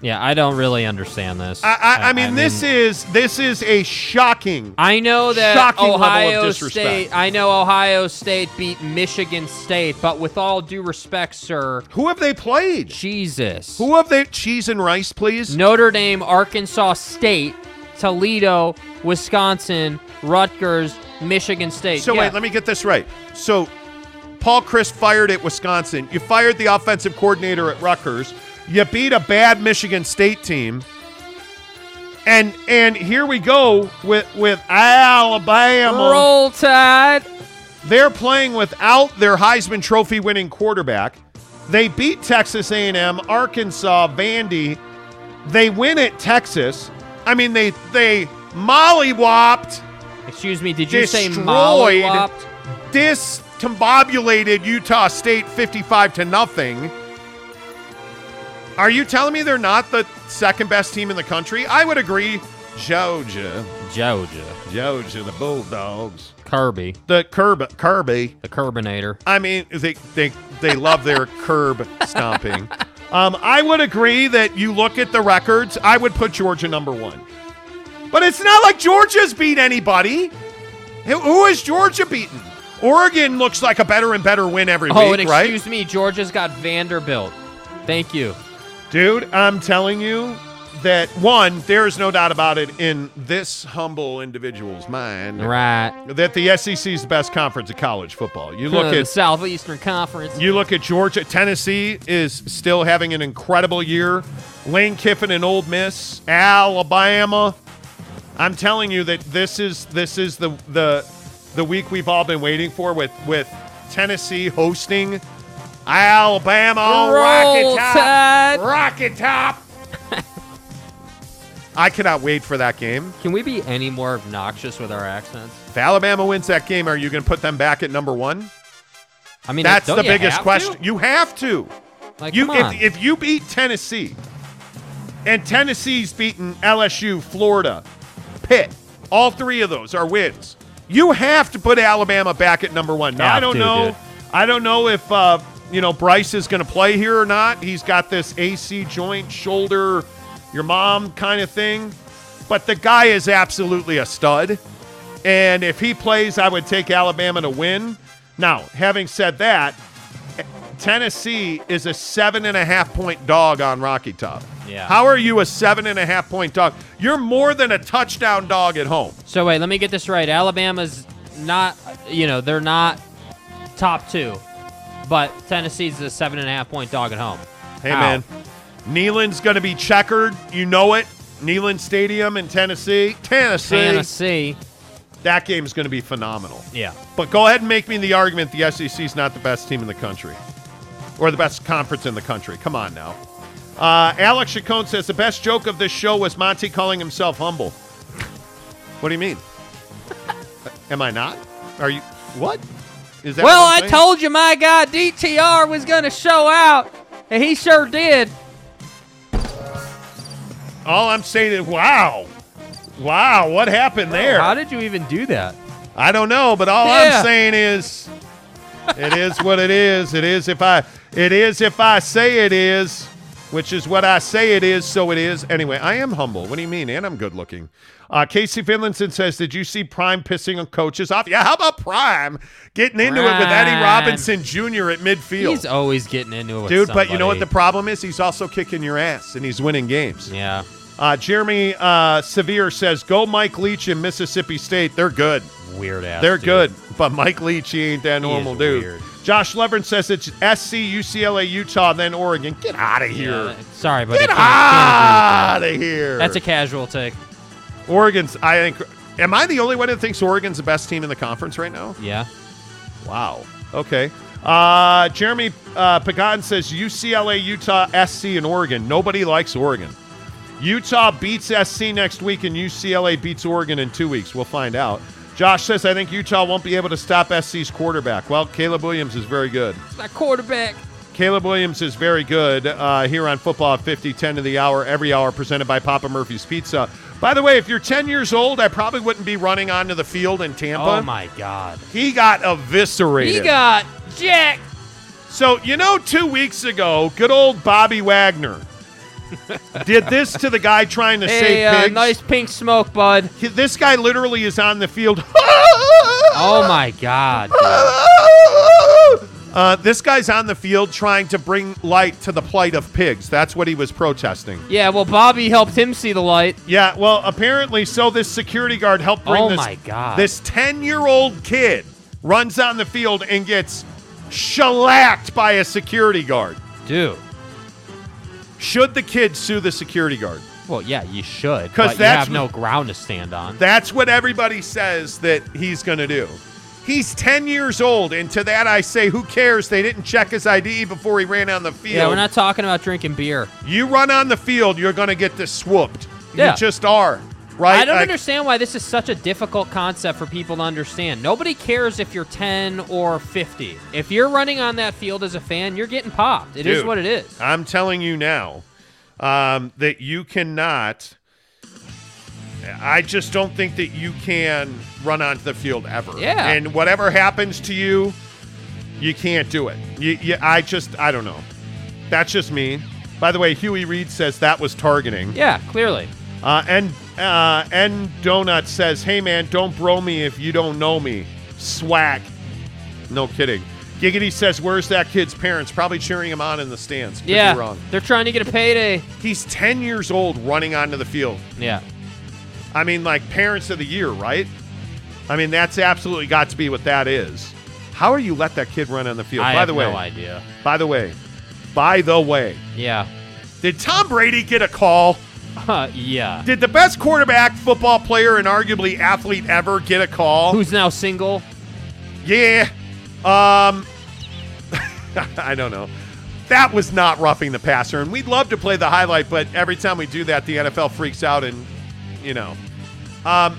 Yeah, I don't really understand this. I, I, I mean, this is this is a shocking. I know that shocking level of Ohio disrespect. State. I know Ohio State beat Michigan State, but with all due respect, sir, Who have they played? Jesus. Who have they? Cheese and rice, please. Notre Dame, Arkansas State, Toledo, Wisconsin, Rutgers, Michigan State. So wait, let me get this right. So Paul Chryst fired at Wisconsin. You fired the offensive coordinator at Rutgers. You beat a bad Michigan State team. And and here we go with with Alabama. Roll Tide. They're playing without their Heisman Trophy winning quarterback. They beat Texas A&M, Arkansas, Vandy. They win at Texas. I mean, they they mollywopped, Excuse me, did you say mollywopped? discombobulated Utah State 55 to nothing. Are you telling me they're not the second best team in the country? I would agree. Georgia, Georgia. Georgia, the Bulldogs, Kirby. the Kirby, Kirby. The Curbinator. I mean, they they they love their [laughs] curb stomping. Um, I would agree that you look at the records. I would put Georgia number one, but it's not like Georgia's beat anybody. Who, has Georgia beaten? Oregon looks like a better and better win every Oh, week, and right? excuse me, Georgia's got Vanderbilt. Thank you. Dude, I'm telling you that one, there is no doubt about it in this humble individual's mind Right. that the SEC is the best conference of college football. You look at Southeastern Conference. You look at Georgia, Tennessee is still having an incredible year. Lane Kiffin and Ole Miss, Alabama. I'm telling you that this is this is the the the week we've all been waiting for with with Tennessee hosting Alabama. Oh, Roll Rocky Top. Tide. Rocky Top. [laughs] I cannot wait for that game. Can we be any more obnoxious with our accents? If Alabama wins that game, are you going to put them back at number one? I mean, That's the biggest question. to? You have to. Like, you if, on. if you beat Tennessee, and Tennessee's beaten LSU, Florida, Pitt, all three of those are wins. You have to put Alabama back at number one. Now I don't to, know. dude. I don't know if uh, you know Bryce is going to play here or not. He's got this AC joint, shoulder, your mom kind of thing. But the guy is absolutely a stud. And if he plays, I would take Alabama to win. Now, having said that, Tennessee is a seven and a half point dog on Rocky Top. Yeah. How are you a seven and a half point dog? You're more than a touchdown dog at home. So wait, let me get this right. Alabama's not, you know, they're not top two, but Tennessee's a seven and a half point dog at home. Hey, How? man. Neyland's going to be checkered. You know it. Neyland Stadium in Tennessee. Tennessee. Tennessee. That game's going to be phenomenal. Yeah. But go ahead and make me the argument the SEC is not the best team in the country or the best conference in the country. Come on now. Uh, Alex Chacon says the best joke of this show was Monty calling himself humble. [laughs] What do you mean? [laughs] Am I not? Are you? What? Is that? Well, saying? told you my guy DTR was going to show out, and he sure did. All I'm saying is, wow, wow, what happened there? How did you even do that? I don't know, but all Yeah. I'm saying is, it is what it is. It is if I, it is if I say it is, which is what I say it is. So it is. Anyway, I am humble. What do you mean? And I'm good looking. Uh, Casey Finlinson says, "Did you see Prime pissing on coaches off? Yeah, how about Prime getting into it with Eddie Robinson Jr. at midfield, He's always getting into it with dude? But you know what the problem is? He's also kicking your ass and he's winning games. Yeah. Uh, Jeremy uh, Severe says, "Go Mike Leach in Mississippi State. They're good." Weird ass. They're dude. good, but Mike Leach, he ain't that normal dude. weird. Josh Levern says it's SC, UCLA, Utah, then Oregon. Get out of here. Yeah, sorry, but Get I can't, can't out of here. That's a casual take. Oregon's. I think. Am I the only one that thinks Oregon's the best team in the conference right now? Yeah. Wow. Okay. Uh, Jeremy uh, Pagan says UCLA, Utah, SC, and Oregon. Nobody likes Oregon. Utah beats SC next week, and UCLA beats Oregon in two weeks. We'll find out. Josh says, I think Utah won't be able to stop SC's quarterback. Well, Caleb Williams is very good. It's my quarterback. Caleb Williams is very good uh, here on Football at 50, 10 to the hour, every hour, presented by Papa Murphy's Pizza. By the way, if you're 10 years old, I probably wouldn't be running onto the field in Tampa. Oh my God. He got eviscerated. He got Jack. So, you know, two weeks ago, good old Bobby Wagner [laughs] did this to the guy trying to Hey, save uh, pigs. nice pink smoke, bud. He- This guy literally is on the field. Oh my God. [laughs] Uh, this guy's on the field trying to bring light to the plight of pigs. That's what he was protesting. Yeah, well, Bobby helped him see the light. Yeah, well, apparently, so this security guard helped bring Oh this. my God. This ten-year-old kid runs on the field and gets shellacked by a security guard. Dude. Should the kid sue the security guard? Well, yeah, you should. 'Cause Because you that's have no ground to stand on. That's what everybody says that he's going to do. He's 10 years old, and to that I say, who cares? They didn't check his ID before he ran on the field. yeah, we're not talking about drinking beer. You run on the field, you're going to get this swooped. Yeah. You just are, right? I don't Like, understand why this is such a difficult concept for people to understand. Nobody cares if you're 10 or 50. If you're running on that field as a fan, you're getting popped. It is Dude, what it is. I'm telling you now um, that you cannot. I just don't think that you can run onto the field ever. Yeah. And whatever happens to you, you can't do it. You, you, I just, I don't know. That's just me. By the way, Huey Reed says that was targeting. Yeah, clearly. Uh, and uh, and Donut says, "Hey man, don't bro me if you don't know me." Swag. No kidding. Giggity says, "Where's that kid's parents? Probably cheering him on in the stands." Could yeah, wrong. they're trying to get a payday. He's 10 years old running onto the field. Yeah. I mean, like parents of the year, right? I mean, that's absolutely got to be what that is. How are you let that kid run on the field? I by have the way, no idea. by the way, by the way, Yeah. did Tom Brady get a call? Uh, [laughs] yeah. Did the best quarterback, football player, and arguably athlete ever get a call? Who's now single? Yeah. Um [laughs] I don't know. that was not roughing the passer. And we'd love to play the highlight, but every time we do that, the NFL freaks out and, you know. Um,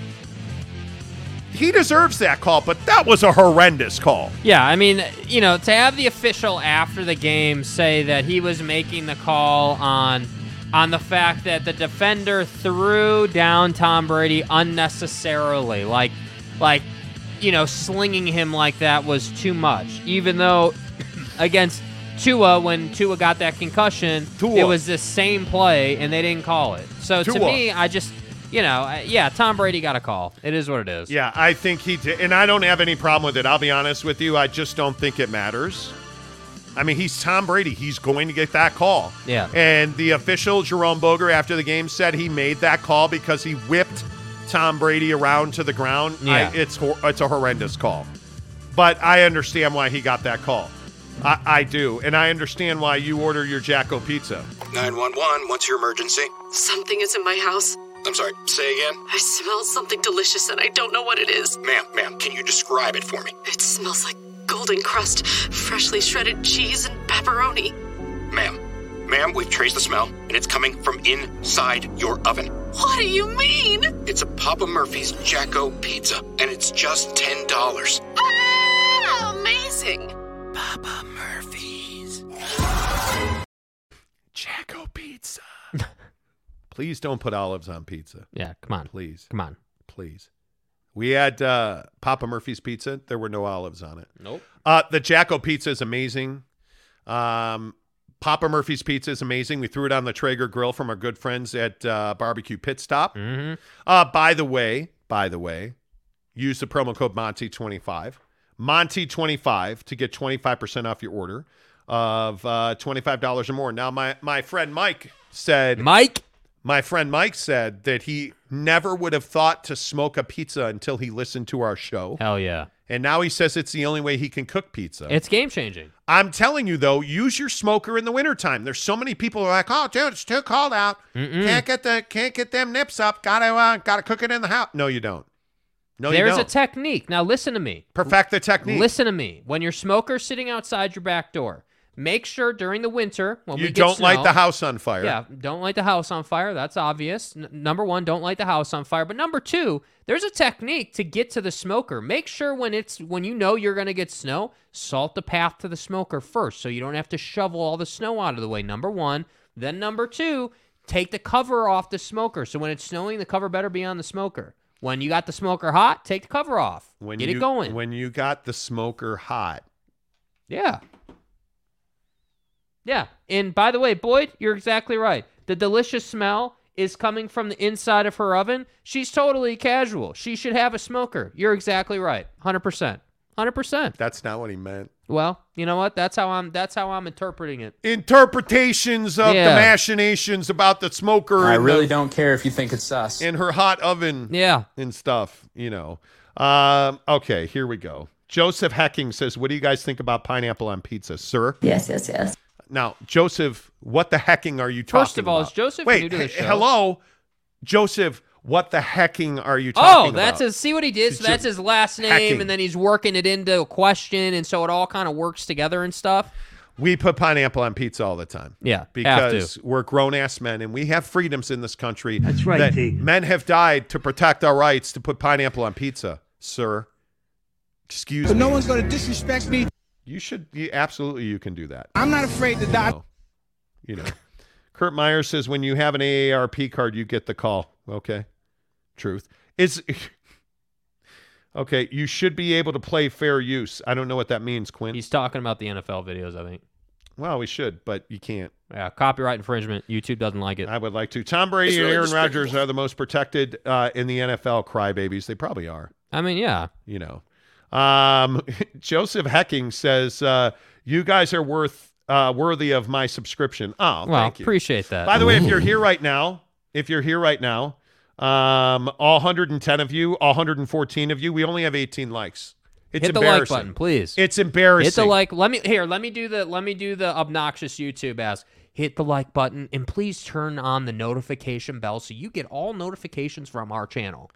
he deserves that call, but that was a horrendous call. Yeah, I mean, you know, to have the official after the game say that he was making the call on on the fact that the defender threw down Tom Brady unnecessarily, like like you know, slinging him like that was too much. Even though [coughs] against Tua, when Tua got that concussion, Tua. it was the same play and they didn't call it. So to me, I just you know, yeah, Tom Brady got a call. It is what it is. Yeah, I think he did. And I don't have any problem with it. I'll be honest with you. I just don't think it matters. I mean, he's Tom Brady. He's going to get that call. Yeah. And the official, Jerome Boger, after the game said he made that call because he whipped Tom Brady around to the ground. Yeah. I, it's, it's a horrendous call. But I understand why he got that call. I, I do. And I understand why you order your Jacko pizza. 911, what's your emergency? Something is in my house. I'm sorry, say again? I smell something delicious and I don't know what it is. Ma'am, ma'am, can you describe it for me? It smells like golden crust, freshly shredded cheese, and pepperoni. Ma'am, ma'am, we've traced the smell, and it's coming from inside your oven. What do you mean? It's a Papa Murphy's Jacko pizza, and it's just $10. Ah, amazing. Papa Murphy's. Jacko pizza. [laughs] Please don't put olives on pizza. Yeah, come on. Please. Come on. Please. We had uh, Papa Murphy's pizza. There were no olives on it. Nope. Uh, the Jacko pizza is amazing. Um, Papa Murphy's pizza is amazing. We threw it on the Traeger grill from our good friends at uh, Barbecue Pit Stop. Mm-hmm. Uh, by the way, by the way, use the promo code Monty25. Monty25 to get 25% off your order of uh, $25 or more. Now, my, my friend Mike said Mike. My friend Mike said that he never would have thought to smoke a pizza until he listened to our show. Hell yeah. And now he says it's the only way he can cook pizza. It's game changing. I'm telling you though, use your smoker in the wintertime. There's so many people who are like, "Oh, dude, it's too cold out. Can't get the can't get them nips up. Got to uh, got to cook it in the house." No, you don't. No, There's a technique. Now listen to me. Perfect the technique. Listen to me. When your smoker's sitting outside your back door, make sure during the winter when you we don't light snow- the house on fire. Yeah, don't light the house on fire. That's obvious. N- number one, don't light the house on fire. But number two, there's a technique to get to the smoker. Make sure when it's when you know you're gonna get snow, salt the path to the smoker first, so you don't have to shovel all the snow out of the way. Number one. Then number two, take the cover off the smoker. So when it's snowing, the cover better be on the smoker. When you got the smoker hot, take the cover off. When get you, it going. When you got the smoker hot. Yeah. Yeah. And by the way, Boyd, you're exactly right. The delicious smell is coming from the inside of her oven. She's totally casual. She should have a smoker. You're exactly right. 100%. 100%. That's not what he meant. Well, you know what? That's how I'm that's how I'm interpreting it. Interpretations of Yeah. the machinations about the smoker. I really the- don't care if you think it's sus. in her hot oven Yeah. and stuff, you know. Um, okay, here we go. Joseph Hecking says, What do you guys think about pineapple on pizza, sir? Yes, yes, yes. Now, Joseph, what the hecking are you talking about? First of all, about? is Joseph Wait, new to the he- show? hello? Joseph, what the hecking are you oh, talking about? Oh, that's about? his see what he did? So It's that's his last name hacking. and then he's working it into a question and so it all kind of works together and stuff. We put pineapple on pizza all the time. Yeah. Because we're grown ass men and we have freedoms in this country. That's right, that T. Men have died to protect our rights to put pineapple on pizza, sir. Excuse But me. no one's going to disrespect me. You should you, absolutely you can do that. I'm not afraid to die. No. You know. [laughs] Kurt Meyer says when you have an AARP card, you get the call. Okay. Truth. Is [laughs] Okay, you should be able to play fair use. I don't know what that means, Quinn. He's talking about the NFL videos, I think. well, we should, but you can't. Yeah, copyright infringement. YouTube doesn't like it. I would like to. Tom Brady It's and Aaron. Rodgers are the most protected uh, in the NFL crybabies. They probably are, I mean, yeah. you know. Um, [laughs] Joseph Hecking says, uh, you guys are worth uh, worthy of my subscription. Oh, well, thank you. appreciate that. By the way, if you're here right now, if you're here right now, um, all 110 of you, all 114 of you, we only have 18 likes. It's hit the like embarrassing. button, please. It's embarrassing. Hit the like. Let me here. Let me do the. Let me do the obnoxious YouTube ask. Hit the like button and please turn on the notification bell so you get all notifications from our channel.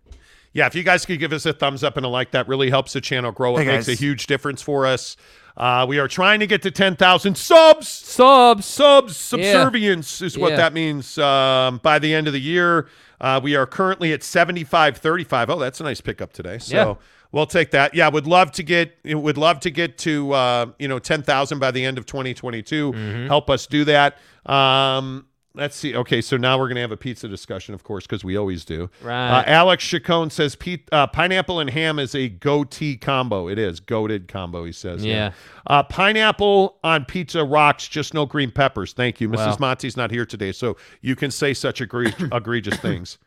Yeah, if you guys could give us a thumbs up and a like, that really helps the channel grow. It Hey, makes a huge difference for us. Uh, we are trying to get to 10,000 subs. Subs. Subs. Subservience is what Yeah. that means um, by the end of the year. Uh, we are currently at 75 35. Oh, that's a nice pickup today. So Yeah. we'll take that. Yeah, would love to get would love to get to uh, you know 10,000 by the end of 2022. Mm-hmm. Help us do that. Um, let's see. Okay, so now we're going to have a pizza discussion, of course, because we always do. Right. Uh, Alex Chacon says uh, pineapple and ham is a goatee combo. It is goated combo. He says. Yeah. Uh, pineapple on pizza rocks, just no green peppers. Thank you, Mrs. Well. Monty's not here today, so you can say such egre- [coughs] egregious things.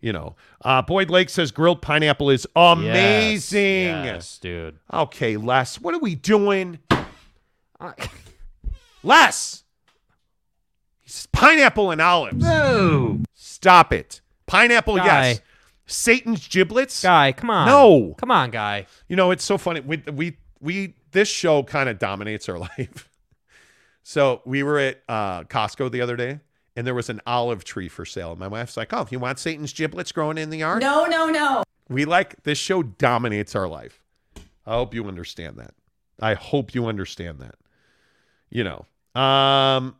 You know, uh, Boyd Lake says grilled pineapple is amazing. Yes, dude. Okay, Les, what are we doing? Les, It's pineapple and olives. No. Stop it. Pineapple, Guy. yes. Satan's giblets. Guy, come on. No. Come on, guy. You know, it's so funny. We we we this show kind of dominates our [laughs] life. so we were at uh, Costco the other day, and there was an olive tree for sale. My wife's like, "Oh, you want Satan's giblets growing in the yard?" No, no, no. We like this show dominates our life. I hope you understand that. I hope you understand that. You know, um,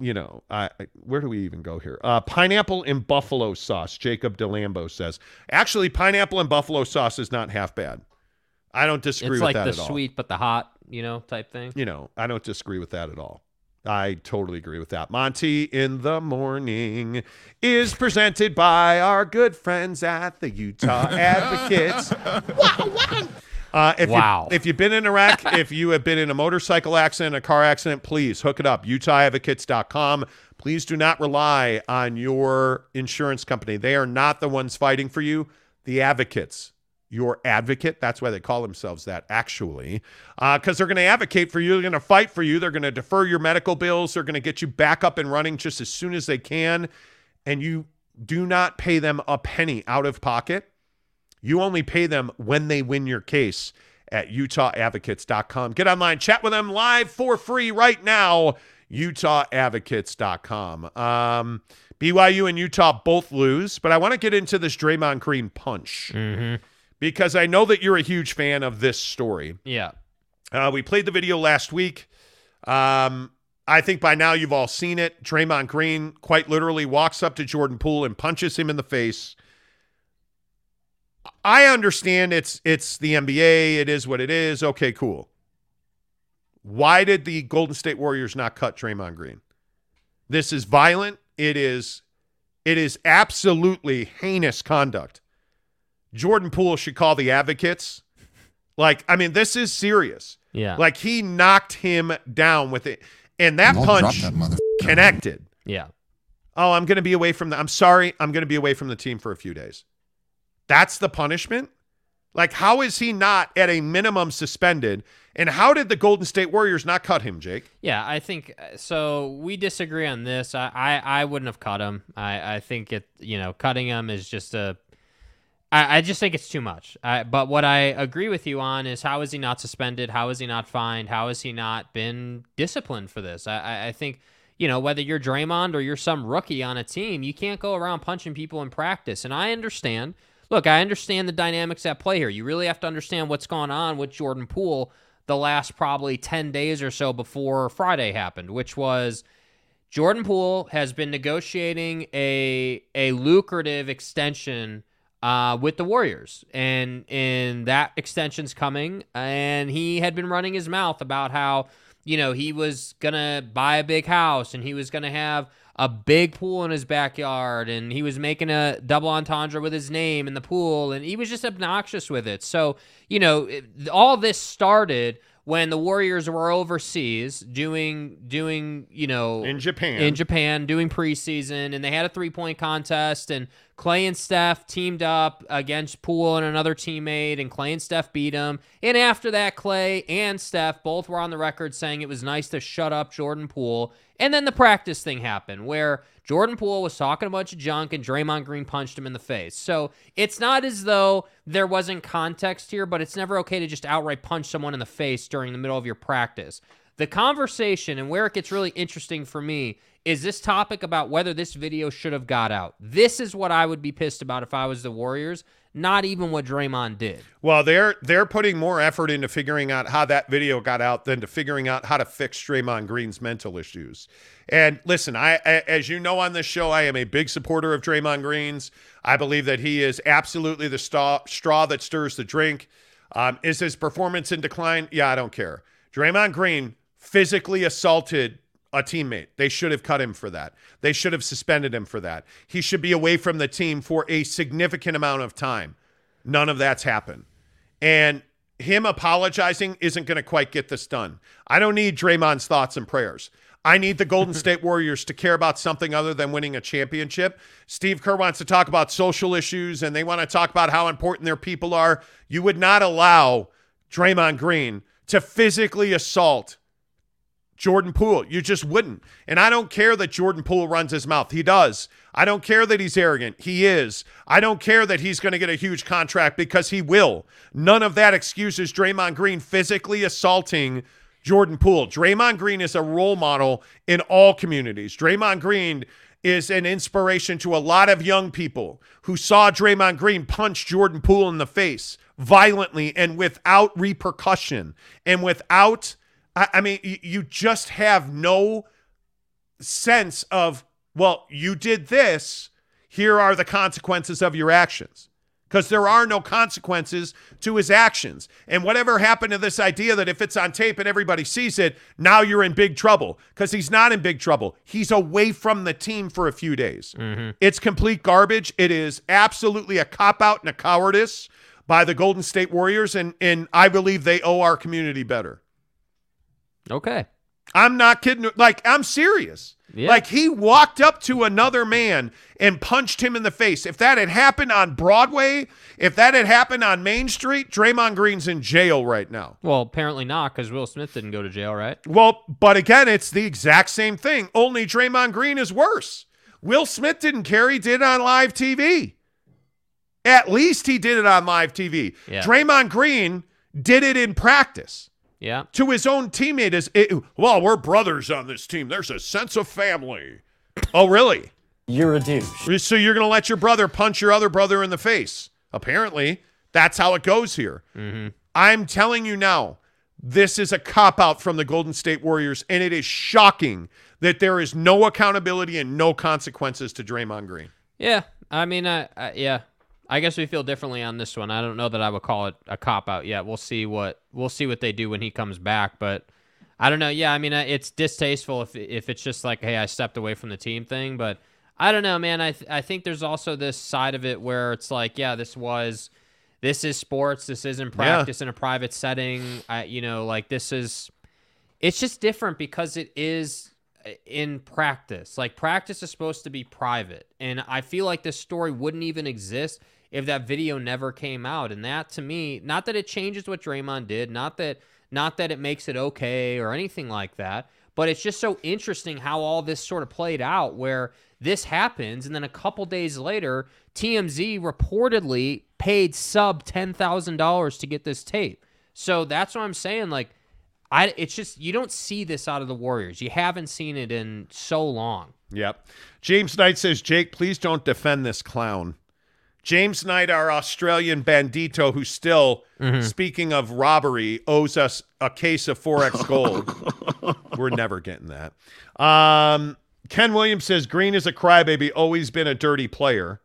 you know, I, I where do we even go here? Uh, pineapple and buffalo sauce. Jacob DeLambo says. Actually, pineapple and buffalo sauce is not half bad. I don't disagree It's with like that the at all. the sweet but the hot, you know, type thing. You know, I don't disagree with that at all. I totally agree with that. Monty in the morning is presented by our good friends at the Utah [laughs] Advocates. Uh, if Wow. You, if you've been in a wreck, [laughs] if you have been in a motorcycle accident, a car accident, please hook it up. UtahAdvocates.com. Please do not rely on your insurance company. They are not the ones fighting for you. The advocates, your advocate, that's why they call themselves that, actually, because they're going to advocate for you. They're going to fight for you. They're going to defer your medical bills. They're going to get you back up and running just as soon as they can. And you do not pay them a penny out of pocket. You only pay them when they win your case at utahadvocates.com. Get online, chat with them live for free right now, utahadvocates.com. Um, BYU and Utah both lose, but I want to get into this Draymond Green punch because I know that you're a huge fan of this story. Yeah. Uh, we played the video last week. Um, I think by now you've all seen it. Draymond Green quite literally walks up to Jordan Poole and punches him in the face. I understand it's it's the NBA. It is what it is. Okay, cool. Why did the Golden State Warriors not cut Draymond Green? This is violent. It is it is absolutely heinous conduct. Jordan Poole should call the advocates. Like, I mean, this is serious. Yeah. Like he knocked him down with it. And that I'll punch that mother- connected. Yeah. Oh, I'm going to be away from the I'm sorry, I'm going to be away from the team for a few days. That's the punishment? Like how is he not at a minimum suspended? And how did the Golden State Warriors not cut him, Jake? Yeah, I think uh, so. We disagree on this. I, I, I wouldn't have cut him. I, I think it, you know, cutting him is just a. I, I just think it's too much. I, but what I agree with you on is how is he not suspended? How is he not fined? How has he not been disciplined for this? I, I, I think, you know, whether you're Draymond or you're some rookie on a team, you can't go around punching people in practice. And I understand. Look, I understand the dynamics at play here. You really have to understand what's going on with Jordan Poole the last probably 10 days or so before Friday happened, which was Jordan Poole has been negotiating a a lucrative extension uh, with the Warriors, and and that extension's coming. And he had been running his mouth about how you know he was gonna buy a big house and he was gonna have a big pool in his backyard, and he was making a double entendre with his name in the pool, and he was just obnoxious with it. So you know, it, all this started when the Warriors were overseas doing doing you know In Japan. in Japan doing preseason, and they had a three point contest, and Clay and Steph teamed up against Poole and another teammate, and Clay and Steph beat him. And after that, Clay and Steph both were on the record saying it was nice to shut up Jordan Poole. And then the practice thing happened where Jordan Poole was talking a bunch of junk and Draymond Green punched him in the face. So it's not as though there wasn't context here, but it's never okay to just outright punch someone in the face during the middle of your practice. The conversation and where it gets really interesting for me is this topic about whether this video should have got out. This is what I would be pissed about if I was the Warriors, not even what Draymond did. Well, they're they're putting more effort into figuring out how that video got out than to figuring out how to fix Draymond Green's mental issues. And listen, I, I as you know on this show, I am a big supporter of Draymond Green's. I believe that he is absolutely the straw, straw that stirs the drink. Um, is his performance in decline? Yeah, I don't care. Draymond Green physically assaulted a teammate. They should have cut him for that. They should have suspended him for that. He should be away from the team for a significant amount of time. None of that's happened. And him apologizing isn't going to quite get this done. I don't need Draymond's thoughts and prayers. I need the Golden [laughs] State Warriors to care about something other than winning a championship. Steve Kerr wants to talk about social issues and they want to talk about how important their people are. You would not allow Draymond Green to physically assault Jordan Poole. You just wouldn't. And I don't care that Jordan Poole runs his mouth. He does. I don't care that he's arrogant. He is. I don't care that he's going to get a huge contract because he will. None of that excuses Draymond Green physically assaulting Jordan Poole. Draymond Green is a role model in all communities. Draymond Green is an inspiration to a lot of young people who saw Draymond Green punch Jordan Poole in the face violently and without repercussion and without I, I mean, you just have no sense of, well, you did this. Here are the consequences of your actions. Because there are no consequences to his actions. And whatever happened to this idea that if it's on tape and everybody sees it, now you're in big trouble. Because he's not in big trouble. He's away from the team for a few days. Mm-hmm. It's complete garbage. It is absolutely a cop out and a cowardice by the Golden State Warriors. And, and I believe they owe our community better. Okay. I'm not kidding. Like, I'm serious. Yeah. Like, he walked up to another man and punched him in the face. If that had happened on Broadway, if that had happened on Main Street, Draymond Green's in jail right now. Well, apparently not because Will Smith didn't go to jail, right? Well, but again, it's the exact same thing. Only Draymond Green is worse. Will Smith didn't care. He did it on live TV. At least he did it on live TV. Yeah. Draymond Green did it in practice Yeah. to his own teammate is it, well we're brothers on this team there's a sense of family oh really You're a douche. so you're going to let your brother punch your other brother in the face apparently that's how it goes here mm-hmm. i'm telling you now this is a cop out from the golden state warriors and it is shocking that there is no accountability and no consequences to Draymond Green Yeah. I mean, I, I yeah. I guess we feel differently on this one. I don't know that I would call it a cop out yet. We'll see what we'll see what they do when he comes back, but I don't know. Yeah, I mean, uh, it's distasteful if if it's just like, hey, I stepped away from the team thing, but I don't know, man. I th- I think there's also this side of it where it's like, yeah, this was this is sports. This isn't practice in a private setting. I you know, like this is it's just different because it is uh, in practice. Like practice is supposed to be private, and I feel like this story wouldn't even exist if that video never came out. And that to me, not that it changes what Draymond did, not that not that it makes it okay or anything like that, but it's just so interesting how all this sort of played out where this happens and then a couple days later, TMZ reportedly paid sub $10,000 to get this tape. So that's what I'm saying like I it's just you don't see this out of the Warriors. You haven't seen it in so long. Yep. James Knight says, Jake, please don't defend this clown. James Knight, our Australian bandito, who still, speaking of robbery, owes us a case of XXXX Gold. [laughs] We're never getting that. Um, Ken Williams says, Green is a crybaby, always been a dirty player.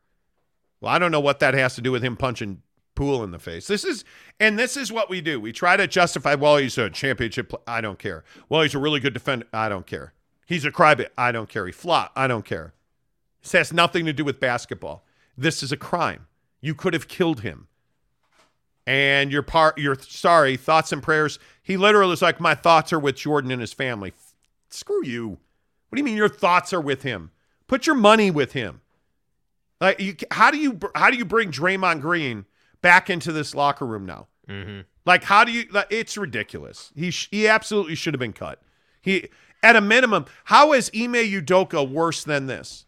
Well, I don't know what that has to do with him punching Poole in the face. This is, and this is what we do. We try to justify, well, he's a championship. Pl- I don't care. Well, he's a really good defender. I don't care. He's a crybaby. I don't care. He flop. I don't care. This has nothing to do with basketball. This is a crime. You could have killed him. And your part, you're sorry. Thoughts and prayers. He literally was like, my thoughts are with Jordan and his family. F- screw you. What do you mean your thoughts are with him? Put your money with him. Like, you, how do you how do you bring Draymond Green back into this locker room now? Mm-hmm. Like, how do you? Like, it's ridiculous. He sh- he absolutely should have been cut. He at a minimum. How is Ime Udoka worse than this?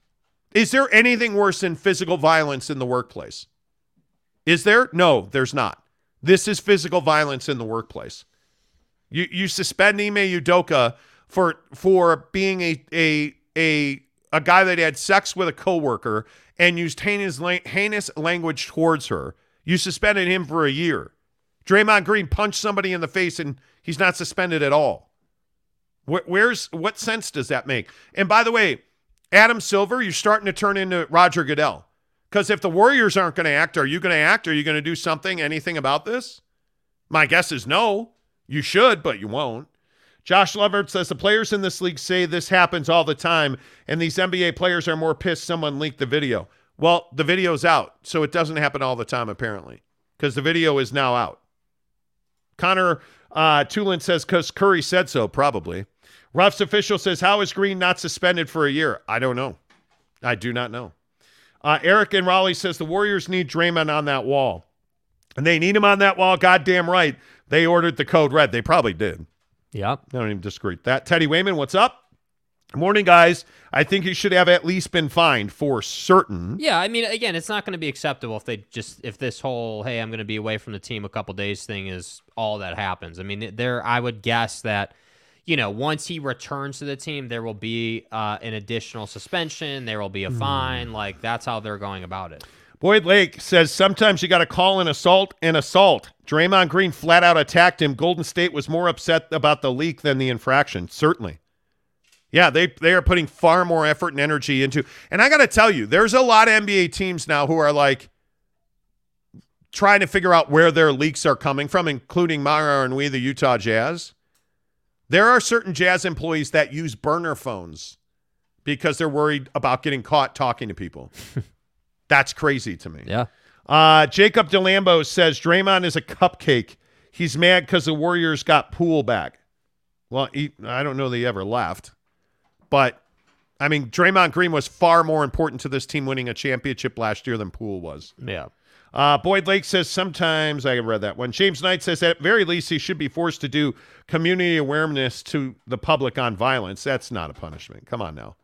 Is there anything worse than physical violence in the workplace? Is there? No, there's not. This is physical violence in the workplace. You you suspend Ime Udoka for for being a a a a guy that had sex with a coworker and used heinous heinous language towards her. You suspended him for a year. Draymond Green punched somebody in the face and he's not suspended at all. Where, where's what sense does that make? And by the way, Adam Silver, you're starting to turn into Roger Goodell. Because if the Warriors aren't going to act, are you going to act? Are you going to do something, anything about this? My guess is no. You should, but you won't. Josh Lovert says the players in this league say this happens all the time, and these NBA players are more pissed someone leaked the video. Well, the video's out, so it doesn't happen all the time, apparently, because the video is now out. Connor uh, Tulin says, because Curry said so, probably. Ruff's official says, How is Green not suspended for a year? I don't know. I do not know. Uh, Eric and Raleigh says the Warriors need Draymond on that wall. And they need him on that wall. Goddamn right. They ordered the code red. They probably did. Yeah. I don't even disagree that. Teddy Wayman, what's up? Morning, guys. I think he should have at least been fined for certain. Yeah, I mean, again, it's not going to be acceptable if they just if this whole "hey, I'm going to be away from the team a couple days" thing is all that happens. I mean, there, I would guess that you know, once he returns to the team, there will be uh, an additional suspension. There will be a fine. Like that's how they're going about it. Boyd Lake says sometimes you got to call an assault an assault. Draymond Green flat out attacked him. Golden State was more upset about the leak than the infraction. Certainly. Yeah, they they are putting far more effort and energy into. And I got to tell you, there's a lot of NBA teams now who are like trying to figure out where their leaks are coming from, including Mara and we, the Utah Jazz. There are certain Jazz employees that use burner phones because they're worried about getting caught talking to people. [laughs] That's crazy to me. Yeah. Uh, Jacob DeLambo says Draymond is a cupcake. He's mad because the Warriors got Poole back. Well, he, I don't know that he ever left, but I mean, Draymond Green was far more important to this team winning a championship last year than Poole was. Yeah. Uh, Boyd Lake says sometimes I read that one. James Knight says at very least he should be forced to do community awareness to the public on violence. That's not a punishment. Come on now,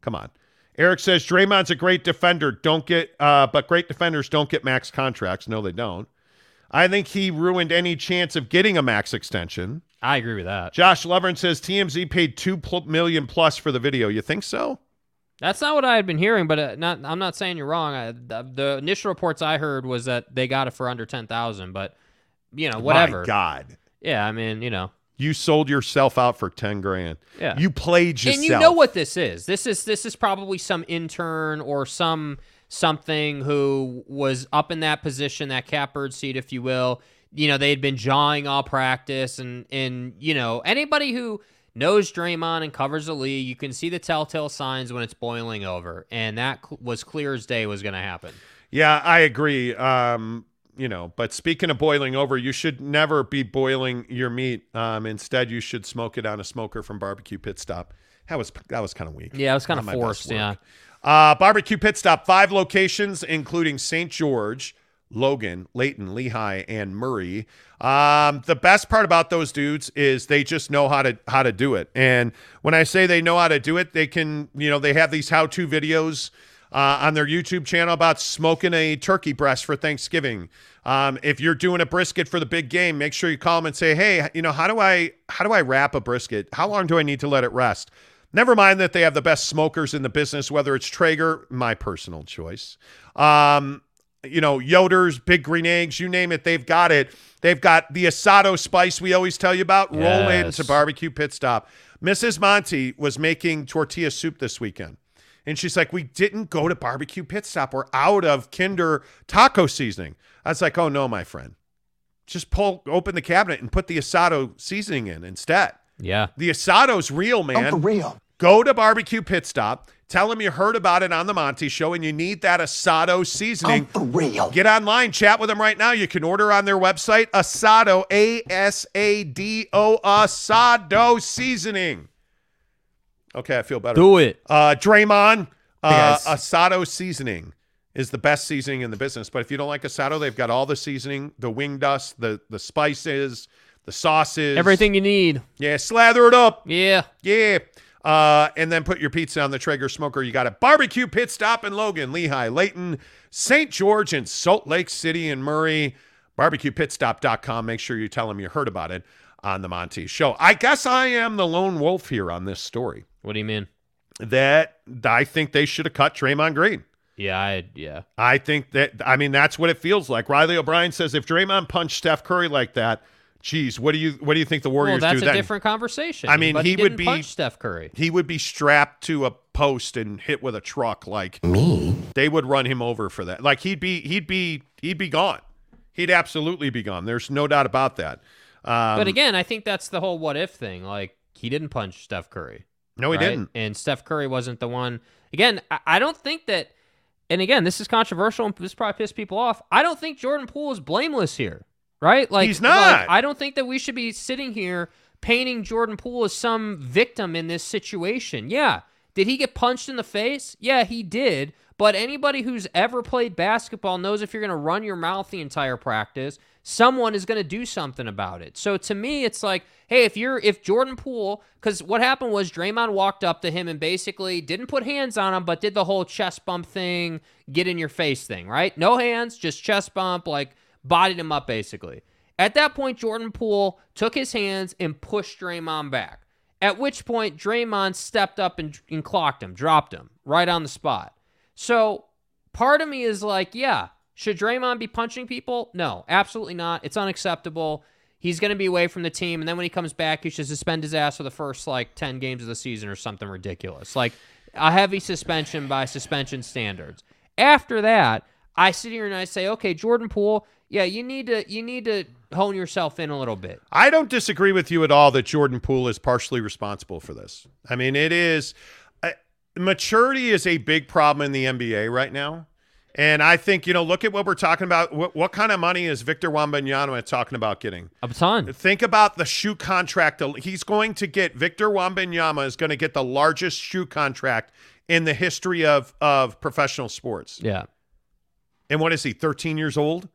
come on. Eric says Draymond's a great defender. Don't get, uh, but great defenders don't get max contracts. No, they don't. I think he ruined any chance of getting a max extension. I agree with that. Josh Lovern says TMZ paid two pl- million plus for the video. You think so? That's not what I had been hearing, but uh, not. I'm not saying you're wrong. I, the, the initial reports I heard was that they got it for under ten thousand, but you know, whatever. My God. Yeah, I mean, you know, You sold yourself out for ten grand. Yeah. You played yourself. and you know what this is. This is this is probably some intern or some something who was up in that position, that catbird seat, if you will. You know, they had been jawing all practice, and and you know anybody who knows Draymond and covers the league, you can see the telltale signs when it's boiling over, and that was clear as day was going to happen. Yeah, I agree. Um, you know, but speaking of boiling over, you should never be boiling your meat. Um, instead, you should smoke it on a smoker from Barbecue Pit Stop. That was that was kind of weak. Yeah, it was kind of forced. Yeah. Uh, Barbecue Pit Stop, five locations, including St. George, Logan, Layton, Lehi, and Murray. Um, the best part about those dudes is they just know how to how to do it. And when I say they know how to do it, they can, you know, they have these how-to videos uh, on their YouTube channel about smoking a turkey breast for Thanksgiving. Um, if you're doing a brisket for the big game, make sure you call them and say, "Hey, you know, how do I how do I wrap a brisket? How long do I need to let it rest?" Never mind that they have the best smokers in the business, whether it's Traeger, my personal choice. Um, you know, Yoder's, Big Green Eggs, you name it, they've got it. They've got the asado spice we always tell you about. Roll it Yes. into barbecue pit stop. Mrs. Monty was making tortilla soup this weekend. And she's like, We didn't go to barbecue pit stop. We're out of Kinder taco seasoning. I was like, Oh no, my friend. Just pull open the cabinet and put the asado seasoning in instead. Yeah. The asado's real, oh, man. for real. Go to barbecue pit stop. Tell them you heard about it on the Monty Show and you need that asado seasoning. for real. Get online, chat with them right now. You can order on their website asado, A S A D O, asado seasoning. Okay, I feel better. Do it. Uh, Draymond, uh, Yes. asado seasoning is the best seasoning in the business. But if you don't like asado, they've got all the seasoning, the wing dust, the the spices, the sauces, Everything you need. Yeah, slather it up. Yeah. Yeah. Uh, and then put your pizza on the Traeger smoker. You got a barbecue pit stop in Logan, Lehi, Layton, St. George, and Salt Lake City and Murray. BarbecuePitstop.com. Make sure you tell them you heard about it. on the Monty show. I guess I am the lone wolf here on this story. What do you mean? That I think they should have cut Draymond Green. Yeah, I yeah. I think that I mean that's what it feels like. Riley O'Brien says if Draymond punched Steph Curry like that, geez, what do you what do you think the Warriors well, that's do a then? different conversation. I mean, but he he, would didn't be- punch Steph Curry. he would be strapped to a post and hit with a truck like Me? they would run him over for that. Like he'd be he'd be he'd be gone. He'd absolutely be gone. There's no doubt about that. Um, but again, I think that's the whole what if thing. Like he didn't punch Steph Curry. no, he right? didn't. And Steph Curry wasn't the one. Again, I, I don't think that. And again, this is controversial and this probably piss people off. I don't think Jordan Poole is blameless here, right? Like He's not. like, I don't think that we should be sitting here painting Jordan Poole as some victim in this situation. Yeah, did he get punched in the face? Yeah, he did. But anybody who's ever played basketball knows if you're going to run your mouth the entire practice, someone is going to do something about it. So to me, it's like, hey, if you're if Jordan Poole, because what happened was Draymond walked up to him and basically didn't put hands on him, but did the whole chest bump thing, get in your face thing, right? No hands, just chest bump, like bodied him up basically. At that point, Jordan Poole took his hands and pushed Draymond back. At which point, Draymond stepped up and, and clocked him, dropped him right on the spot. So part of me is like, yeah, should Draymond be punching people? No, absolutely not. It's unacceptable. He's going to be away from the team, and then when he comes back, he should suspend his ass for the first like ten games of the season or something ridiculous, like a heavy suspension by suspension standards. After that, I sit here and I say, okay, Jordan Poole, yeah, you need to you need to hone yourself in a little bit. I don't disagree with you at all that Jordan Poole is partially responsible for this. I mean, it is uh, maturity is a big problem in the NBA right now. And I think, you know, look at what we're talking about. What, what kind of money is Victor Wembanyama talking about getting? A ton. Think about the shoe contract. He's going to get, Victor Wembanyama is going to get the largest shoe contract in the history of, of professional sports. Yeah. And what is he, 13 years old?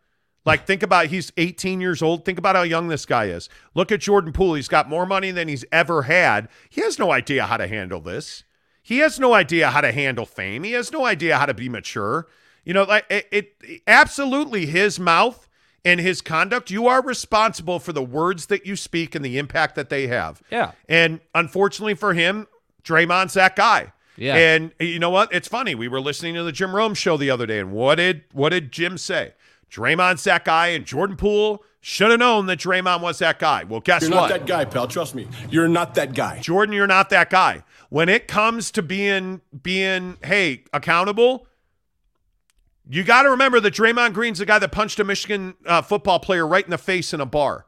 Like, think about he's 18 years old. Think about how young this guy is. Look at Jordan Poole. He's got more money than he's ever had. He has no idea how to handle this. He has no idea how to handle fame. He has no idea how to be mature. You know, like it, it absolutely his mouth and his conduct, you are responsible for the words that you speak and the impact that they have. Yeah. And unfortunately for him, Draymond's that guy. Yeah. And you know what? It's funny. We were listening to the Jim Rome show the other day, and what did what did Jim say? Draymond's that guy, and Jordan Poole should have known that Draymond was that guy. Well, guess what? You're what? not that guy, pal. Trust me. You're not that guy. Jordan, you're not that guy. When it comes to being being hey accountable, you got to remember that Draymond Green's the guy that punched a Michigan uh, football player right in the face in a bar.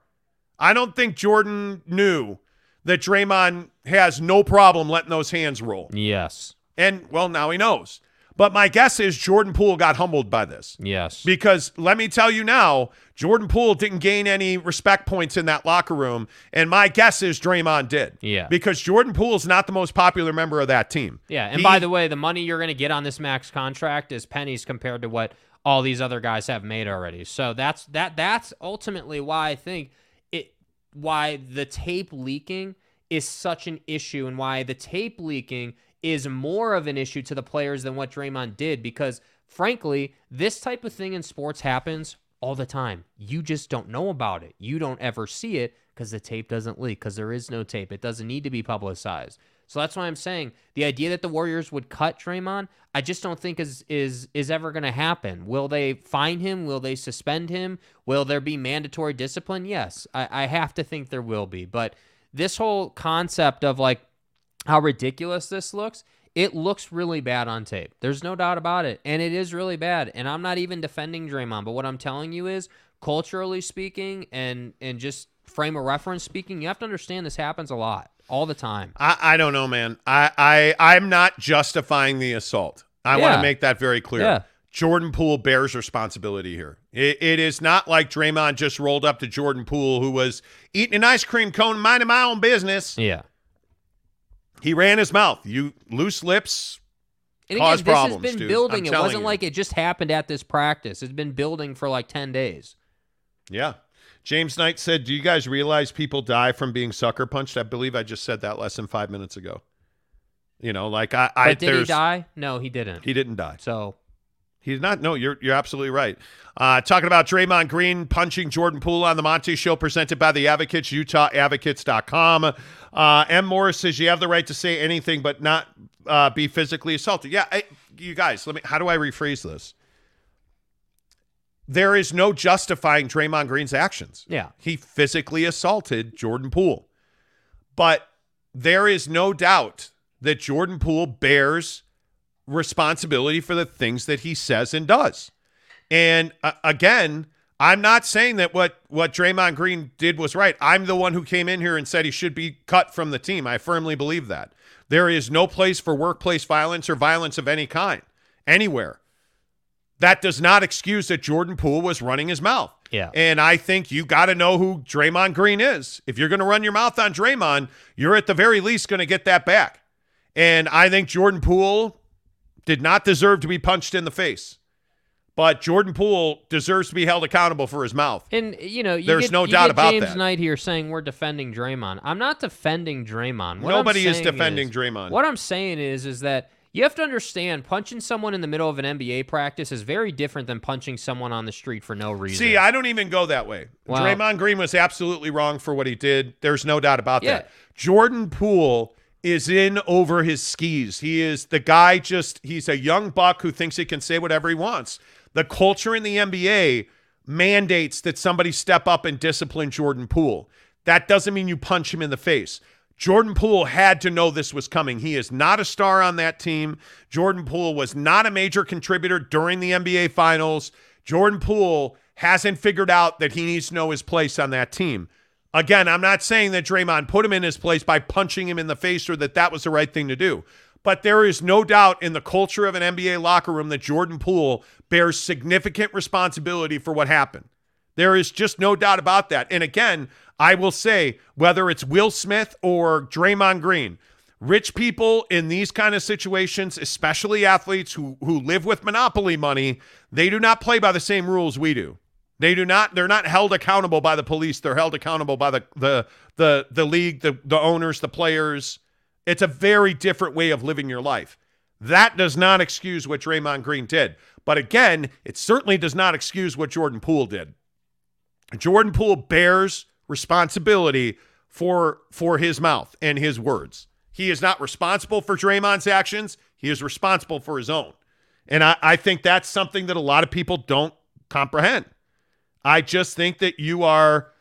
I don't think Jordan knew that Draymond has no problem letting those hands roll. Yes. And well, now he knows. But my guess is Jordan Poole got humbled by this. Yes. Because let me tell you now, Jordan Poole didn't gain any respect points in that locker room. And my guess is Draymond did. Yeah. Because Jordan Poole Poole's not the most popular member of that team. Yeah, and He- by the way, the money you're going to get on this max contract is pennies compared to what all these other guys have made already. So that's that that's ultimately why I think it why the tape leaking is such an issue and why the tape leaking is more of an issue to the players than what Draymond did because frankly, this type of thing in sports happens all the time. You just don't know about it. You don't ever see it because the tape doesn't leak because there is no tape. It doesn't need to be publicized. So that's why I'm saying the idea that the Warriors would cut Draymond, I just don't think is is is ever going to happen. Will they fine him? Will they suspend him? Will there be mandatory discipline? Yes, I, I have to think there will be. But this whole concept of like how ridiculous this looks, it looks really bad on tape. There's no doubt about it. And it is really bad. And I'm not even defending Draymond, but what I'm telling you is culturally speaking and and just frame of reference speaking, you have to understand this happens a lot. All the time. I, I don't know, man. I, I I'm not justifying the assault. I want to make that very clear. Yeah. Jordan Poole bears responsibility here. It, it is not like Draymond just rolled up to Jordan Poole, who was eating an ice cream cone, minding my own business. Yeah. He ran his mouth. You loose lips And cause again, this problems, has been dude. building. I'm it wasn't you. like it just happened at this practice. It's been building for like 10 days. Yeah. James Knight said, "Do you guys realize people die from being sucker punched?" I believe I just said that less than five minutes ago. You know, like I, I But did he die? No, he didn't. He didn't die. So He did not. No, you're you're absolutely right. Uh, talking about Draymond Green punching Jordan Poole on the Monty Show, presented by the Advocates, UtahAdvocates.com. Uh, M. Morris says you have the right to say anything, but not uh, be physically assaulted. Yeah, I, you guys, let me. How do I rephrase this? There is no justifying Draymond Green's actions. Yeah. He physically assaulted Jordan Poole. But there is no doubt that Jordan Poole bears responsibility for the things that he says and does. And uh, again, I'm not saying that what what Draymond Green did was right. I'm the one who came in here and said he should be cut from the team. I firmly believe that. There is no place for workplace violence or violence of any kind anywhere. That does not excuse that Jordan Poole was running his mouth. Yeah. And I think you got to know who Draymond Green is. If you're going to run your mouth on Draymond, you're at the very least going to get that back. And I think Jordan Poole did not deserve to be punched in the face. But Jordan Poole deserves to be held accountable for his mouth. And you know, you There's get, no doubt about James that. Knight here saying we're defending Draymond. I'm not defending Draymond. What Nobody is defending is- Draymond. What I'm saying is, is that you have to understand punching someone in the middle of an NBA practice is very different than punching someone on the street for no reason. See, I don't even go that way. Well- Draymond Green was absolutely wrong for what he did. There's no doubt about Yeah. that. Jordan Poole is in over his skis. He is the guy just he's a young buck who thinks he can say whatever he wants. The culture in the NBA mandates that somebody step up and discipline Jordan Poole. That doesn't mean you punch him in the face. Jordan Poole had to know this was coming. He is not a star on that team. Jordan Poole was not a major contributor during the NBA Finals. Jordan Poole hasn't figured out that he needs to know his place on that team. Again, I'm not saying that Draymond put him in his place by punching him in the face or that that was the right thing to do. But there is no doubt in the culture of an NBA locker room that Jordan Poole bears significant responsibility for what happened. There is just no doubt about that. And again, I will say whether it's Will Smith or Draymond Green, rich people in these kind of situations, especially athletes who who live with monopoly money, they do not play by the same rules we do. They do not they're not held accountable by the police. They're held accountable by the the the the league, the the owners, the players. It's a very different way of living your life. That does not excuse what Draymond Green did. But again, it certainly does not excuse what Jordan Poole did. Jordan Poole bears responsibility for for his mouth and his words. He is not responsible for Draymond's actions. He is responsible for his own. And I, I think that's something that a lot of people don't comprehend. I just think that you are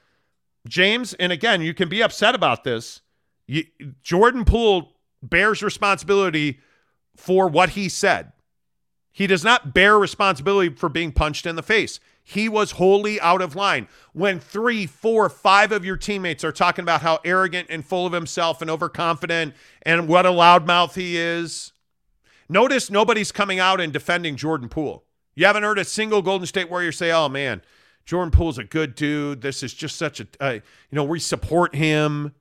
James, and again, you can be upset about this. You, Jordan Poole bears responsibility for what he said. He does not bear responsibility for being punched in the face. He was wholly out of line. When three, four, five of your teammates are talking about how arrogant and full of himself and overconfident and what a loudmouth he is, notice nobody's coming out and defending Jordan Poole. You haven't heard a single Golden State Warrior say, oh man, Jordan Poole's a good dude. This is just such a, uh, you know, we support him.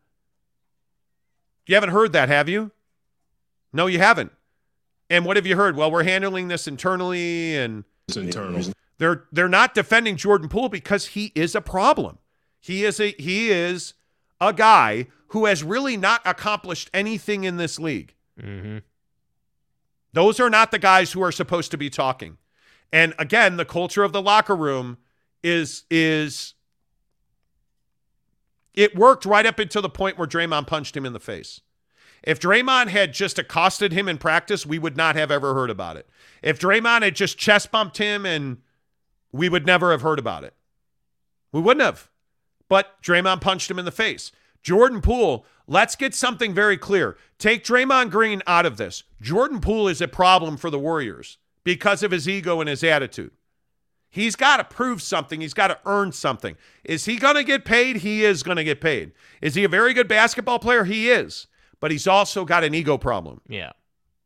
You haven't heard that, have you? No, you haven't. And what have you heard? Well, we're handling this internally and It's internal. they're they're not defending Jordan Poole because he is a problem. He is a he is a guy who has really not accomplished anything in this league. Mm-hmm. Those are not the guys who are supposed to be talking. And again, the culture of the locker room is is it worked right up until the point where Draymond punched him in the face. If Draymond had just accosted him in practice, we would not have ever heard about it. If Draymond had just chest bumped him and we would never have heard about it. We wouldn't have. But Draymond punched him in the face. Jordan Poole, let's get something very clear. Take Draymond Green out of this. Jordan Poole is a problem for the Warriors because of his ego and his attitude. He's got to prove something. He's got to earn something. Is he going to get paid? He is going to get paid. Is he a very good basketball player? He is. But he's also got an ego problem. Yeah.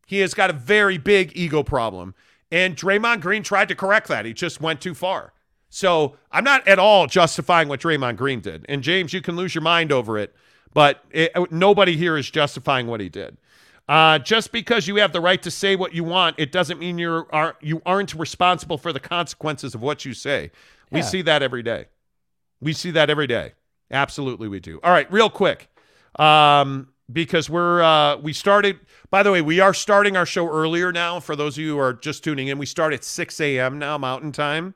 He has got a very big ego problem. And Draymond Green tried to correct that. He just went too far. So I'm not at all justifying what Draymond Green did. And James, you can lose your mind over it, but it, nobody here is justifying what he did. Uh, just because you have the right to say what you want, it doesn't mean you're are you aren't responsible for the consequences of what you say. We Yeah. see that every day. We see that every day. Absolutely, we do. All right, real quick. Um, because we're uh, we started. By the way, we are starting our show earlier now. For those of you who are just tuning in, we start at 6 a.m. now Mountain Time,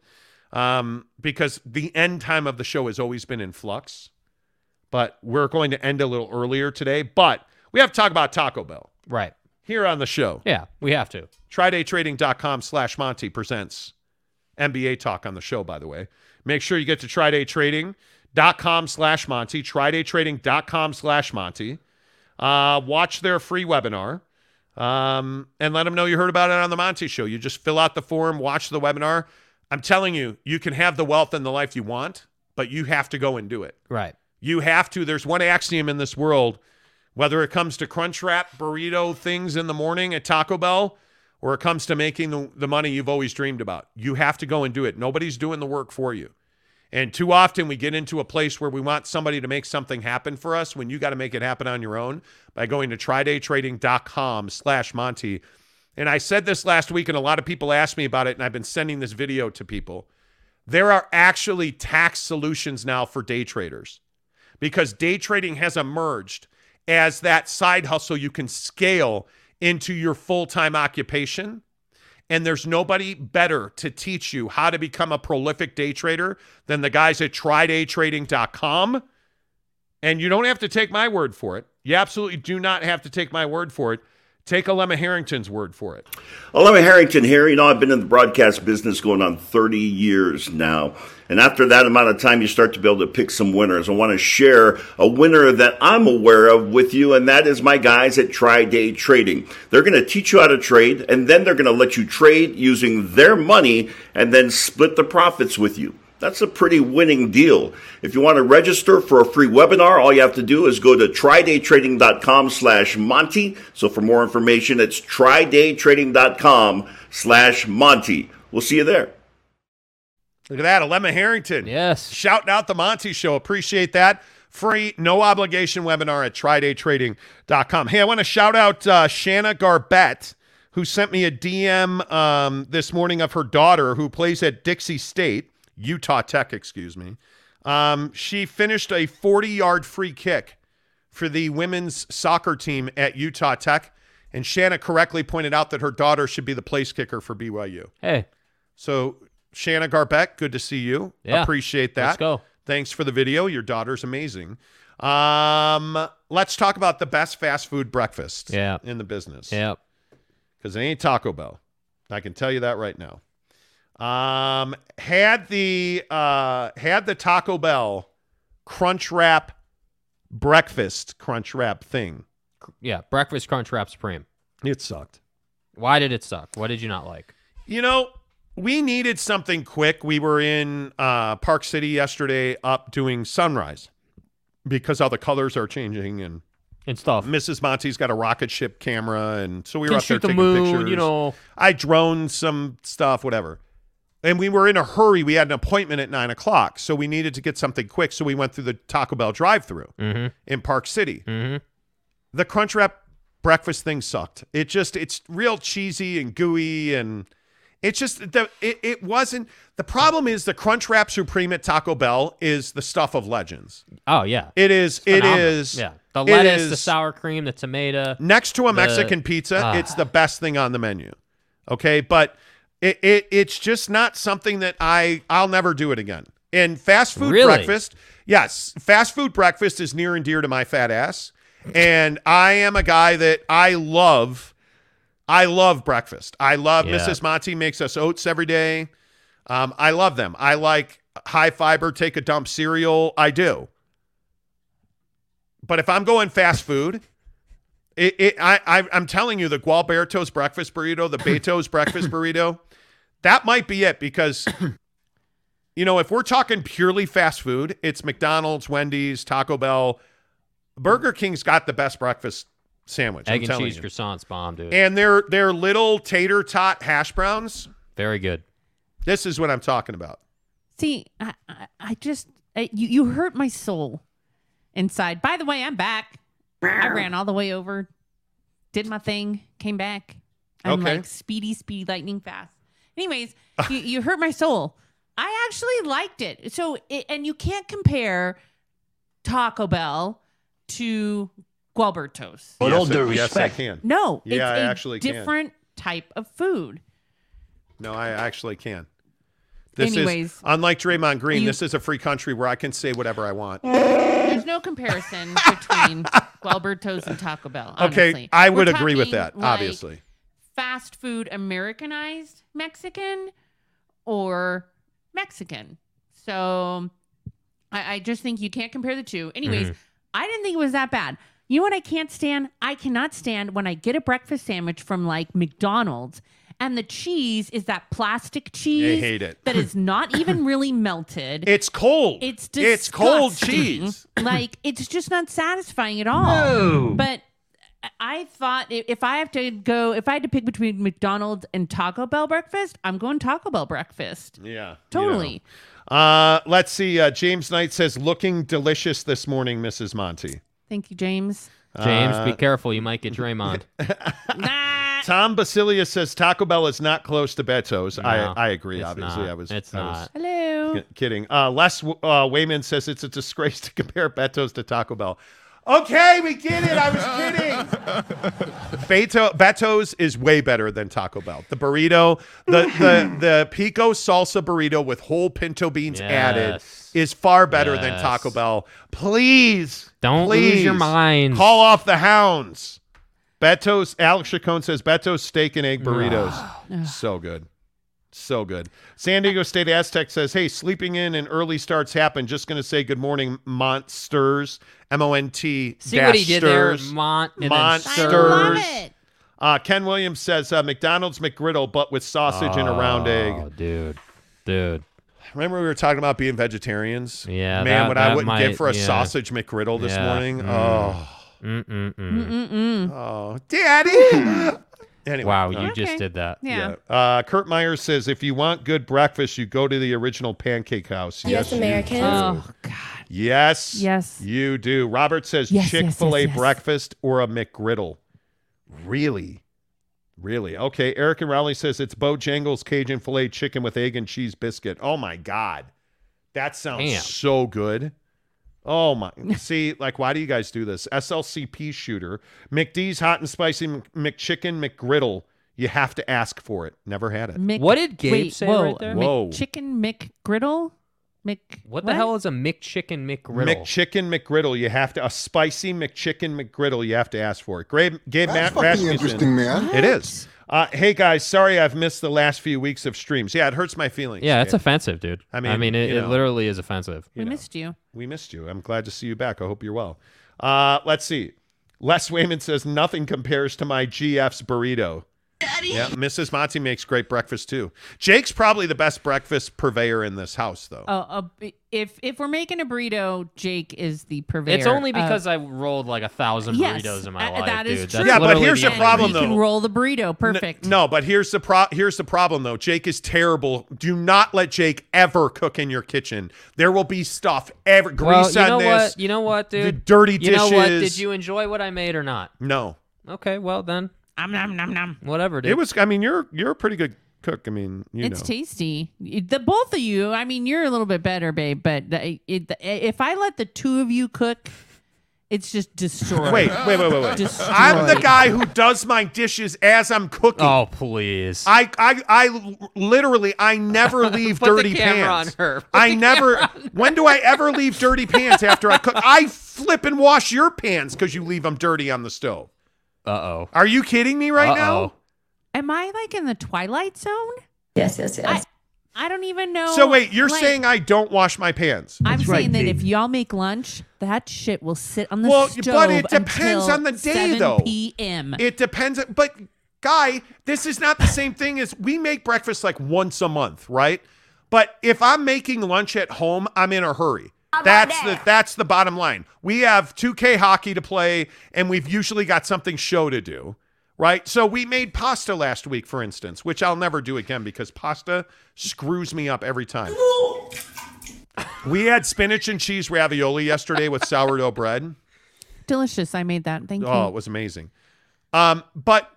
um, because the end time of the show has always been in flux. But we're going to end a little earlier today. But we have to talk about Taco Bell Right. here on the show. Yeah, we have to. TrydayTrading.com slash Monty presents NBA talk on the show, by the way. Make sure you get to TrydayTrading.com slash Monty, TrydayTrading.com slash Monty. Uh, watch their free webinar um, and let them know you heard about it on the Monty Show. You just fill out the form, watch the webinar. I'm telling you, you can have the wealth and the life you want, but you have to go and do it. Right. You have to. There's one axiom in this world, whether it comes to crunch wrap burrito things in the morning at Taco Bell or it comes to making the, the money you've always dreamed about. You have to go and do it. Nobody's doing the work for you. And too often we get into a place where we want somebody to make something happen for us when you got to make it happen on your own by going to trydaytrading.com slash Monty. And I said this last week, and a lot of people asked me about it, and I've been sending this video to people. There are actually tax solutions now for day traders because day trading has emerged as that side hustle you can scale into your full time occupation. And there's nobody better to teach you how to become a prolific day trader than the guys at trydaytrading.com. And you don't have to take my word for it. You absolutely do not have to take my word for it. Take Alema Harrington's word for it. Alema Harrington here. You know, I've been in the broadcast business going on 30 years now. And after that amount of time, you start to be able to pick some winners. I want to share a winner that I'm aware of with you, and that is my guys at Try Day Trading. They're going to teach you how to trade, and then they're going to let you trade using their money and then split the profits with you. That's a pretty winning deal. If you want to register for a free webinar, all you have to do is go to trydaytrading.com slash Monty. So for more information, it's trydaytrading.com slash Monty. We'll see you there. Look at that, Alema Harrington. Yes. Shouting out the Monty Show. Appreciate that. Free, no obligation webinar at trydaytrading.com. Hey, I want to shout out uh, Shanna Garbett, who sent me a DM um, this morning of her daughter who plays at Dixie State, Utah Tech, excuse me. Um, she finished a 40 yard free kick for the women's soccer team at Utah Tech. And Shanna correctly pointed out that her daughter should be the place kicker for BYU. Hey. So Shanna Garbeck, good to see you. Yeah. Appreciate that. Let's go. Thanks for the video. Your daughter's amazing. Um, let's talk about the best fast food breakfast Yeah. in the business. Yep. Because it ain't Taco Bell. I can tell you that right now. Um, had the uh had the Taco Bell crunch wrap breakfast crunch wrap thing. Yeah. Breakfast Crunch Wrap Supreme. It sucked. Why did it suck? What did you not like? You know, we needed something quick. We were in uh, Park City yesterday up doing sunrise because all the colors are changing and and stuff. Mrs. Monty's got a rocket ship camera, and so we were Can up there the taking moon, pictures. you know. I droned some stuff, whatever. And we were in a hurry. We had an appointment at nine o'clock, so we needed to get something quick. So we went through the Taco Bell drive-through Mhm. in Park City. Mm-hmm. The Crunchwrap breakfast thing sucked. It just it's real cheesy and gooey and it's just the it, it wasn't the problem is the Crunchwrap Supreme at Taco Bell is the stuff of legends. Oh yeah. it is. It is. Yeah. The lettuce, the sour cream, the tomato. next to a the- Mexican pizza, Ah. it's the best thing on the menu. Okay, but it, it it's just not something that I I'll never do it again. And fast food Really? breakfast, yes, fast food breakfast is near and dear to my fat ass. And I am a guy that I love I love breakfast. I love Yeah. Mrs. Monty makes us oats every day. Um, I love them. I like high fiber, take a dump cereal. I do. But if I'm going fast food, it, it I, I I'm telling you, the Gualberto's breakfast burrito, the Beto's breakfast [coughs] burrito, that might be it because [clears throat] you know, if we're talking purely fast food, it's McDonald's, Wendy's, Taco Bell, Burger King's got the best breakfast sandwich. I'm Egg and telling cheese you. croissants bomb, dude. And their their little tater tot hash browns. Very good. This is what I'm talking about. See, I, I, I just I, you you hurt my soul inside. By the way, I'm back. I ran all the way over, did my thing, came back. I'm Okay. like speedy, speedy, lightning fast. Anyways, you, you hurt my soul. I actually liked it. So, it, and you can't compare Taco Bell to Gualbertos. With all Yes, due I- yes, I can. No, it's Yeah, I a actually can. different type of food. No, I actually can. This Anyways. is unlike Draymond Green. You- this is a free country where I can say whatever I want. There's no comparison between [laughs] Gualbertos and Taco Bell. Okay, honestly. I We're would agree with that. like, obviously, fast food Americanized Mexican or Mexican. So I, I just think you can't compare the two. Anyways, Mm-hmm. I didn't think it was that bad. You know what I can't stand? I cannot stand when I get a breakfast sandwich from like McDonald's and the cheese is that plastic cheese. I hate it. That is not [laughs] even really melted. it's cold. It's disgusting. it's cold cheese. like it's just not satisfying at [laughs] all. But I thought if I have to go, if I had to pick between McDonald's and Taco Bell breakfast, I'm going Taco Bell breakfast. Yeah, you Totally. know. Uh, let's see. Uh, James Knight says, "Looking delicious this morning, Mrs. Monty." Thank you, James. James, Uh, be careful. You might get Draymond. [laughs] nah. Tom Basilia says Taco Bell is not close to Beto's. No, I I agree. Obviously, not. I was. It's I was not. Hello. kidding. Uh, Les uh, Wayman says it's a disgrace to compare Beto's to Taco Bell. Okay, we get it. I was kidding. Beto, Beto's is way better than Taco Bell. The burrito, the the the pico salsa burrito with whole pinto beans added is far better than Taco Bell. Please, Don't lose your mind. Call off the hounds. Beto's. Alex Chacon says Beto's steak and egg burritos. so good. So good. San Diego State Aztec says, "Hey, sleeping in and early starts happen. Just going to say good morning, monsters. M O N T. See what he did there? Sters. Mont Monsters. I love it. Uh, Ken Williams says uh, McDonald's McGriddle, but with sausage and a round Oh, egg. dude, dude. Remember we were talking about being vegetarians? Yeah, man, that- what I wouldn't give for a yeah. sausage McGriddle this Yeah. morning. Mm. Oh, Mm-mm-mm. Mm-mm. oh, Daddy. [laughs] anyway, Wow, you Okay. just did that. Yeah. Yeah. Uh, Kurt Myers says, if you want good breakfast, you go to the original Pancake House. Yes, you Americans. do. Oh God. Yes. Yes. You do. Robert says Yes, yes, Chick fil A yes, yes. breakfast or a McGriddle. Really? Really? Okay. Eric and Rowley says it's Bojangles Cajun filet chicken with egg and cheese biscuit. Oh my God. That sounds Damn. so good. Oh my. See, like, why do you guys do this? SLCP shooter, McD's hot and spicy Mc- McChicken McGriddle. You have to ask for it. Never had it. Mc- What did Gabe Wait, say whoa. right there? Whoa. Chicken McGriddle? Mc. What the hell is a McChicken McGriddle? McChicken McGriddle. You have to a spicy McChicken McGriddle. You have to ask for it. Gabe, Gabe That's Matt fucking Rasmussen. interesting, man. It is. Uh, hey guys, sorry I've missed the last few weeks of streams. Yeah, it hurts my feelings. yeah, it's Gabe. offensive, dude. I I mean, mean, it, you it know. literally is offensive. We missed you. we missed you. I'm glad to see you back. I hope you're well. Uh, let's see. Les Wayman says nothing compares to my GF's burrito. Daddy. Yeah, Mrs. Monty makes great breakfast too. Jake's probably the best breakfast purveyor in this house, though. Oh, a b- if if we're making a burrito, Jake is the purveyor. It's only of- because I rolled like a thousand Yes, burritos in my uh, life, that is dude. true. That's Yeah, but here's the only problem, he though. can roll the burrito. Perfect. No, but here's the pro. Here's the problem, though. Jake is terrible. Do not let Jake ever cook in your kitchen. There will be stuff ever grease Well, you on know this. what? You know what, the dude? dirty You know what? Did you enjoy what I made or not? No, Okay, well then, Nom, nom, nom, nom. whatever, dude. it was. I mean, you're you're a pretty good cook. I mean, you It's know. tasty. The both of you. I mean, you're a little bit better, babe. But the, it, if I let the two of you cook, it's just destroyed. Wait, wait, wait, wait, wait. [laughs] Destroyed. I'm the guy who does my dishes as I'm cooking. oh please. I, I, I literally, I never [laughs] leave Put the dirty camera pans. on her. Put I the never. When do I ever leave dirty pans after I cook? I flip and wash your pans because you leave them dirty on the stove. Uh oh. Are you kidding me right now? Uh-oh. Am I like in the twilight zone? Yes, yes, yes. I don't even know. So wait, you're like- saying I don't wash my pants? I'm That's saying right, that if y'all make lunch, that shit will sit on the Well, stove but it depends until on the day, 7 though. p.m. It depends. But guy, this is not the same thing as we make breakfast like once a month, right? But if I'm making lunch at home, I'm in a hurry. That's the that's the bottom line. We have 2K hockey to play, and we've usually got something show to do, right? So we made pasta last week, for instance, which I'll never do again because pasta screws me up every time. [laughs] we had spinach and cheese ravioli yesterday with sourdough bread. Delicious. I made that. Thank Oh, you. Oh, it was amazing. Um, but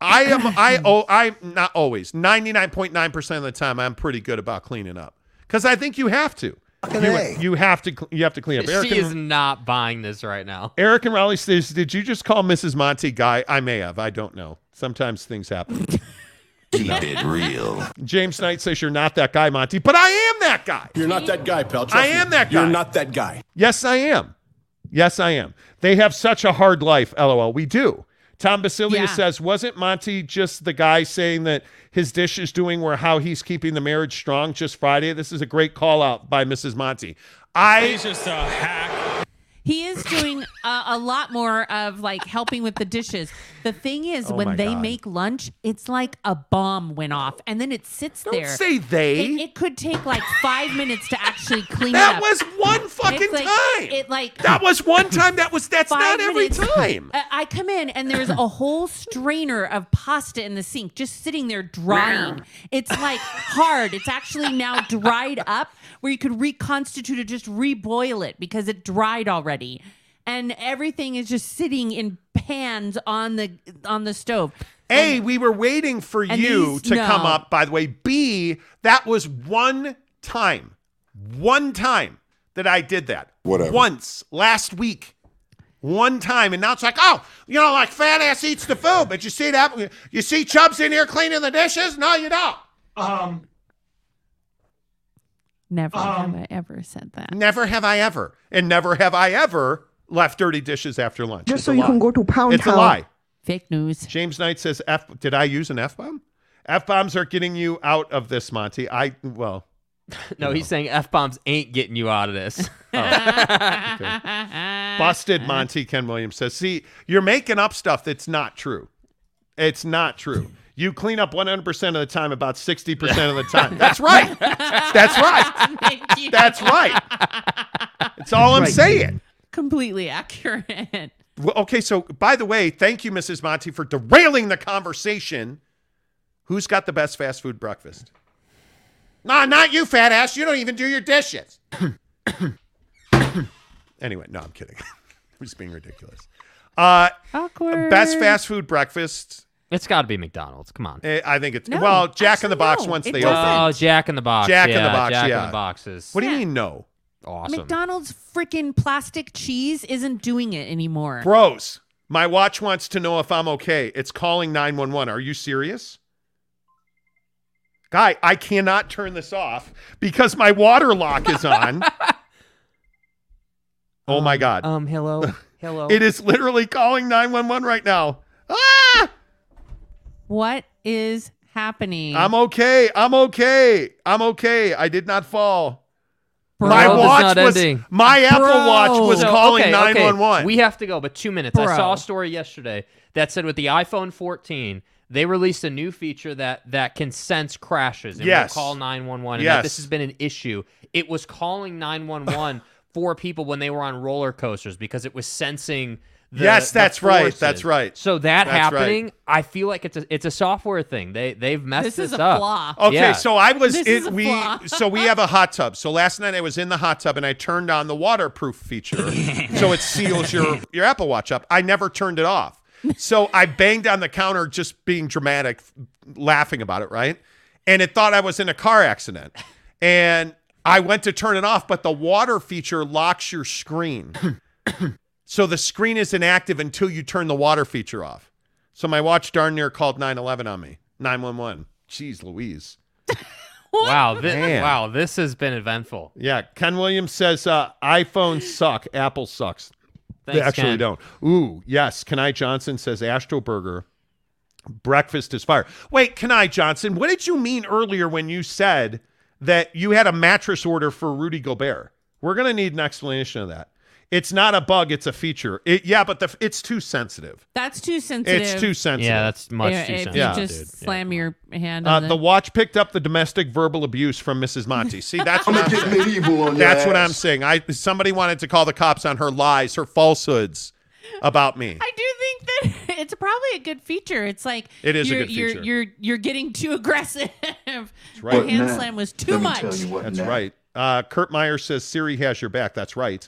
I am I [coughs] oh I'm not always 99.9% of the time I'm pretty good about cleaning up. Cuz I think you have to. You, you have to you have to clean up. Eric She and- is not buying this right now. Eric and Raleigh says, "Did you just call Mrs. Monty guy?" I may have. I don't know. Sometimes things happen. [laughs] Keep it real. James Knight says, "You're not that guy, Monty," but I am that guy. You're not that guy, pal. Trust I me. am that guy. You're not that guy. Yes, I am. Yes, I am. They have such a hard life. LOL. We do. Tom Basilia Yeah. says, wasn't Monty just the guy saying that his dish is doing where how he's keeping the marriage strong just Friday? This is a great call out by Mrs. Monty. I he's just a hack. He is doing a, a lot more of like helping with the dishes. The thing is, Oh when they God. make lunch, it's like a bomb went off, and then it sits don't there. say they. It, it could take like five minutes to actually clean that up. was one fucking like- time. It like that was one time. That was that's not every minutes. time. I I come in and there's a whole strainer of pasta in the sink just sitting there drying. It's like hard. It's actually now dried up where you could reconstitute it, just reboil it because it dried already. And everything is just sitting in pans on the on the stove. A, we were waiting for you these- to come up, by the way. B, that was one time, one time that I did that. Whatever. Once last week. One time. And now it's like, oh, you know, like fat ass eats the food. But you see that? You see Chubbs in here cleaning the dishes? No, you don't. Um, Never Um, have I ever said that. Never have I ever. And never have I ever left dirty dishes after lunch. Just It's so you lie. can go to Pound It's a lie. Fake news. James Knight says F did I use an F bomb? F bombs are getting you out of this, Monty. I well [laughs] No, he's saying f bombs ain't getting you out of this. [laughs] [laughs] busted Monty Ken Williams says, "See, you're making up stuff that's not true. It's not true. You clean up 100% of the time about 60% of the time. [laughs] That's right. That's right. Thank you. That's right. That's all I'm Right. saying. Completely accurate. Well, okay, so by the way, thank you, Mrs. Monty, for derailing the conversation. Who's got the best fast food breakfast? Nah, not you, fat ass. You don't even do your dishes. [coughs] anyway, no, I'm kidding. [laughs] I was being ridiculous. Uh, Awkward. best fast food breakfast. It's got to be McDonald's. Come on. eh, I think it's No, well, Jack in the actually, Box no, once it they doesn't. open. Oh, Jack in the Box. Jack in the Yeah, Box, Jack yeah. in the Box is What do you mean no, awesome. McDonald's freaking plastic cheese isn't doing it anymore. bros? My watch wants to know if I'm okay. It's calling 911. Are you serious? Guy, I cannot turn this off because my water lock is on. [laughs] oh my God. Um, hello, [laughs] hello. it is literally calling 911 right now. Ah! What is happening? I'm okay. I'm okay. I'm okay. I did not fall. Bro. My watch not was ending. my Apple Bro. Watch was So, calling okay, okay. 911. We have to go, but two minutes. I saw a story yesterday that said with the iPhone 14, they released a new feature that that can sense crashes and Yes. will call 911. Yes. this has been an issue. It was calling 911 [laughs] for people when they were on roller coasters because it was sensing. The, Yes, the that's right, that's right. So that That's right. happening, I feel like it's a it's a software thing. They they've messed This this, is a up. flaw. Okay, Yeah. so I was This it, is a we flaw. so we have a hot tub. So last night I was in the hot tub and I turned on the waterproof feature [laughs] so it seals your your Apple Watch up. I never turned it off. So I banged on the counter just being dramatic laughing about it, right? And it thought I was in a car accident. And I went to turn it off, but the water feature locks your screen. [coughs] [coughs] [coughs] so the screen is inactive until you turn the water feature off. So my watch darn near called 911 on me. 911. Jeez Louise. [laughs] Wow, this, wow, this has been eventful. Yeah, Ken Williams says uh, iPhones suck, Apple sucks. Thanks, they actually Ken. don't. Ooh, yes. Kenai Johnson says Astro Burger breakfast is fire. Wait, Kenai Johnson, what did you mean earlier when you said that you had a mattress order for Rudy Gobert? We're gonna need an explanation of that. It's not a bug; it's a feature. It, yeah, but the, it's too sensitive. That's too sensitive. It's too sensitive. Yeah, that's much Yeah, too if sensitive. you Yeah. just dude. slam your hand Uh, on the it. watch picked up the domestic verbal abuse from Mrs. Monty. See, [laughs] that's I'm what I'm get saying. medieval on your That's what ass. I'm saying. I somebody wanted to call the cops on her lies, her falsehoods about me. I do think that [laughs] it's probably a good feature. It's like It is a you're, good you're, feature. You're you're getting too aggressive. That's [laughs] right. The hand Now, slam was too let me much. tell you what That's now. right. Uh, Kurt Meyer says Siri has your back. That's right.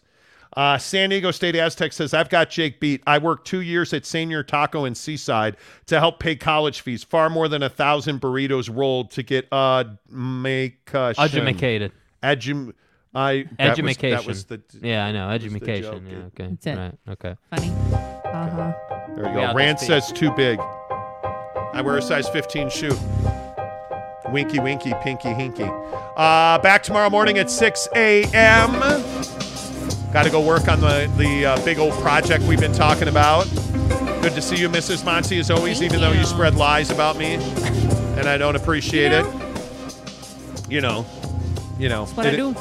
Uh, San Diego State Aztec says I've got Jake beat. I worked two years at Senior Taco in Seaside to help pay college fees, far more than a thousand burritos rolled to get uh make uh, Educated. Edum, I that was, Education. that was the yeah, I know. was the Education. joke. Yeah, okay. That's it. Right. Okay. Funny. Uh huh. There you go. Yeah, Rand says too big. I wear a size 15 shoe. Winky, winky, pinky, hinky. Uh, back tomorrow morning at 6 a.m. Got to go work on the the uh, big old project we've been talking about. Good to see you, Mrs. Monty, as always. Thank even though you you. spread lies about me, and I don't appreciate You it. You know, you know. That's what I do.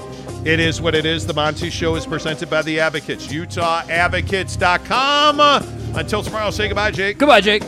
It is what it is. The Monty Show is presented by the Advocates. UtahAdvocates.com. Until tomorrow, say goodbye, Jake. Goodbye, Jake.